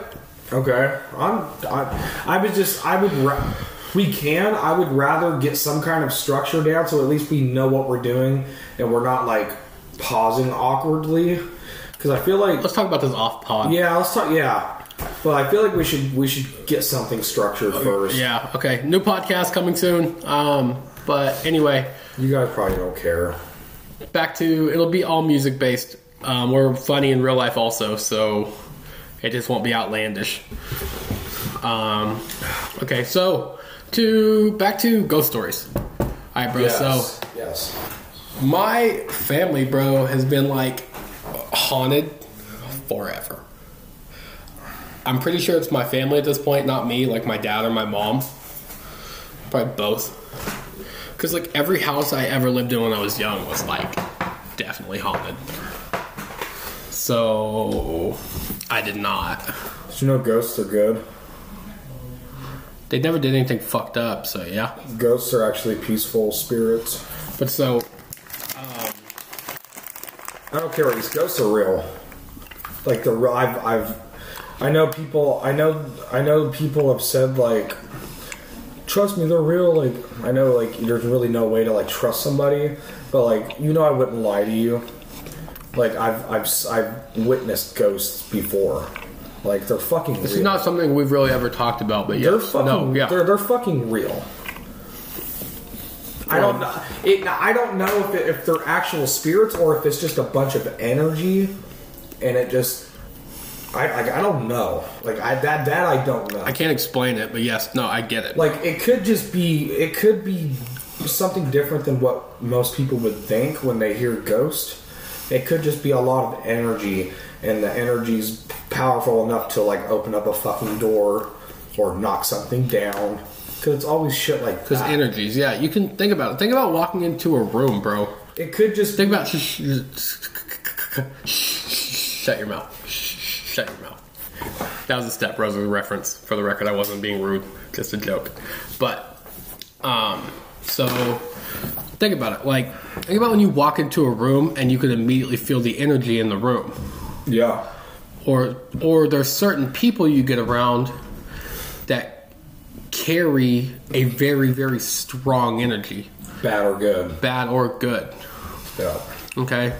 Okay, I'm. I, I would just. I would. Ra- we can. I would rather get some kind of structure down so at least we know what we're doing and we're not like pausing awkwardly. Because I feel like. Let's talk about this off pod. Yeah, let's talk. Yeah, but I feel like we should we should get something structured first. Yeah. Okay. New podcast coming soon. Um, but anyway, You guys probably don't care. back to it'll be all music based. Um, we're funny in real life also, so it just won't be outlandish. Um, okay, so to back to ghost stories. All right, bro. So yes. my family, bro, has been like haunted forever. I'm pretty sure it's my family at this point, not me, like my dad or my mom. Probably both. Because, like, every house I ever lived in when I was young was, like, definitely haunted. So, I did not. Did you know ghosts are good? They never did anything fucked up, so yeah. Ghosts are actually peaceful spirits. But so, I don't care. These ghosts are real. Like the I've I've I know people. I know I know people have said like, trust me, they're real. Like I know like there's really no way to like trust somebody, but like you know I wouldn't lie to you. Like I've I've I've witnessed ghosts before. Like they're fucking. this real. is not something we've really ever talked about, but They're yes. fucking. no, yeah. They're they're fucking real. I don't know. It, I don't know if, it, if they're actual spirits or if it's just a bunch of energy, and it just. I, I, I don't know. Like I that that I don't know. I can't explain it, but yes, no, I get it. Like it could just be it could be something different than what most people would think when they hear ghost. It could just be a lot of energy, and the energy's powerful enough to like open up a fucking door or knock something down. Because it's always shit like Because that. energies, yeah, you can think about it. Think about walking into a room, bro. it could just Think about shut your mouth. Shut your mouth. That was a Step Brothers reference. For the record, I wasn't being rude, just a joke. But, um, so think about it. Like, think about when you walk into a room and you can immediately feel the energy in the room. Yeah. or or there's certain people you get around that carry a very very strong energy Bad or good. bad or good Yeah. okay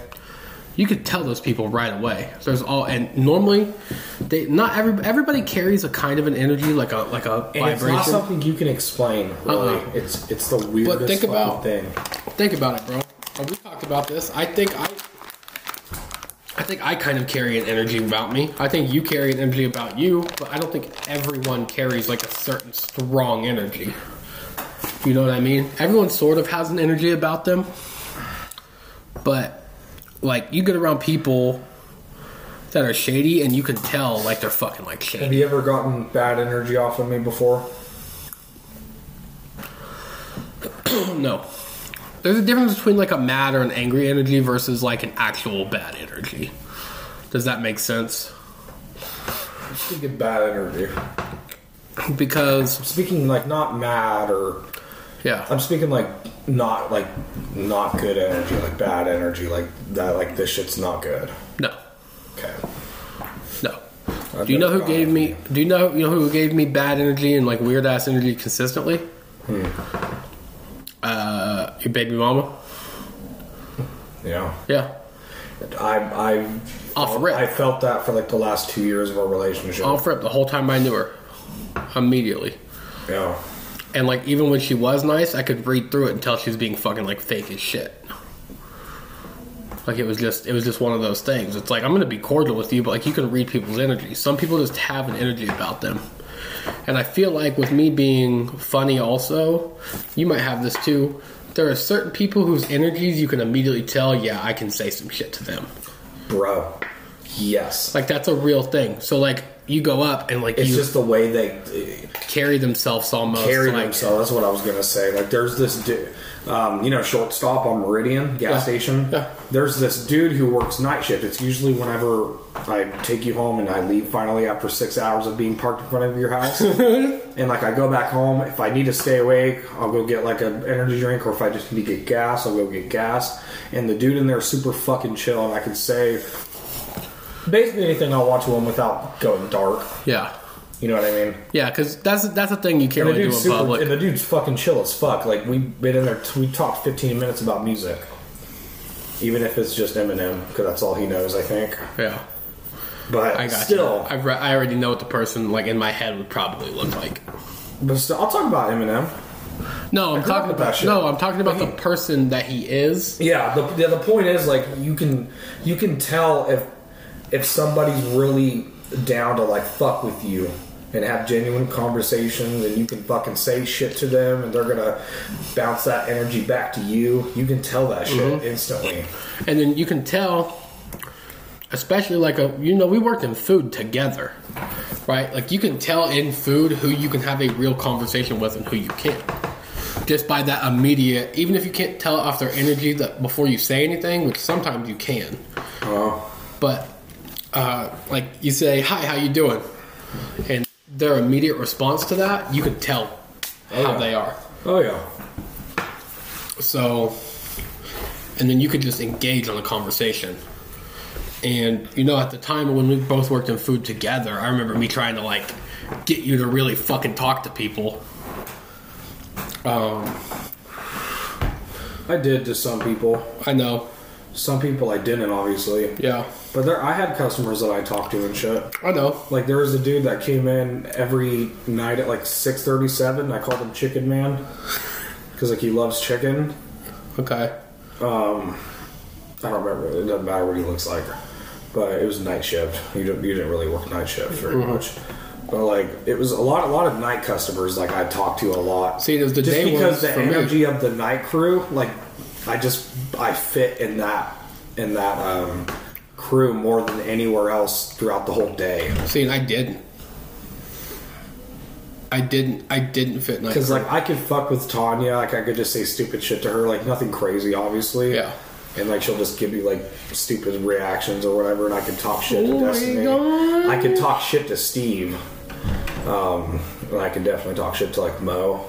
you could tell those people right away there's all and normally they not every everybody carries a kind of an energy like a like a And it's not vibration something you can explain. Really, Uh-uh. it's it's the weirdest but think about- thing. think about it bro we talked about this i think think I kind of carry an energy about me. I think you carry an energy about you, but I don't think everyone carries like a certain strong energy. You know what I mean? Everyone sort of has an energy about them, but like you get around people that are shady, and you can tell like they're fucking like shady. Have you ever gotten bad energy off of me before? no, there's a difference between like a mad or an angry energy versus like an actual bad energy. Does that make sense? You get bad energy. Because Speaking like not mad or yeah, I'm speaking like not like not good energy, like bad energy, like that. Like this shit's not good. no, Okay. no. I've Do you know who gave gotten- me? Do you know you know who gave me bad energy and like weird ass energy consistently? Hmm. Uh, your baby mama. Yeah. Yeah, I I Off rip. I felt that for like the last two years of our relationship. off rip the whole time I knew her, immediately. Yeah. And like even when she was nice, I could read through it and tell she was being fucking like fake as shit. Like it was just it was just one of those things. It's like I'm gonna be cordial with you, but like you can read people's energy. Some people just have an energy about them. And I feel like with me being funny also, you might have this too. There are certain people whose energies you can immediately tell, yeah, I can say some shit to them. Bro. Yes. Like that's a real thing. So like you go up and like It's just the way they carry themselves almost carry like themselves. That's what I was gonna say. Like, there's this dude, um, you know, shortstop on Meridian gas Yeah. station. Yeah. There's this dude who works night shift. It's usually whenever I take you home and I leave finally after six hours of being parked in front of your house. and like I go back home. If I need to stay awake, I'll go get like an energy drink, or if I just need to get gas, I'll go get gas. And the dude in there is super fucking chill, and I can say basically anything I want to him without going dark. yeah. You know what I mean? Yeah, because that's that's the thing you can't really do in super, public. and the dude's fucking chill as fuck. Like we've been in there, we talked 15 minutes about music, even if it's just Eminem, because that's all he knows, I think. yeah, But I got still, you. Re- I already know what the person like in my head would probably look like. but still, I'll talk about Eminem. No, I'm talking about no, I'm talking about But the person that he is. Yeah, the, the the point is like you can you can tell if if somebody's really down to like fuck with you and have genuine conversations and you can fucking say shit to them and they're gonna bounce that energy back to you. You can tell that shit Mm-hmm. instantly. And then you can tell especially like a you know we worked in food together, right? Like you can tell in food who you can have a real conversation with and who you can't. Just by that immediate, even if you can't tell off their energy that before you say anything, which sometimes you can, Oh, but uh, like you say hi how you doing and their immediate response to that you can tell how yeah. they are oh yeah. so and then you could just engage on a conversation and you know at the time when we both worked in food together i remember me trying to like get you to really fucking talk to people um I did to some people. i know Some people I didn't, obviously. yeah But there, I had customers that I talked to and shit. i know Like there was a dude that came in every night at like six thirty-seven. I called him Chicken Man because like he loves chicken. okay Um, I don't remember. It doesn't matter what he looks like, but it was night shift. You didn't, you didn't really work night shift very much. But like it was a lot, a lot of night customers. Like I talked to a lot. See, there's the just day because the for me. energy of the night crew. Like I just I fit in that in that um, crew more than anywhere else throughout the whole day. see and i didn't i didn't i didn't fit Because like I could fuck with Tanya, like I could just say stupid shit to her, like nothing crazy, obviously. Yeah. And like she'll just give me like stupid reactions or whatever, and I could talk shit to Oh Destiny. I could talk shit to Steve. Um, and I could definitely talk shit to like Mo,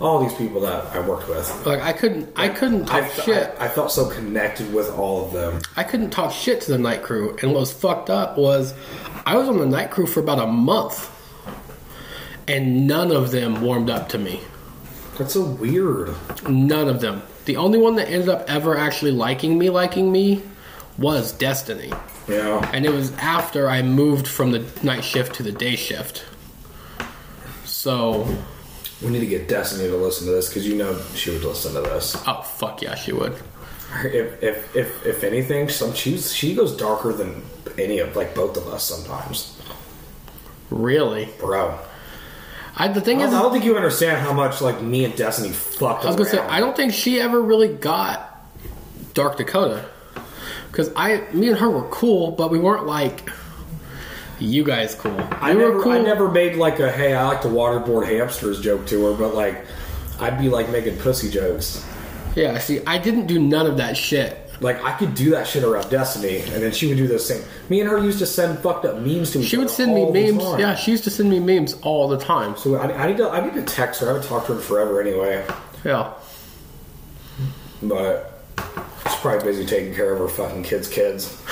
all these people that I worked with. like i couldn't i couldn't talk I, shit I, I felt so connected with all of them. I couldn't talk shit to the night crew, and what was fucked up was I was on the night crew for about a month, and none of them warmed up to me. That's so weird. None of them. The only one that ended up ever actually liking me, liking me, was Destiny, Yeah. and it was after I moved from the night shift to the day shift. So, We need to get Destiny to listen to this because you know she would listen to this. oh fuck yeah, she would. If if if, if anything, some she's she goes darker than any of like both of us sometimes, Really? bro. I the thing I is, I don't think you understand how much like me and Destiny fucked. Up. I was gonna say. I don't think she ever really got Dark Dakota because I, me and her were cool, but we weren't like you guys cool. I were never, cool. I never made like a hey, I like to waterboard hamsters joke to her, but like I'd be like making pussy jokes. Yeah, see, I didn't do none of that shit. Like I could do that shit around Destiny, and then she would do the same. Me and her used to send fucked up memes to each other. She would send me memes. Yeah, she used to send me memes all the time. So I, I need to I need to text her. I haven't talked to her in forever anyway, Yeah, but she's probably busy taking care of her fucking kids' kids.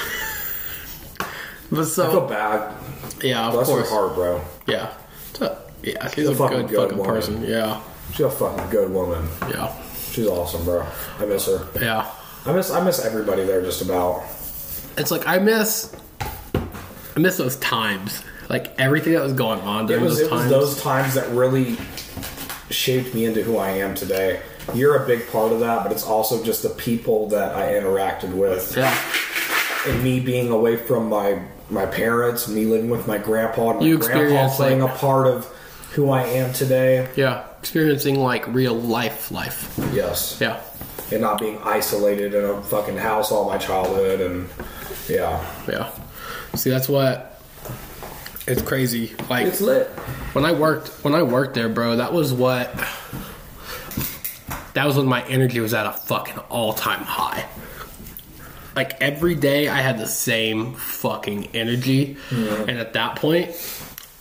But I feel bad. yeah, of Bless her course. heart, bro. Yeah, So, yeah, she's a fucking good, good fucking woman. person. Yeah, She's a fucking good woman. yeah, She's awesome, bro. I miss her. yeah. I miss I miss everybody there just about. It's like I miss, I miss those times. Like everything that was going on It during was those it was times. those times that really shaped me into who I am today. You're a big part of that, but it's also just the people that I interacted with. yeah, and me being away from my my parents, me living with my grandpa, and my You grandpa playing like- a part of who I am today. yeah. Experiencing like real life, life. Yes, Yeah, and not being isolated in a fucking house all my childhood, and yeah, yeah. See, that's what. It's crazy. Like it's lit. when I worked when I worked there, bro, that was what that was when my energy was at a fucking all time high. Like every day I had the same fucking energy. And at that point,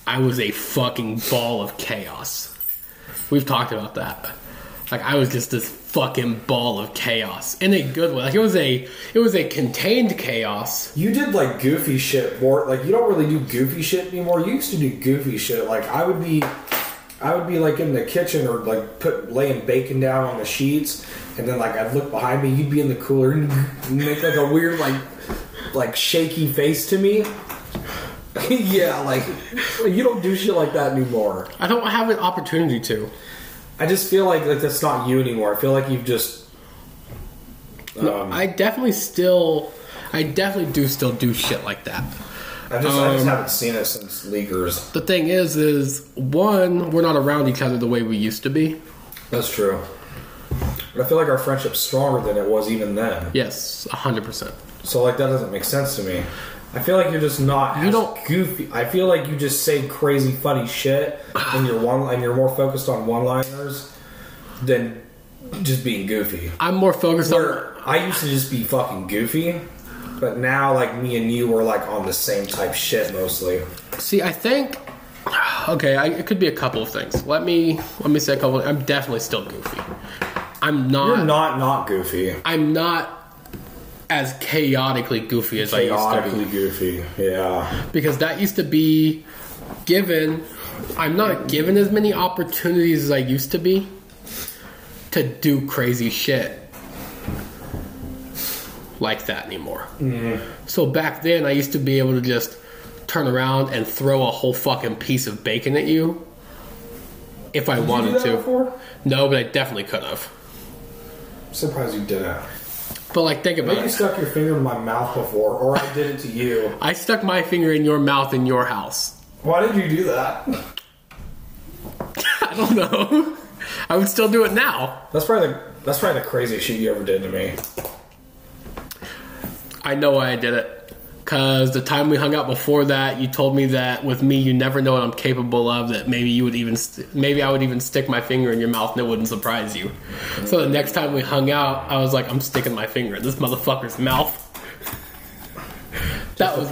I was a fucking ball of chaos. We've talked about that. Like I was just this fucking ball of chaos in a good way. Like it was a it was a contained chaos. You did like goofy shit more. Like you don't really do goofy shit anymore. You used to do goofy shit. Like I would be, I would be like in the kitchen or like put laying bacon down on the sheets, and then like I'd look behind me. You'd be in the cooler and make like a weird like, like shaky face to me. yeah, like you don't do shit like that anymore. I don't have an opportunity to. I just feel like like that's not you anymore. I feel like you've just. No, Um, I definitely still, I definitely do still do shit like that. I just I just um, haven't seen it since Leaguers. The thing is, is one, we're not around each other the way we used to be. That's true. But I feel like our friendship's stronger than it was even then. Yes, hundred percent. So like that doesn't make sense to me. I feel like you're just not You as don't- goofy. I feel like you just say crazy, funny shit, and you're one, and you're more focused on one-liners than just being goofy. I'm more focused on. I used to just be fucking goofy, but now like me and you are like on the same type shit mostly. See, I think. Okay, I, it could be a couple of things. Let me let me say a couple. I'm definitely still goofy. I'm not. You're not not goofy. I'm not as chaotically goofy as I used to be. Chaotically goofy. Yeah. because that used to be given. I'm not given as many opportunities as I used to be to do crazy shit like that anymore. Mm-hmm. So back then, I used to be able to just turn around and throw a whole fucking piece of bacon at you if I wanted Did that to. before? No, but I definitely could have. I'm surprised you didn't. But like, think about it. Maybe you stuck your finger in my mouth before, or I did it to you. I stuck my finger in your mouth in your house. Why did you do that? I don't know. I would still do it now. That's probably the that's probably the craziest shit you ever did to me. I know why I did it. Cause the time we hung out before that, you told me that with me, you never know what I'm capable of. That maybe you would even, st- maybe I would even stick my finger in your mouth and it wouldn't surprise you. So the next time we hung out, I was like, I'm sticking my finger in this motherfucker's mouth. That was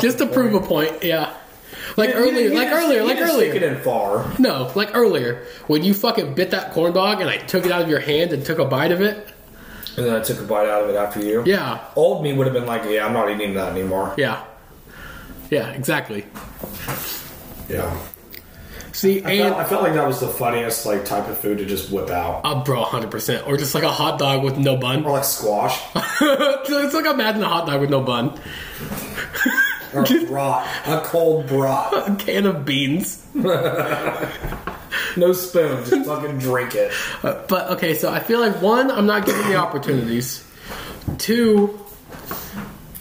just to prove a point. Yeah, like earlier, like earlier, like earlier. Stick it in far. No, like earlier when you fucking bit that corn dog and I took it out of your hand and took a bite of it. And then I took a bite out of it after you. Yeah, Old me would have been like, yeah, I'm not eating that anymore. yeah, yeah, exactly. Yeah. See, I and felt, I felt like that was the funniest like type of food to just whip out. uh, bro, hundred percent, or just like a hot dog with no bun. Or like squash. it's like imagine a hot dog with no bun, Or a brat. A cold brat. a can of beans. No spoon. Just fucking drink it. Uh, but okay, so I feel like one, I'm not getting the opportunities. Two,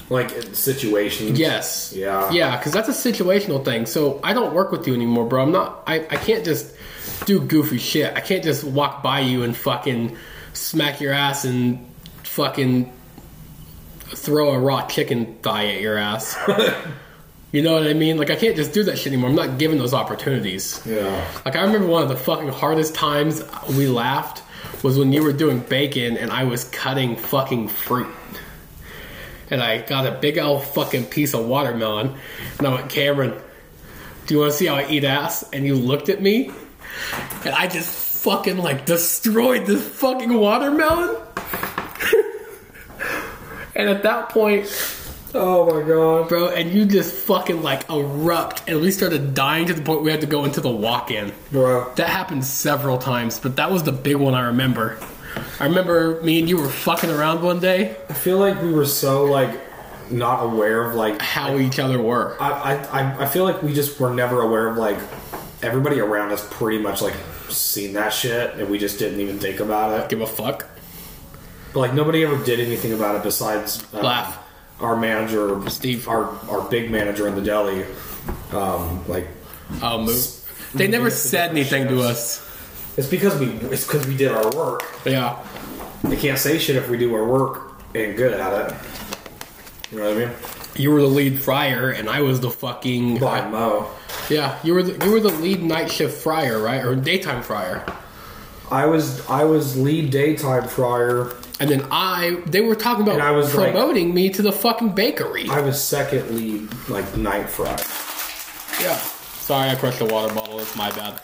Like situations. Yes. Yeah. Yeah, because that's a situational thing. So I don't work with you anymore, bro. I'm not. I, I can't just do goofy shit. I can't just walk by you and fucking smack your ass and fucking throw a raw chicken thigh at your ass. you know what I mean? Like I can't just do that shit anymore. I'm not given those opportunities. Yeah. Like I remember one of the fucking hardest times we laughed was when you were doing bacon and I was cutting fucking fruit. And I got a big old fucking piece of watermelon and I went, Cameron, do you want to see how I eat ass? And you looked at me and I just fucking like destroyed this fucking watermelon. and at that point, Oh my god. bro, and you just fucking like erupt and we started dying to the point we had to go into the walk-in. Bro. That happened several times, but that was the big one I remember. I remember me and you were fucking around one day, I feel like we were so like not aware of like how each other were. I, I, I- I feel like we just were never aware of like everybody around us pretty much like seen that shit and we just didn't even think about it. Give a fuck. But like nobody ever did anything about it besides uh, Laugh. Our manager, Steve. our our big manager in the deli. Um, like Oh, move. They never said anything to us. it's because we it's because we did our work. Yeah. They can't say shit if we do our work and good at it. You know what I mean? You were the lead fryer, and I was the fucking. Blind Mo. Yeah, you were the, you were the lead night shift fryer, right, or daytime fryer. I was I was lead daytime fryer. And then I, they were talking about And I was like- promoting me to the fucking bakery. I was second lead like night fry. Yeah. Sorry, I crushed the water bottle. It's my bad.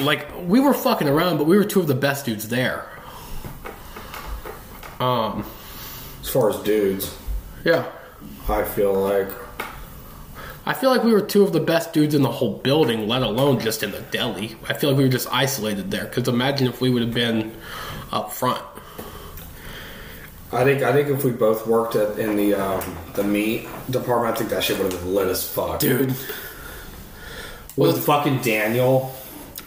Like we were fucking around, but we were two of the best dudes there. Um. As far as dudes, Yeah. I feel like I feel like we were two of the best dudes in the whole building, let alone just in the deli. I feel like we were just isolated there. Because imagine if we would have been up front. I think I think if we both worked at, in the um, the meat department, I think that shit would have been lit as fuck. Dude. with fucking Daniel,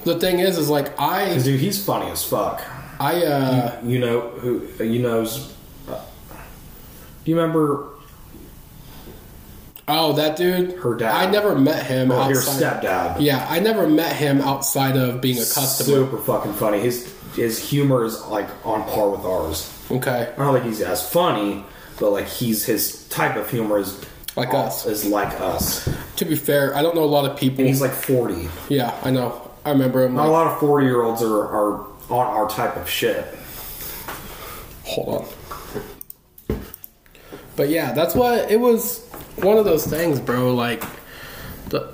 The thing is, is like I, dude, he's funny as fuck. I, uh, You know who? You knows? Uh, you remember oh, that dude. Her dad. I never met him oh, your outside. stepdad? Yeah, I never met him outside of being a customer. Super fucking funny. His his humor is like on par with ours. Okay. I don't think he's as funny, but like he's his type of humor is Like us. is like us. To be fair, I don't know a lot of people. And he's like forty. yeah, I know. I remember him. Not a lot of forty year olds are, are on our type of shit. hold on. But yeah, that's what it was. One of those things, bro. Like the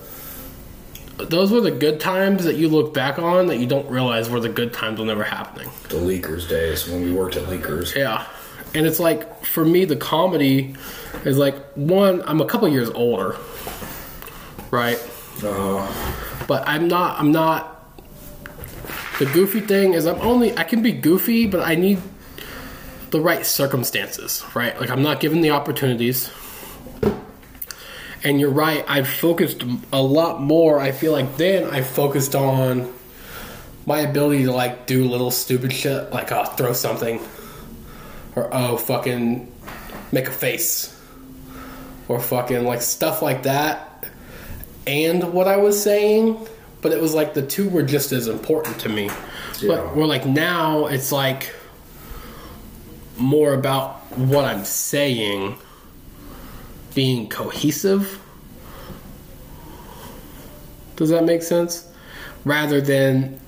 those were the good times that you look back on that you don't realize were the good times when they were happening. The leakers days when we worked at leakers. Yeah. And it's like for me the comedy is like one I'm a couple years older. Right? Uh, But I'm not I'm not the goofy thing is I'm only I can be goofy, but I need the right circumstances, right? Like I'm not given the opportunities. And you're right, I've focused a lot more. I feel like then I focused on my ability to like do little stupid shit, like uh, throw something, or oh fucking make a face, or fucking like stuff like that, and what I was saying. But it was like the two were just as important to me. Yeah. But we're like now it's like more about what I'm saying being cohesive. Does that make sense? Rather than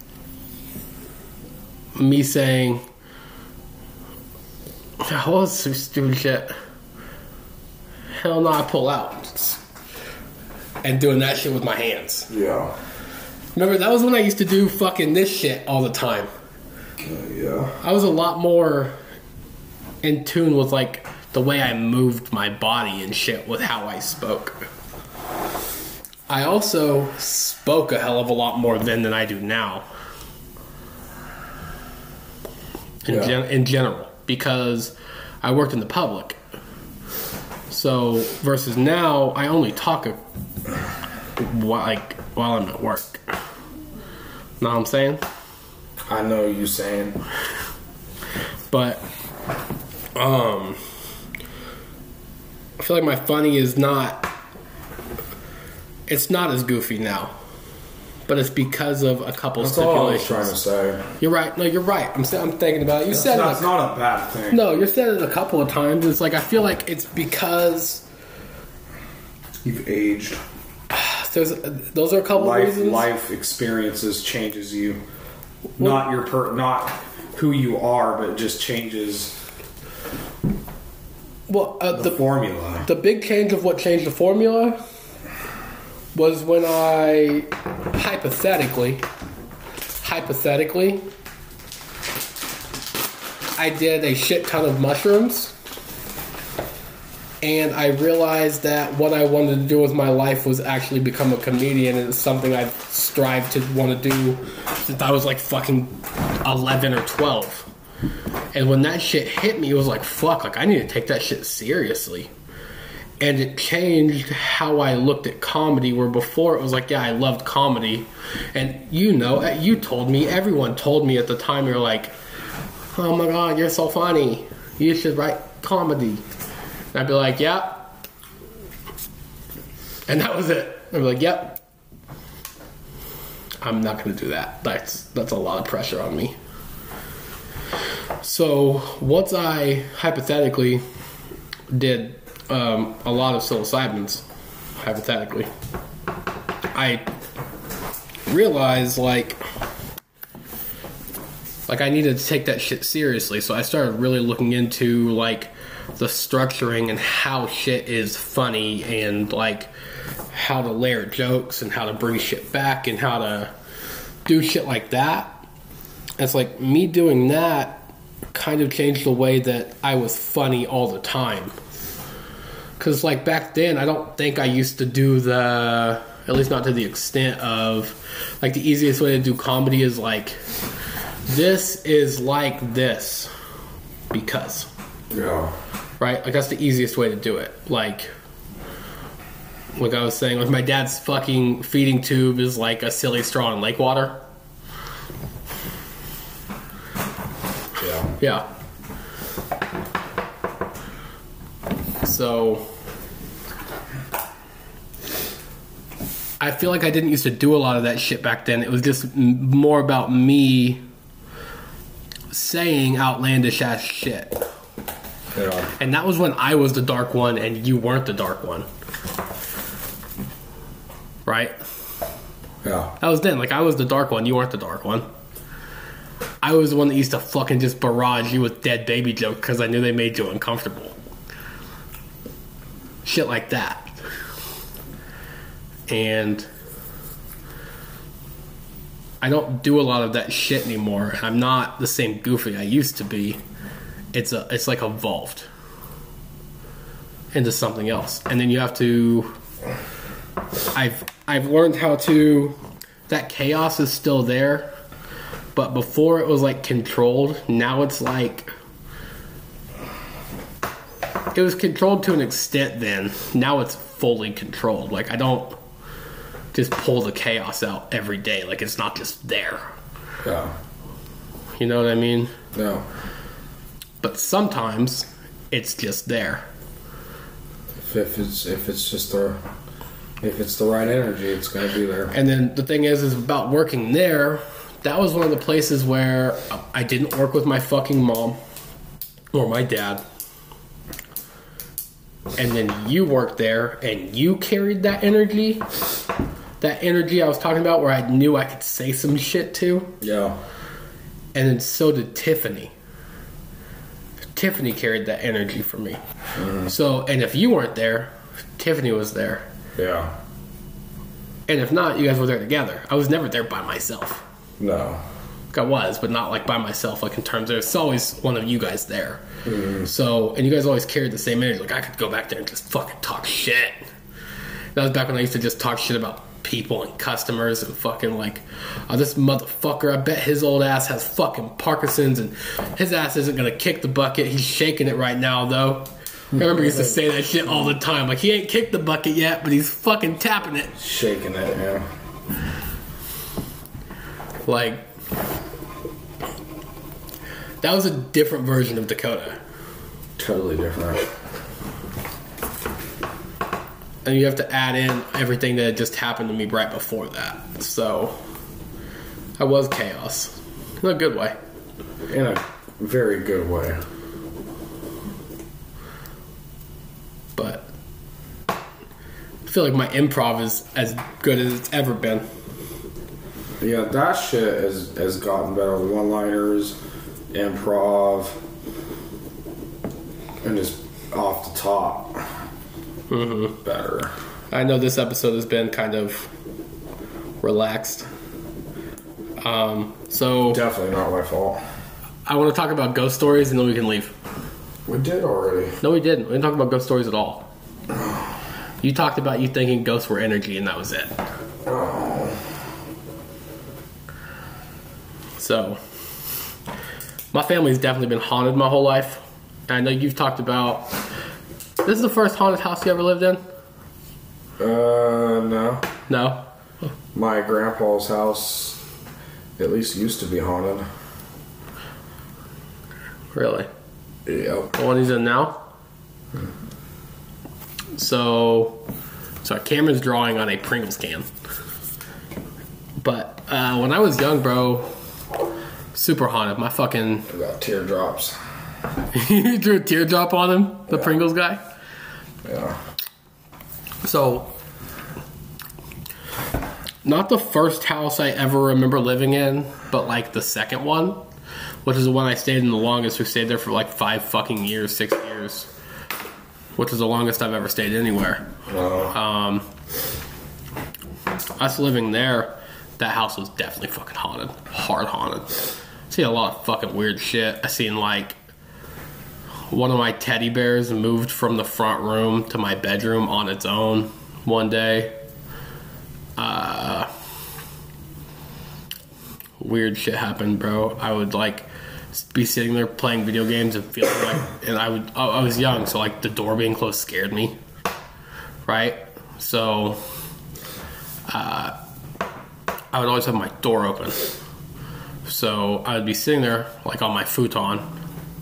me saying, oh, "That was some stupid shit." Hell no, I pull out and doing that shit with my hands. yeah. Remember that was when I used to do fucking this shit all the time. Uh, yeah. I was a lot more in tune with like the way I moved my body and shit with how I spoke. I also spoke a hell of a lot more then than I do now. In, Yeah. gen- in general, because I worked in the public. So versus now, I only talk a, like while I'm at work. Know what I'm saying? I know you saying. but um I feel like my funny is not it's not as goofy now. But it's because of a couple That's all I was stipulations. trying to say. You're right. No, you're right. I'm I'm thinking about it. You said it. That's a- not a bad thing. no, you said it a couple of times. It's like I feel like it's because You've aged. there's those are a couple of Life, reasons. life experiences changes you. Not your per, not who you are, but just changes Well, uh, the, the formula. The big change of what changed the formula was when I hypothetically, hypothetically, I did a shit ton of mushrooms. And I realized that what I wanted to do with my life was actually become a comedian, and it's something I've strived to want to do since I was like fucking 11 or 12. And when that shit hit me, it was like, fuck, like I need to take that shit seriously. And it changed how I looked at comedy, where before it was like, yeah, I loved comedy. And you know, uh, you told me, everyone told me at the time, you're like, oh my god, you're so funny. You should write comedy. And I'd be like, yeah. And that was it. I'd be like, yep. I'm not gonna do that. That's that's a lot of pressure on me. So once I hypothetically did um, a lot of psilocybins, hypothetically, I realized like like I needed to take that shit seriously. So I started really looking into like the structuring and how shit is funny and like how to layer jokes and how to bring shit back and how to do shit like that. It's like me doing that kind of changed the way that I was funny all the time. Cause like back then, I don't think I used to do the, at least not to the extent of, like the easiest way to do comedy is like, this is like this, because, Yeah. right? Like that's the easiest way to do it. Like, like I was saying, like my dad's fucking feeding tube is like a silly straw in lake water. Yeah. Yeah. So I feel like I didn't used to do a lot of that shit back then. It was just m- more about me saying outlandish ass shit. Yeah. And that was when I was the dark one and you weren't the dark one. Right? Yeah. That was then. Like I was the dark one, you weren't the dark one. I was the one that used to fucking just barrage you with dead baby jokes because I knew they made you uncomfortable. Shit like that. And I don't do a lot of that shit anymore. I'm not the same goofy I used to be. It's a it's like evolved into something else. And then you have to I've I've learned how to that chaos is still there, but before it was like controlled. Now it's like it was controlled to an extent. Then now it's fully controlled. Like I don't just pull the chaos out every day. Like it's not just there. Yeah. You know what I mean? No. But sometimes it's just there. If, if it's if it's just the if it's the right energy, it's gonna be there. And then the thing is, is about working there. That was one of the places where uh, I didn't work with my fucking mom or my dad. And then you worked there and you carried that energy. That energy I was talking about where I knew I could say some shit to. Yeah. And then so did Tiffany. Tiffany carried that energy for me. Mm-hmm. So, and if you weren't there, Tiffany was there. Yeah. And if not, you guys were there together. I was never there by myself. No. I was, but not like by myself. Like in terms of it's always one of you guys there. Mm-hmm. So, and you guys always carried the same energy. Like I could go back there and just fucking talk shit. That was back when I used to just talk shit about people and customers and fucking like, oh, this motherfucker. I bet his old ass has fucking Parkinson's and his ass isn't gonna kick the bucket. He's shaking it right now though. I remember he used to say that shit all the time. Like he ain't kicked the bucket yet, but he's fucking tapping it. Shaking it, yeah. Like that was a different version of Dakota. Totally different. And you have to add in everything that just happened to me right before that. So I was chaos. In a good way. In a very good way. But I feel like my improv is as good as it's ever been. Yeah, that shit has, has gotten better. One liners, improv, and just off the top. Mm-hmm. Better. I know this episode has been kind of relaxed. Um, so Definitely not my fault. I want to talk about ghost stories and then we can leave. We did already. No, we didn't. We didn't talk about ghost stories at all. You talked about you thinking ghosts were energy, and that was it. So, my family's definitely been haunted my whole life. And I know you've talked about. This is the first haunted house you ever lived in? Uh, no. No? My grandpa's house at least used to be haunted. Really? Yep. The one he's in now? So, sorry, Cameron's drawing on a Pringles can. But uh, when I was young, bro, super haunted. My fucking I got teardrops. you drew a teardrop on him, the Pringles guy. Yeah. So, not the first house I ever remember living in, but like the second one, which is the one I stayed in the longest. We stayed there for like five fucking years, six years, which is the longest I've ever stayed anywhere. Um, us living there, that house was definitely fucking haunted, hard haunted. Seen a lot of fucking weird shit. I seen like one of my teddy bears moved from the front room to my bedroom on its own one day. Uh, weird shit happened, bro. I would like be sitting there playing video games and feeling like, and I would, I was young, so like the door being closed scared me, right? So, uh, I would always have my door open. So I would be sitting there like on my futon,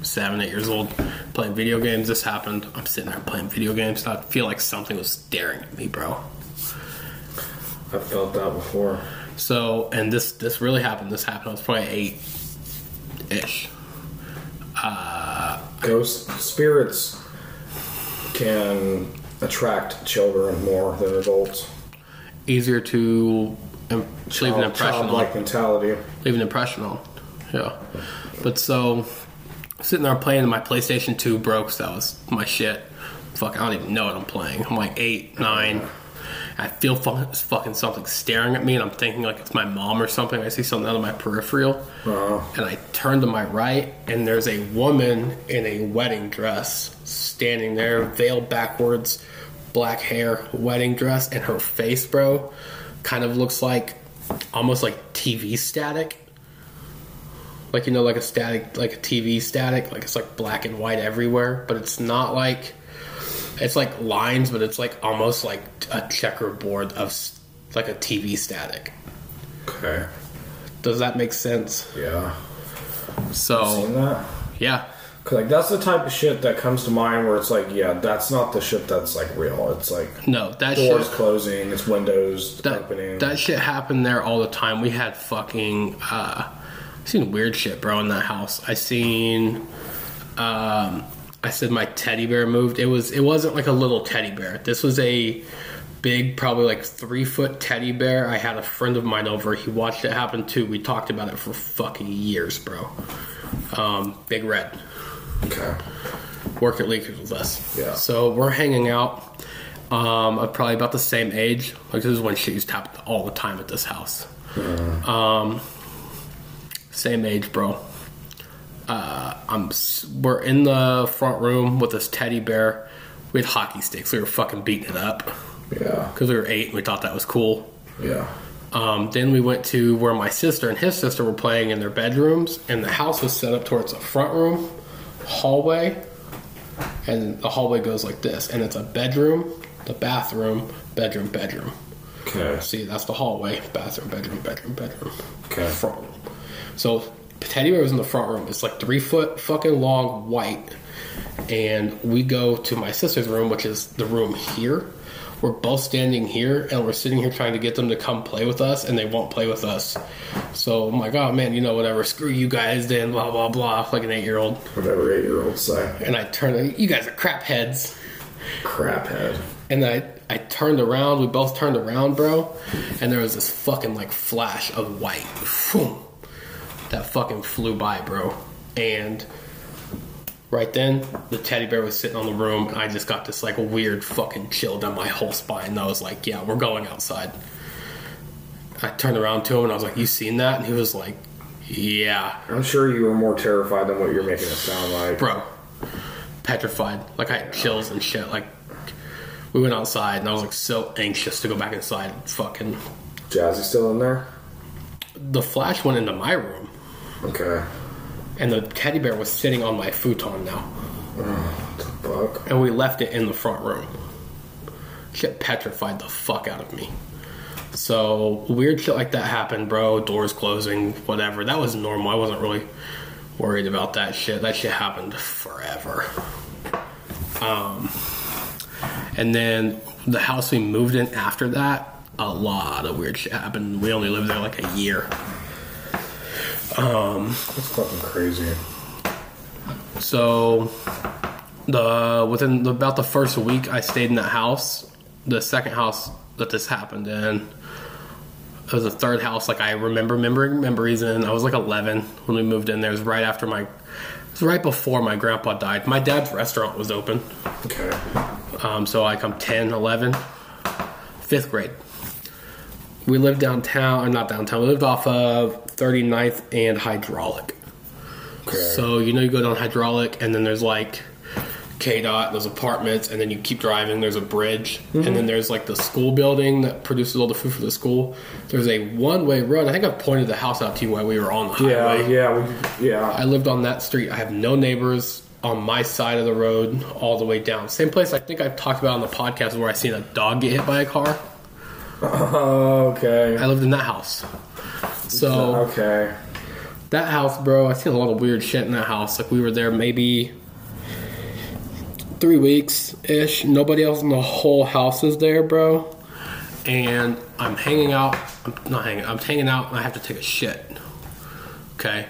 seven, eight years old, playing video games. This happened. I'm sitting there playing video games. I feel like something was staring at me, bro. I felt that before. So, and this this really happened. This happened. I was probably eight ish. Uh, ghost spirits can attract children more than adults. Easier to leave an impression on. Mentality. leave an impression on. Yeah. But so sitting there playing my PlayStation 2 broke, so that was my shit. Fuck, I don't even know what I'm playing. I'm like eight, nine. I feel fucking, fucking something staring at me, and I'm thinking like it's my mom or something. I see something out of my peripheral, Uh, and I turn to my right, and there's a woman in a wedding dress standing there, veiled backwards, black hair, wedding dress, and her face, bro, kind of looks like almost like TV static. Like you know, like a static, like a TV static, like it's like black and white everywhere, but it's not like it's like lines, but it's like almost like a checkerboard of like a TV static. okay. Does that make sense? Yeah. So yeah, Cause like that's the type of shit that comes to mind where it's like, yeah, that's not the shit that's like real. It's like no, that doors shit. closing, it's windows That, opening. that shit happened there all the time. We had fucking uh I seen weird shit, bro, in that house. I seen um I said my teddy bear moved. It was it wasn't like a little teddy bear. This was a big, probably like three foot teddy bear. I had a friend of mine over. He watched it happen too. We talked about it for fucking years, bro. Um, Big Red okay. worked at Leakers with us. Yeah. So we're hanging out. Um, I'm probably about the same age. Like this is when shit used to happen all the time at this house. Um, same age, bro. Uh, I'm. We're in the front room with this teddy bear. We had hockey sticks. We were fucking beating it up Yeah. because we were eight and we thought that was cool. Yeah. Um, then we went to where my sister and his sister were playing in their bedrooms, and the house was set up towards the front room, hallway, and the hallway goes like this, and it's a bedroom, the bathroom, bedroom, bedroom. Okay. See, that's the hallway, bathroom, bedroom, bedroom, bedroom. Okay. Front room. So Teddy Bear was in the front room. It's like three foot fucking long, white, and we go to my sister's room, which is the room here. We're both standing here, and we're sitting here trying to get them to come play with us, and they won't play with us. So I'm like, oh man, you know whatever, screw you guys, then blah blah blah, like an eight year old. Whatever eight year olds say. And I turn, you guys are crap heads. Crap head. And I, I turned around. We both turned around, bro. And there was this fucking like flash of white. Phoom. that fucking flew by, bro. And right then, the teddy bear was sitting on the room, and I just got this like weird fucking chill down my whole spine. And I was like, "Yeah, we're going outside." I turned around to him and I was like, "You seen that?" And he was like, "Yeah, I'm sure you were more terrified than what you're making it sound like. bro." Petrified. Like I had chills and shit. Like we went outside, and I was like so anxious to go back inside. And fucking Jazzy still in there? the flash went into my room, Okay. And the teddy bear was sitting on my futon now, Fuck. and we left it in the front room. Shit petrified the fuck out of me. So weird shit like that happened, bro. Doors closing, whatever. That was normal. I wasn't really worried about that shit. That shit happened forever. Um, and then the house we moved in after that, a lot of weird shit happened. We only lived there like a year. That's fucking crazy. So the within the, about the first week I stayed in that house, the second house that this happened in, it was the third house like I remember remembering memories in. I was like 11 when we moved in there. It was right after my, it was right before my grandpa died. My dad's restaurant was open, Okay. um, so like I'm 10, 11, fifth grade. We lived downtown, or not downtown. We lived off of 39th and Hydraulic. Okay. So you know you go down hydraulic, and then there's like K dot, those apartments, and then you keep driving. There's a bridge, and mm-hmm. then there's like the school building that produces all the food for the school. There's a one way road. I think I pointed the house out to you while we were on the yeah, highway. yeah, we, yeah. I lived on that street. I have no neighbors on my side of the road all the way down. Same place I think I've talked about on the podcast where I seen a dog get hit by a car. Okay. I lived in that house. So Okay. that house, bro, I seen a lot of weird shit in that house. Like we were there maybe three weeks ish. Nobody else in the whole house is there, bro. And I'm hanging out. I'm not hanging. I'm hanging out, and I have to take a shit. Okay.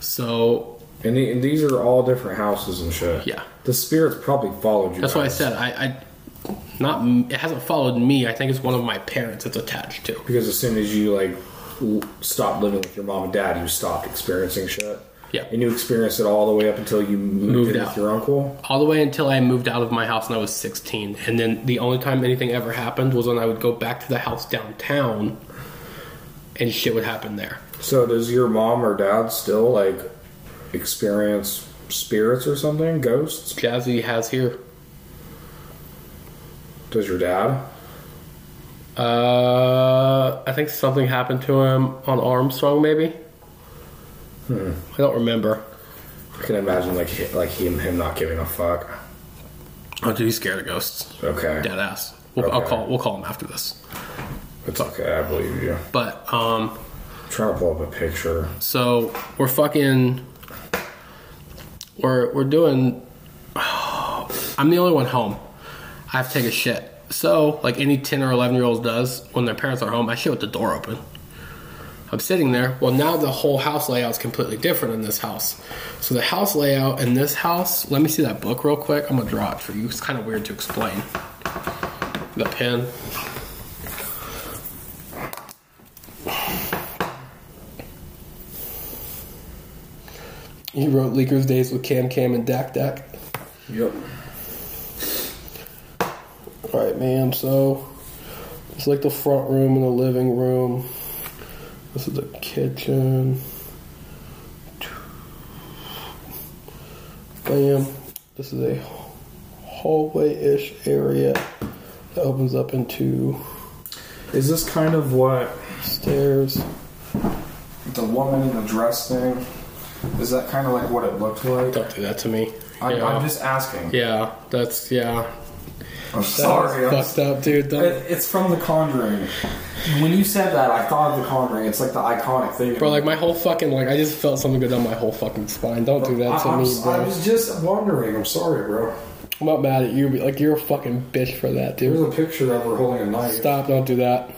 So And, the, and these are all different houses and shit. Yeah. The spirits probably followed you. That's why I said I, I not it hasn't followed me. I think it's one of my parents it's attached to. Because as soon as you like stopped living with your mom and dad, you stopped experiencing shit. Yeah. And you experienced it all the way up until you moved, Moved out. with your uncle. All the way until I moved out of my house and I was 16. And then the only time anything ever happened was when I would go back to the house downtown and shit would happen there. So does your mom or dad still like experience spirits or something? Ghosts? Jazzy has here. Does your dad? Uh, I think something happened to him on Armstrong, maybe. I don't remember. I can imagine like like him him not giving a fuck. Oh, dude, he's scared of ghosts. Okay. Dead ass. We'll, I'll call. We'll call him after this. It's okay, I believe you. But um, I'm trying to pull up a picture. so we're fucking. We're we're doing. I'm the only one home. I have to take a shit. So, like any 10 or 11 year olds does, when their parents are home, I shit with the door open. I'm sitting there. Well, now the whole house layout is completely different in this house. So the house layout in this house. Let me see that book real quick. I'm gonna draw it for you. It's kind of weird to explain. The pen. He wrote Leaker's Days with Cam Cam and Dak Dak. Yep. Alright, man, so it's like the front room and the living room. This is the kitchen. Bam. This is a hallway ish area that opens up into Is this kind of what stairs. the woman in the dress thing? Is that kind of like what it looked like? Don't do that to me. I, yeah. I'm just asking. yeah, that's yeah. I'm sorry. I'm fucked up, dude. Don't- It- It's from The Conjuring. When you said that, I thought of The Conjuring. It's like the iconic thing. Bro, like my whole fucking like I just felt something go down my whole fucking spine. Don't do that to I, me, bro. I was just wondering. I'm sorry, bro. I'm not mad at you, but like you're a fucking bitch for that, dude. There's a picture of her holding a knife. Stop! Don't do that.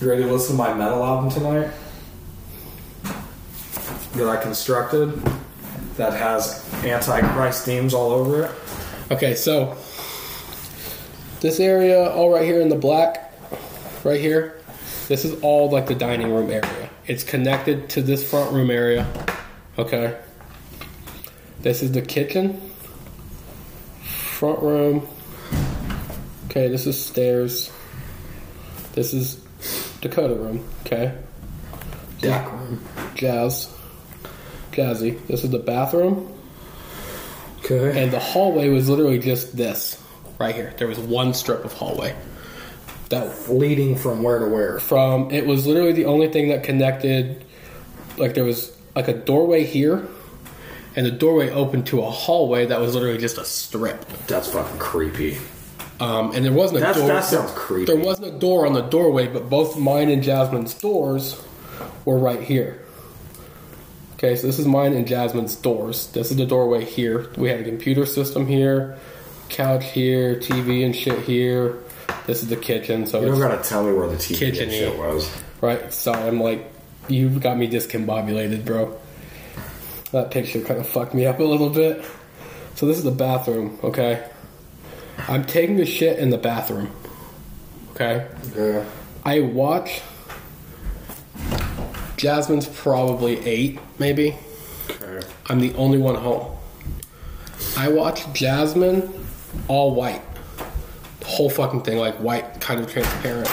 You ready to listen to my metal album tonight? That I constructed. That has Antichrist themes all over it. Okay, so this area, all right here in the black, right here, this is all like the dining room area. It's connected to this front room area. Okay. This is the kitchen, front room. Okay, this is stairs. This is Dakota room. Okay. Dak room. Jazz. Jazzy. This is the bathroom. Okay. And the hallway was literally just this right here. There was one strip of hallway. That Leading from where to where? from it was literally the only thing that connected like there was like a doorway here and the doorway opened to a hallway that was literally just a strip. That's fucking creepy. Um, and there wasn't a That's- door. that sounds creepy. There wasn't a door on the doorway, but both mine and Jasmine's doors were right here. Okay, so this is mine and Jasmine's doors. This is the doorway here. We had a computer system here, couch here, TV and shit here. This is the kitchen. So You don't gotta tell me where the TV Kitchen and shit was. right. Sorry, I'm like, you've got me discombobulated, bro. That picture kind of fucked me up a little bit. So this is the bathroom. Okay, I'm taking the shit in the bathroom. Okay. Yeah. I watch. Jasmine's probably eight, maybe. Okay. I'm the only one home. I watch Jasmine all white. The whole fucking thing, like white, kind of transparent.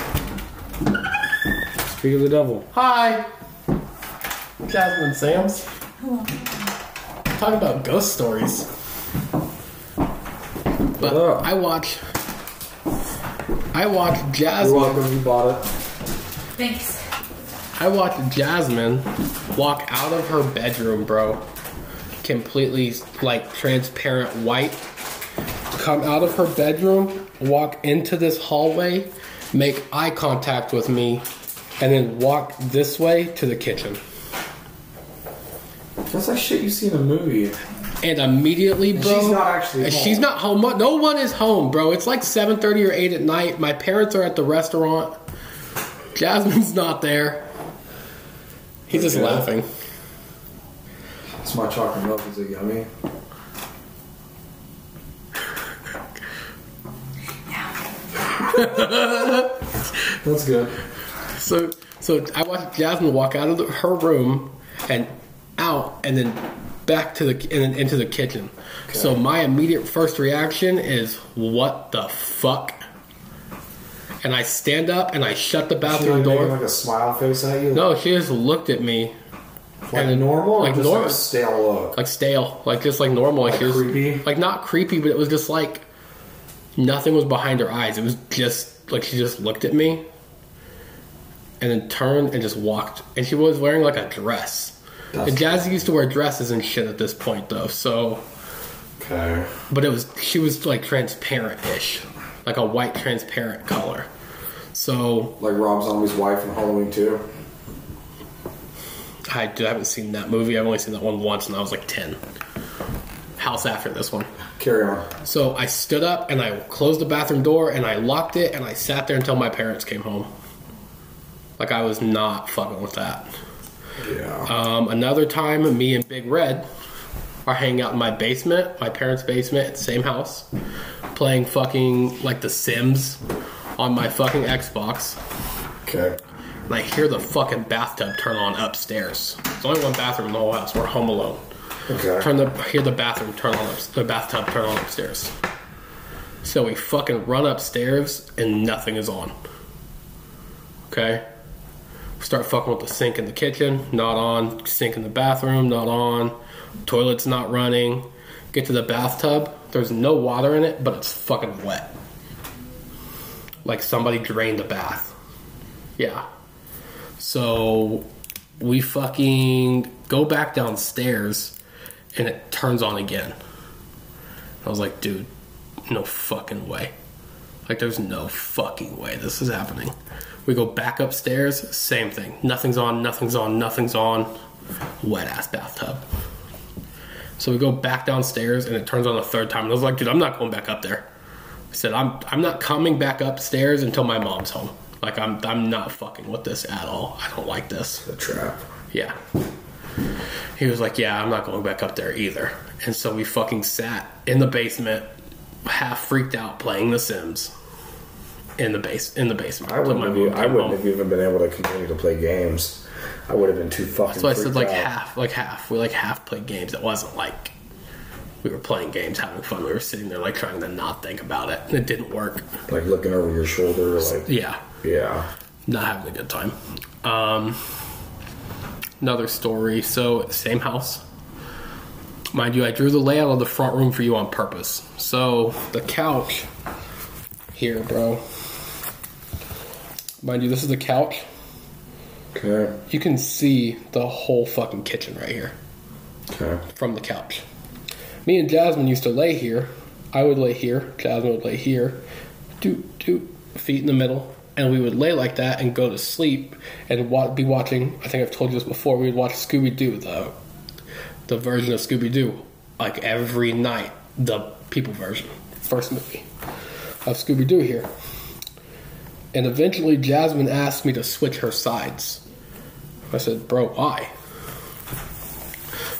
Speak of the devil. Hi! Jasmine Sams. Talking about ghost stories. But up? I watch. I watch Jasmine. You're welcome. You bought it. Thanks. I watched Jasmine walk out of her bedroom, bro. Completely like transparent white. Come out of her bedroom, walk into this hallway, make eye contact with me, and then walk this way to the kitchen. That's like shit you see in a movie. And immediately, bro, she's not actually home. she's not home. No one is home, bro. It's like seven thirty or eight at night. My parents are at the restaurant. Jasmine's not there. He's just Okay. laughing. It's my chocolate milk. Is it yummy? Yeah. That's good. So, so I watched Jasmine walk out of the, her room and out, and then back to the and then into the kitchen. So my immediate first reaction is, "What the fuck?" And I stand up and I shut the bathroom making door. like a smile face at you. No, she just looked at me like and- normal, like normal. like stale look. like stale, like just like normal. Like, Like she was, creepy? Like not creepy, but it was just like nothing was behind her eyes. It was just like she just looked at me and then turned and just walked. And she was wearing like a dress. That's- and Jazzy used to wear dresses and shit at this point though. So, Okay. but it was she was like transparent-ish, like a white transparent color. So Like Rob Zombie's wife in Halloween II. I, I haven't seen that movie. I've only seen that one once, and I was like ten. House after this one. Carry on. So I stood up and I closed the bathroom door and I locked it and I sat there until my parents came home. Like I was not fucking with that. Yeah. Um, another time, me and Big Red are hanging out in my basement, my parents' basement, at the same house, playing fucking like The Sims on my fucking Xbox. okay. And I hear the fucking bathtub turn on upstairs. There's only one bathroom in the whole house. We're home alone. Okay. Turn the hear the bathroom turn on up, the bathtub turn on upstairs. So we fucking run upstairs and nothing is on. Okay. Start fucking with the sink in the kitchen, not on. Sink in the bathroom, not on. Toilet's not running. Get to the bathtub. There's no water in it, but it's fucking wet. Like somebody drained the bath. Yeah. So we fucking go back downstairs and it turns on again. I was like, dude, no fucking way. Like, there's no fucking way this is happening. We go back upstairs, same thing. Nothing's on, nothing's on, nothing's on. Wet ass bathtub. So we go back downstairs and it turns on a third time. And I was like, dude, I'm not going back up there. I said, I'm I'm not coming back upstairs until my mom's home. Like I'm I'm not fucking with this at all. I don't like this. The trap. Yeah. He was like, Yeah, I'm not going back up there either. And so we fucking sat in the basement, half freaked out playing The Sims. In the base in the basement. I wouldn't, have, I wouldn't home. have even been able to continue to play games. I would have been too fucking. So I said like out. half, like half. We like half played games. It wasn't like we were playing games, having fun. We were sitting there like trying to not think about it, and it didn't work. like looking over your shoulder, like Yeah, yeah. not having a good time. Um, another story. So same house. Mind you, I drew the layout of the front room for you on purpose. So the couch here, bro. Mind you, this is the couch. Okay. You can see the whole fucking kitchen right here. Okay. from the couch. Me and Jasmine used to lay here. I would lay here. Jasmine would lay here. Do do feet in the middle, and we would lay like that and go to sleep and wa- be watching. I think I've told you this before. We would watch Scooby Doo, the the version of Scooby Doo, like every night. The people version, first movie of Scooby Doo here. And eventually, Jasmine asked me to switch her sides. I said, "Bro, why?"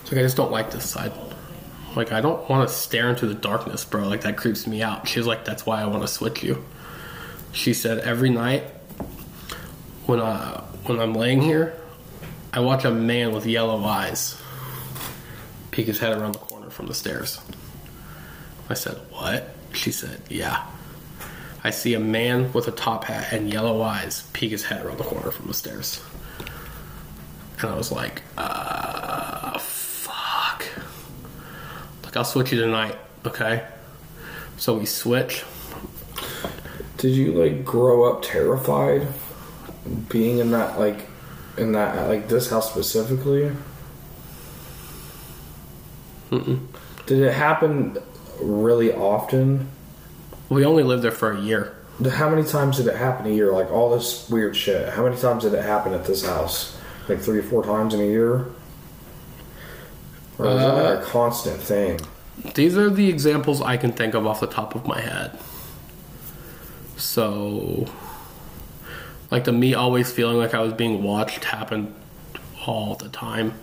It's like I just don't like this side. Like I don't want to stare into the darkness, bro. Like that creeps me out. She's like, that's why I want to switch you. She said every night when I when I'm laying here, I watch a man with yellow eyes peek his head around the corner from the stairs. I said, what? She said, yeah. I see a man with a top hat and yellow eyes peek his head around the corner from the stairs. And I was like, uh, fuck. Like, I'll switch you tonight, okay? So we switch. Did you like grow up terrified, being in that like, in that like this house specifically? Mm-mm. Did it happen really often? We only lived there for a year. How many times did it happen a year? Like all this weird shit. How many times did it happen at this house? Like three or four times in a year? Or was Uh, that a constant thing? These are the examples I can think of off the top of my head. So, like the me always feeling like I was being watched happened all the time.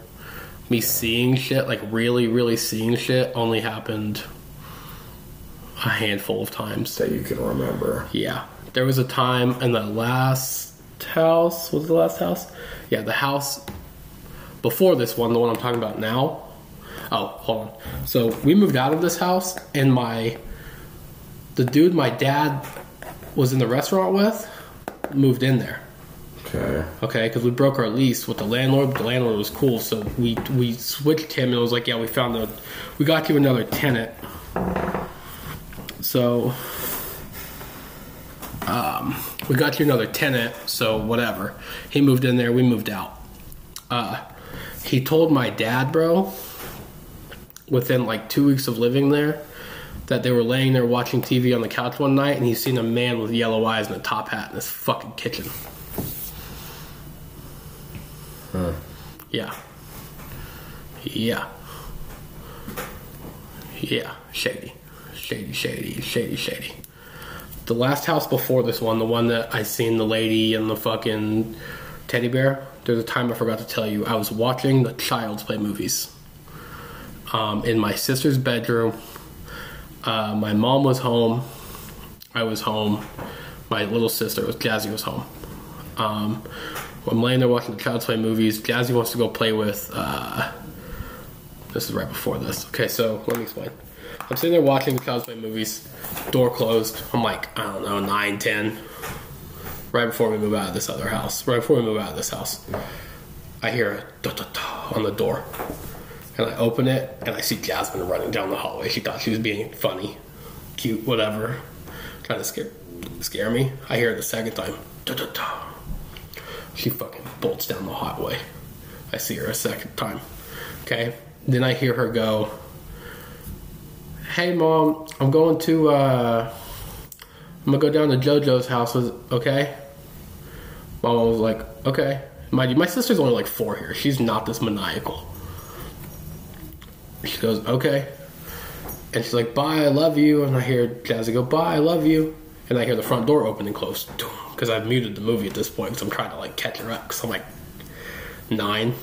Me seeing shit, like really, really seeing shit, only happened a handful of times. That you can remember. Yeah. There was a time in the last house, was the last house? Yeah, the house before this one, the one I'm talking about now. Oh, hold on. So we moved out of this house, and my the dude my dad was in the restaurant with moved in there. Okay. Okay, because we broke our lease with the landlord. The landlord was cool, so we we switched him, and it was like, yeah, we found a, we got you another tenant. So, um, we got you another tenant. So whatever, he moved in there, we moved out. Uh, he told my dad, bro, within like two weeks of living there, that they were laying there watching TV on the couch one night, and he seen a man with yellow eyes and a top hat in his fucking kitchen. Huh. Yeah. Yeah. Yeah. Shady. Shady, shady, shady, shady. The last house before this one, the one that I seen the lady and the fucking teddy bear, there's a time I forgot to tell you. I was watching the Child's Play movies um, in my sister's bedroom. Uh, my mom was home. I was home. My little sister was Jazzy was home. Um, I'm laying there watching the Child's Play movies. Jazzy wants to go play with. Uh, this is right before this. Okay, so let me explain. I'm sitting there watching the Play movies. Door closed. I'm like, I don't know, 9, 10. Right before we move out of this other house. Right before we move out of this house. I hear a da da da on the door. And I open it and I see Jasmine running down the hallway. She thought she was being funny, cute, whatever. Trying to scare scare me. I hear it the second time. Da da da. She fucking bolts down the hallway. I see her a second time. Okay. Then I hear her go, Hey mom, I'm going to uh I'm gonna go down to JoJo's house, is- okay? Mom was like, okay. Mind you, my sister's only like four here. She's not this maniacal. She goes, okay. And she's like, bye, I love you. And I hear Jazzy go, bye, I love you. And I hear the front door open and close. Because I've muted the movie at this point because I'm trying to like catch her up because I'm like nine.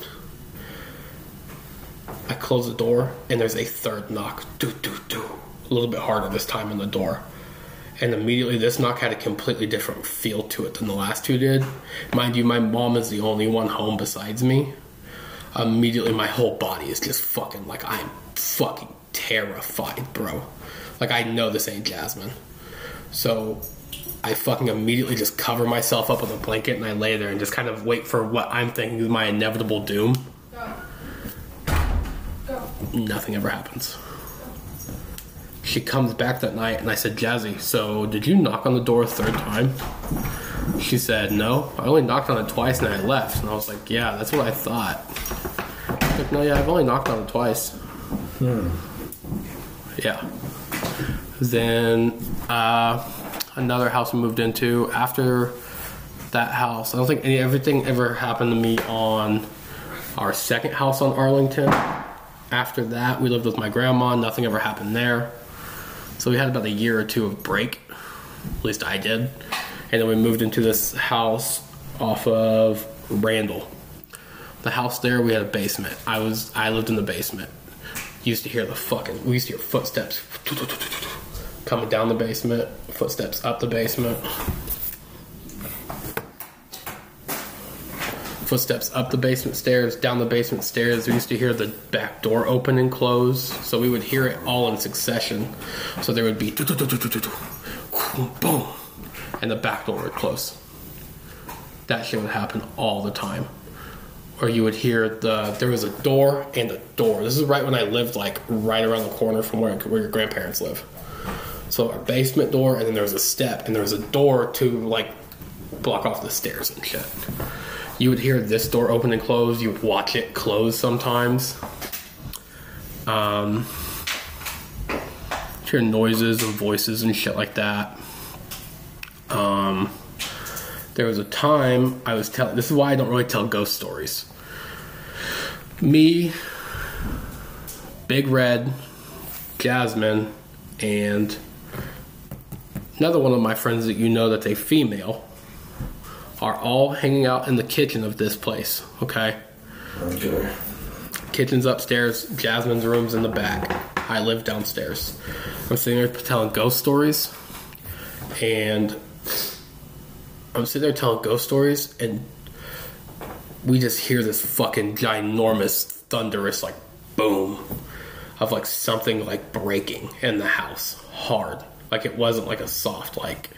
I close the door and there's a third knock. Do, do, do. A little bit harder this time on the door. And immediately this knock had a completely different feel to it than the last two did. Mind you, my mom is the only one home besides me immediately my whole body is just fucking like I'm fucking terrified, bro. Like I know this ain't Jasmine. So I fucking immediately just cover myself up with a blanket and I lay there and just kind of wait for what I'm thinking is my inevitable doom. Nothing ever happens. She comes back that night and I said, Jazzy, so did you knock on the door a third time? She said, No, I only knocked on it twice and I left. And I was like, Yeah, that's what I thought. She's like, No, yeah, I've only knocked on it twice. Hmm. Yeah. Then uh, another house we moved into after that house. I don't think any everything ever happened to me on our second house on Arlington. After that, we lived with my grandma. Nothing ever happened there. So we had about a year or two of break. At least I did. And then we moved into this house off of Randall. The house there, we had a basement. I was I lived in the basement. Used to hear the fucking we used to hear footsteps coming down the basement, footsteps up the basement. Footsteps up the basement stairs, down the basement stairs. We used to hear the back door open and close, so we would hear it all in succession. So there would be boom, and the back door would close. That shit would happen all the time. Or you would hear the there was a door and a door. This is right when I lived like right around the corner from where where your grandparents live. So our basement door, and then there was a step, and there was a door to like block off the stairs and shit. You would hear this door open and close. You would watch it close sometimes. Um, hear noises and voices and shit like that. Um, there was a time I was telling. This is why I don't really tell ghost stories. Me, Big Red, Jasmine, and another one of my friends that you know that's a female are all hanging out in the kitchen of this place, okay? Okay. Kitchen's upstairs. Jasmine's room's in the back. I live downstairs. I'm sitting there telling ghost stories, and I'm sitting there telling ghost stories, and we just hear this fucking ginormous, thunderous, like boom, of like something like breaking in the house hard. Like it wasn't like a soft like.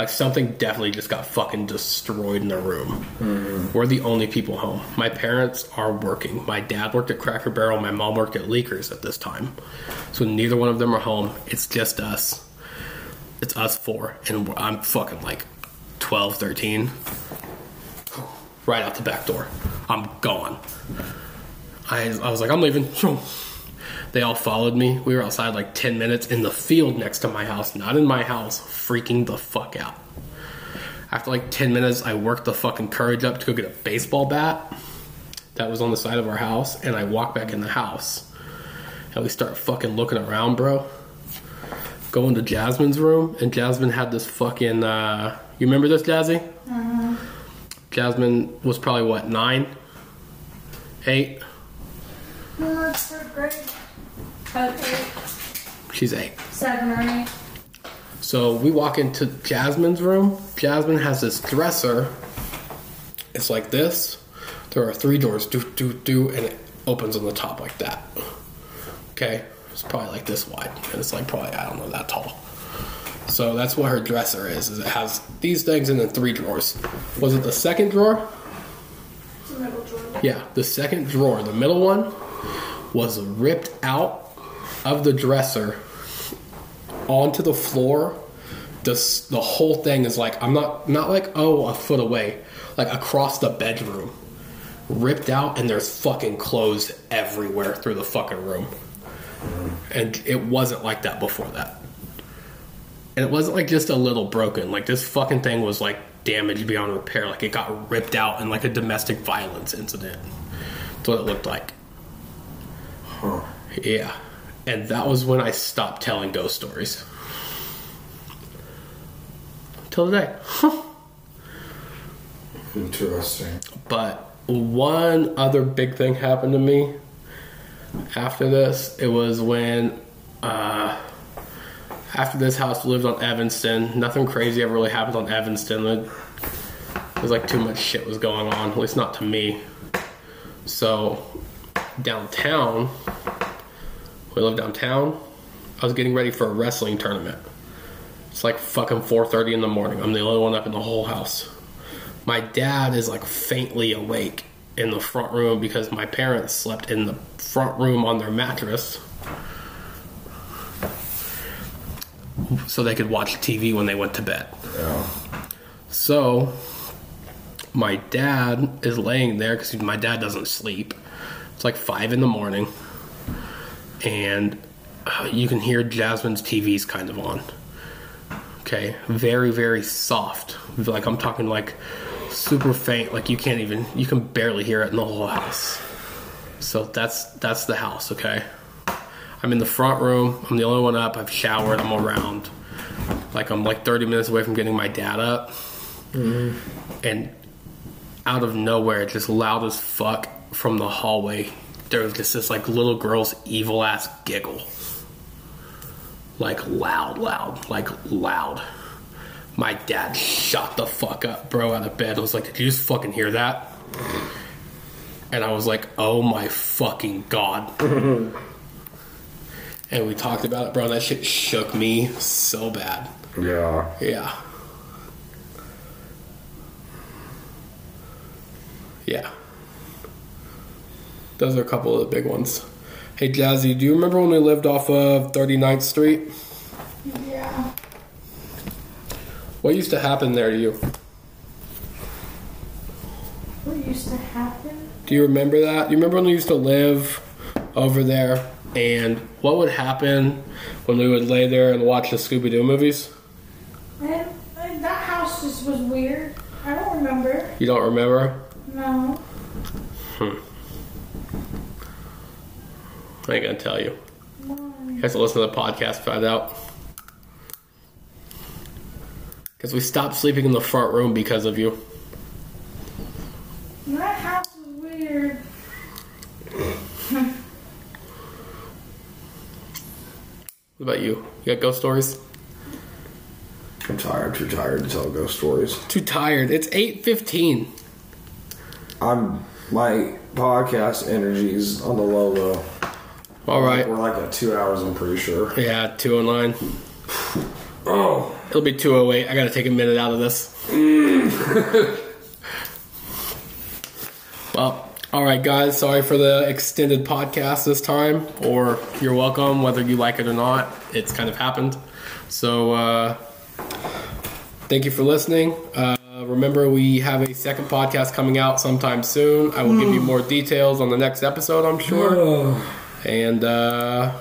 Like something definitely just got fucking destroyed in the room. We're the only people home. My parents are working. My dad worked at Cracker Barrel. My mom worked at Leakers at this time. So neither one of them are home. It's just us. It's us four. And I'm fucking like 12, 13. Right out the back door. I'm gone. I, I was like, I'm leaving. They all followed me. We were outside like 10 minutes in the field next to my house, not in my house, freaking the fuck out. After like 10 minutes, I worked the fucking courage up to go get a baseball bat that was on the side of our house, and I walk back in the house. And we start fucking looking around, bro. Go into Jasmine's room, and Jasmine had this fucking. Uh, you remember this, Jazzy? Jasmine was probably what, nine? Eight? No, it's third grade. Okay, She's eight. seven or eight. So we walk into Jasmine's room. Jasmine has this dresser. It's like this. There are three doors, do do do, and it opens on the top like that. Okay, it's probably like this wide, and it's like probably I don't know that tall. So that's what her dresser is. Is it has these things and then three drawers. Was it the second drawer? Middle drawer. Yeah, the second drawer, the middle one, was ripped out of the dresser onto the floor. The, the whole thing is like I'm not not like oh a foot away, like across the bedroom, ripped out, and there's fucking clothes everywhere through the fucking room. And it wasn't like that before that. And it wasn't like just a little broken. Like this fucking thing was like damaged beyond repair. Like it got ripped out in like a domestic violence incident. That's what it looked like. Yeah. And that was when I stopped telling ghost stories. Till today. Interesting. But one other big thing happened to me after this. It was when, uh, after this house lived on Evanston. Nothing crazy ever really happened on Evanston. It it was like too much shit was going on, at least not to me. So downtown, we live downtown. I was getting ready for a wrestling tournament. It's like fucking 4:30 in the morning. I'm the only one up in the whole house my dad is like faintly awake in the front room because my parents slept in the front room on their mattress so they could watch TV when they went to bed. Yeah. So my dad is laying there because my dad doesn't sleep. It's like five in the morning, and uh, you can hear Jasmine's TV's kind of on. Okay, very very soft. Like I'm talking like super faint. Like you can't even you can barely hear it in the whole house. So that's that's the house. Okay, I'm in the front room. I'm the only one up. I've showered. I'm around. Like I'm like 30 minutes away from getting my dad up and out of nowhere, just loud as fuck from the hallway, there was just this like little girl's evil ass giggle. Like loud, loud, like loud. My dad shot the fuck up, bro, out of bed. I was like, Did you just fucking hear that? And I was like, Oh my fucking god. and we talked about it, bro. That shit shook me so bad. Yeah. Yeah. Yeah. Those are a couple of the big ones. Hey, Jazzy, do you remember when we lived off of 39th Street? Yeah. What used to happen there to you? What used to happen? Do you remember that? Do you remember when we used to live over there? And what would happen when we would lay there and watch the Scooby Doo movies? That house just was weird. I don't remember. You don't remember? No. I ain't gonna tell you. Why? You have to listen to the podcast to find out. Because we stopped sleeping in the front room because of you. That house was weird. What about you? You got ghost stories? I'm tired. Too tired to tell ghost stories. Too tired. It's eight fifteen. I'm my podcast energy's on the low low. All right. We're like at two hours. I'm pretty sure. Yeah, two oh nine. Oh, It'll be two oh eight. I gotta take a minute out of this. well, all right, guys. Sorry for the extended podcast this time, or you're welcome, whether you like it or not. It's kind of happened. So, uh, thank you for listening. Uh, remember, we have a second podcast coming out sometime soon. I will give you more details on the next episode, I'm sure. And uh,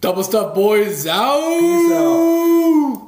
double stuff boys out.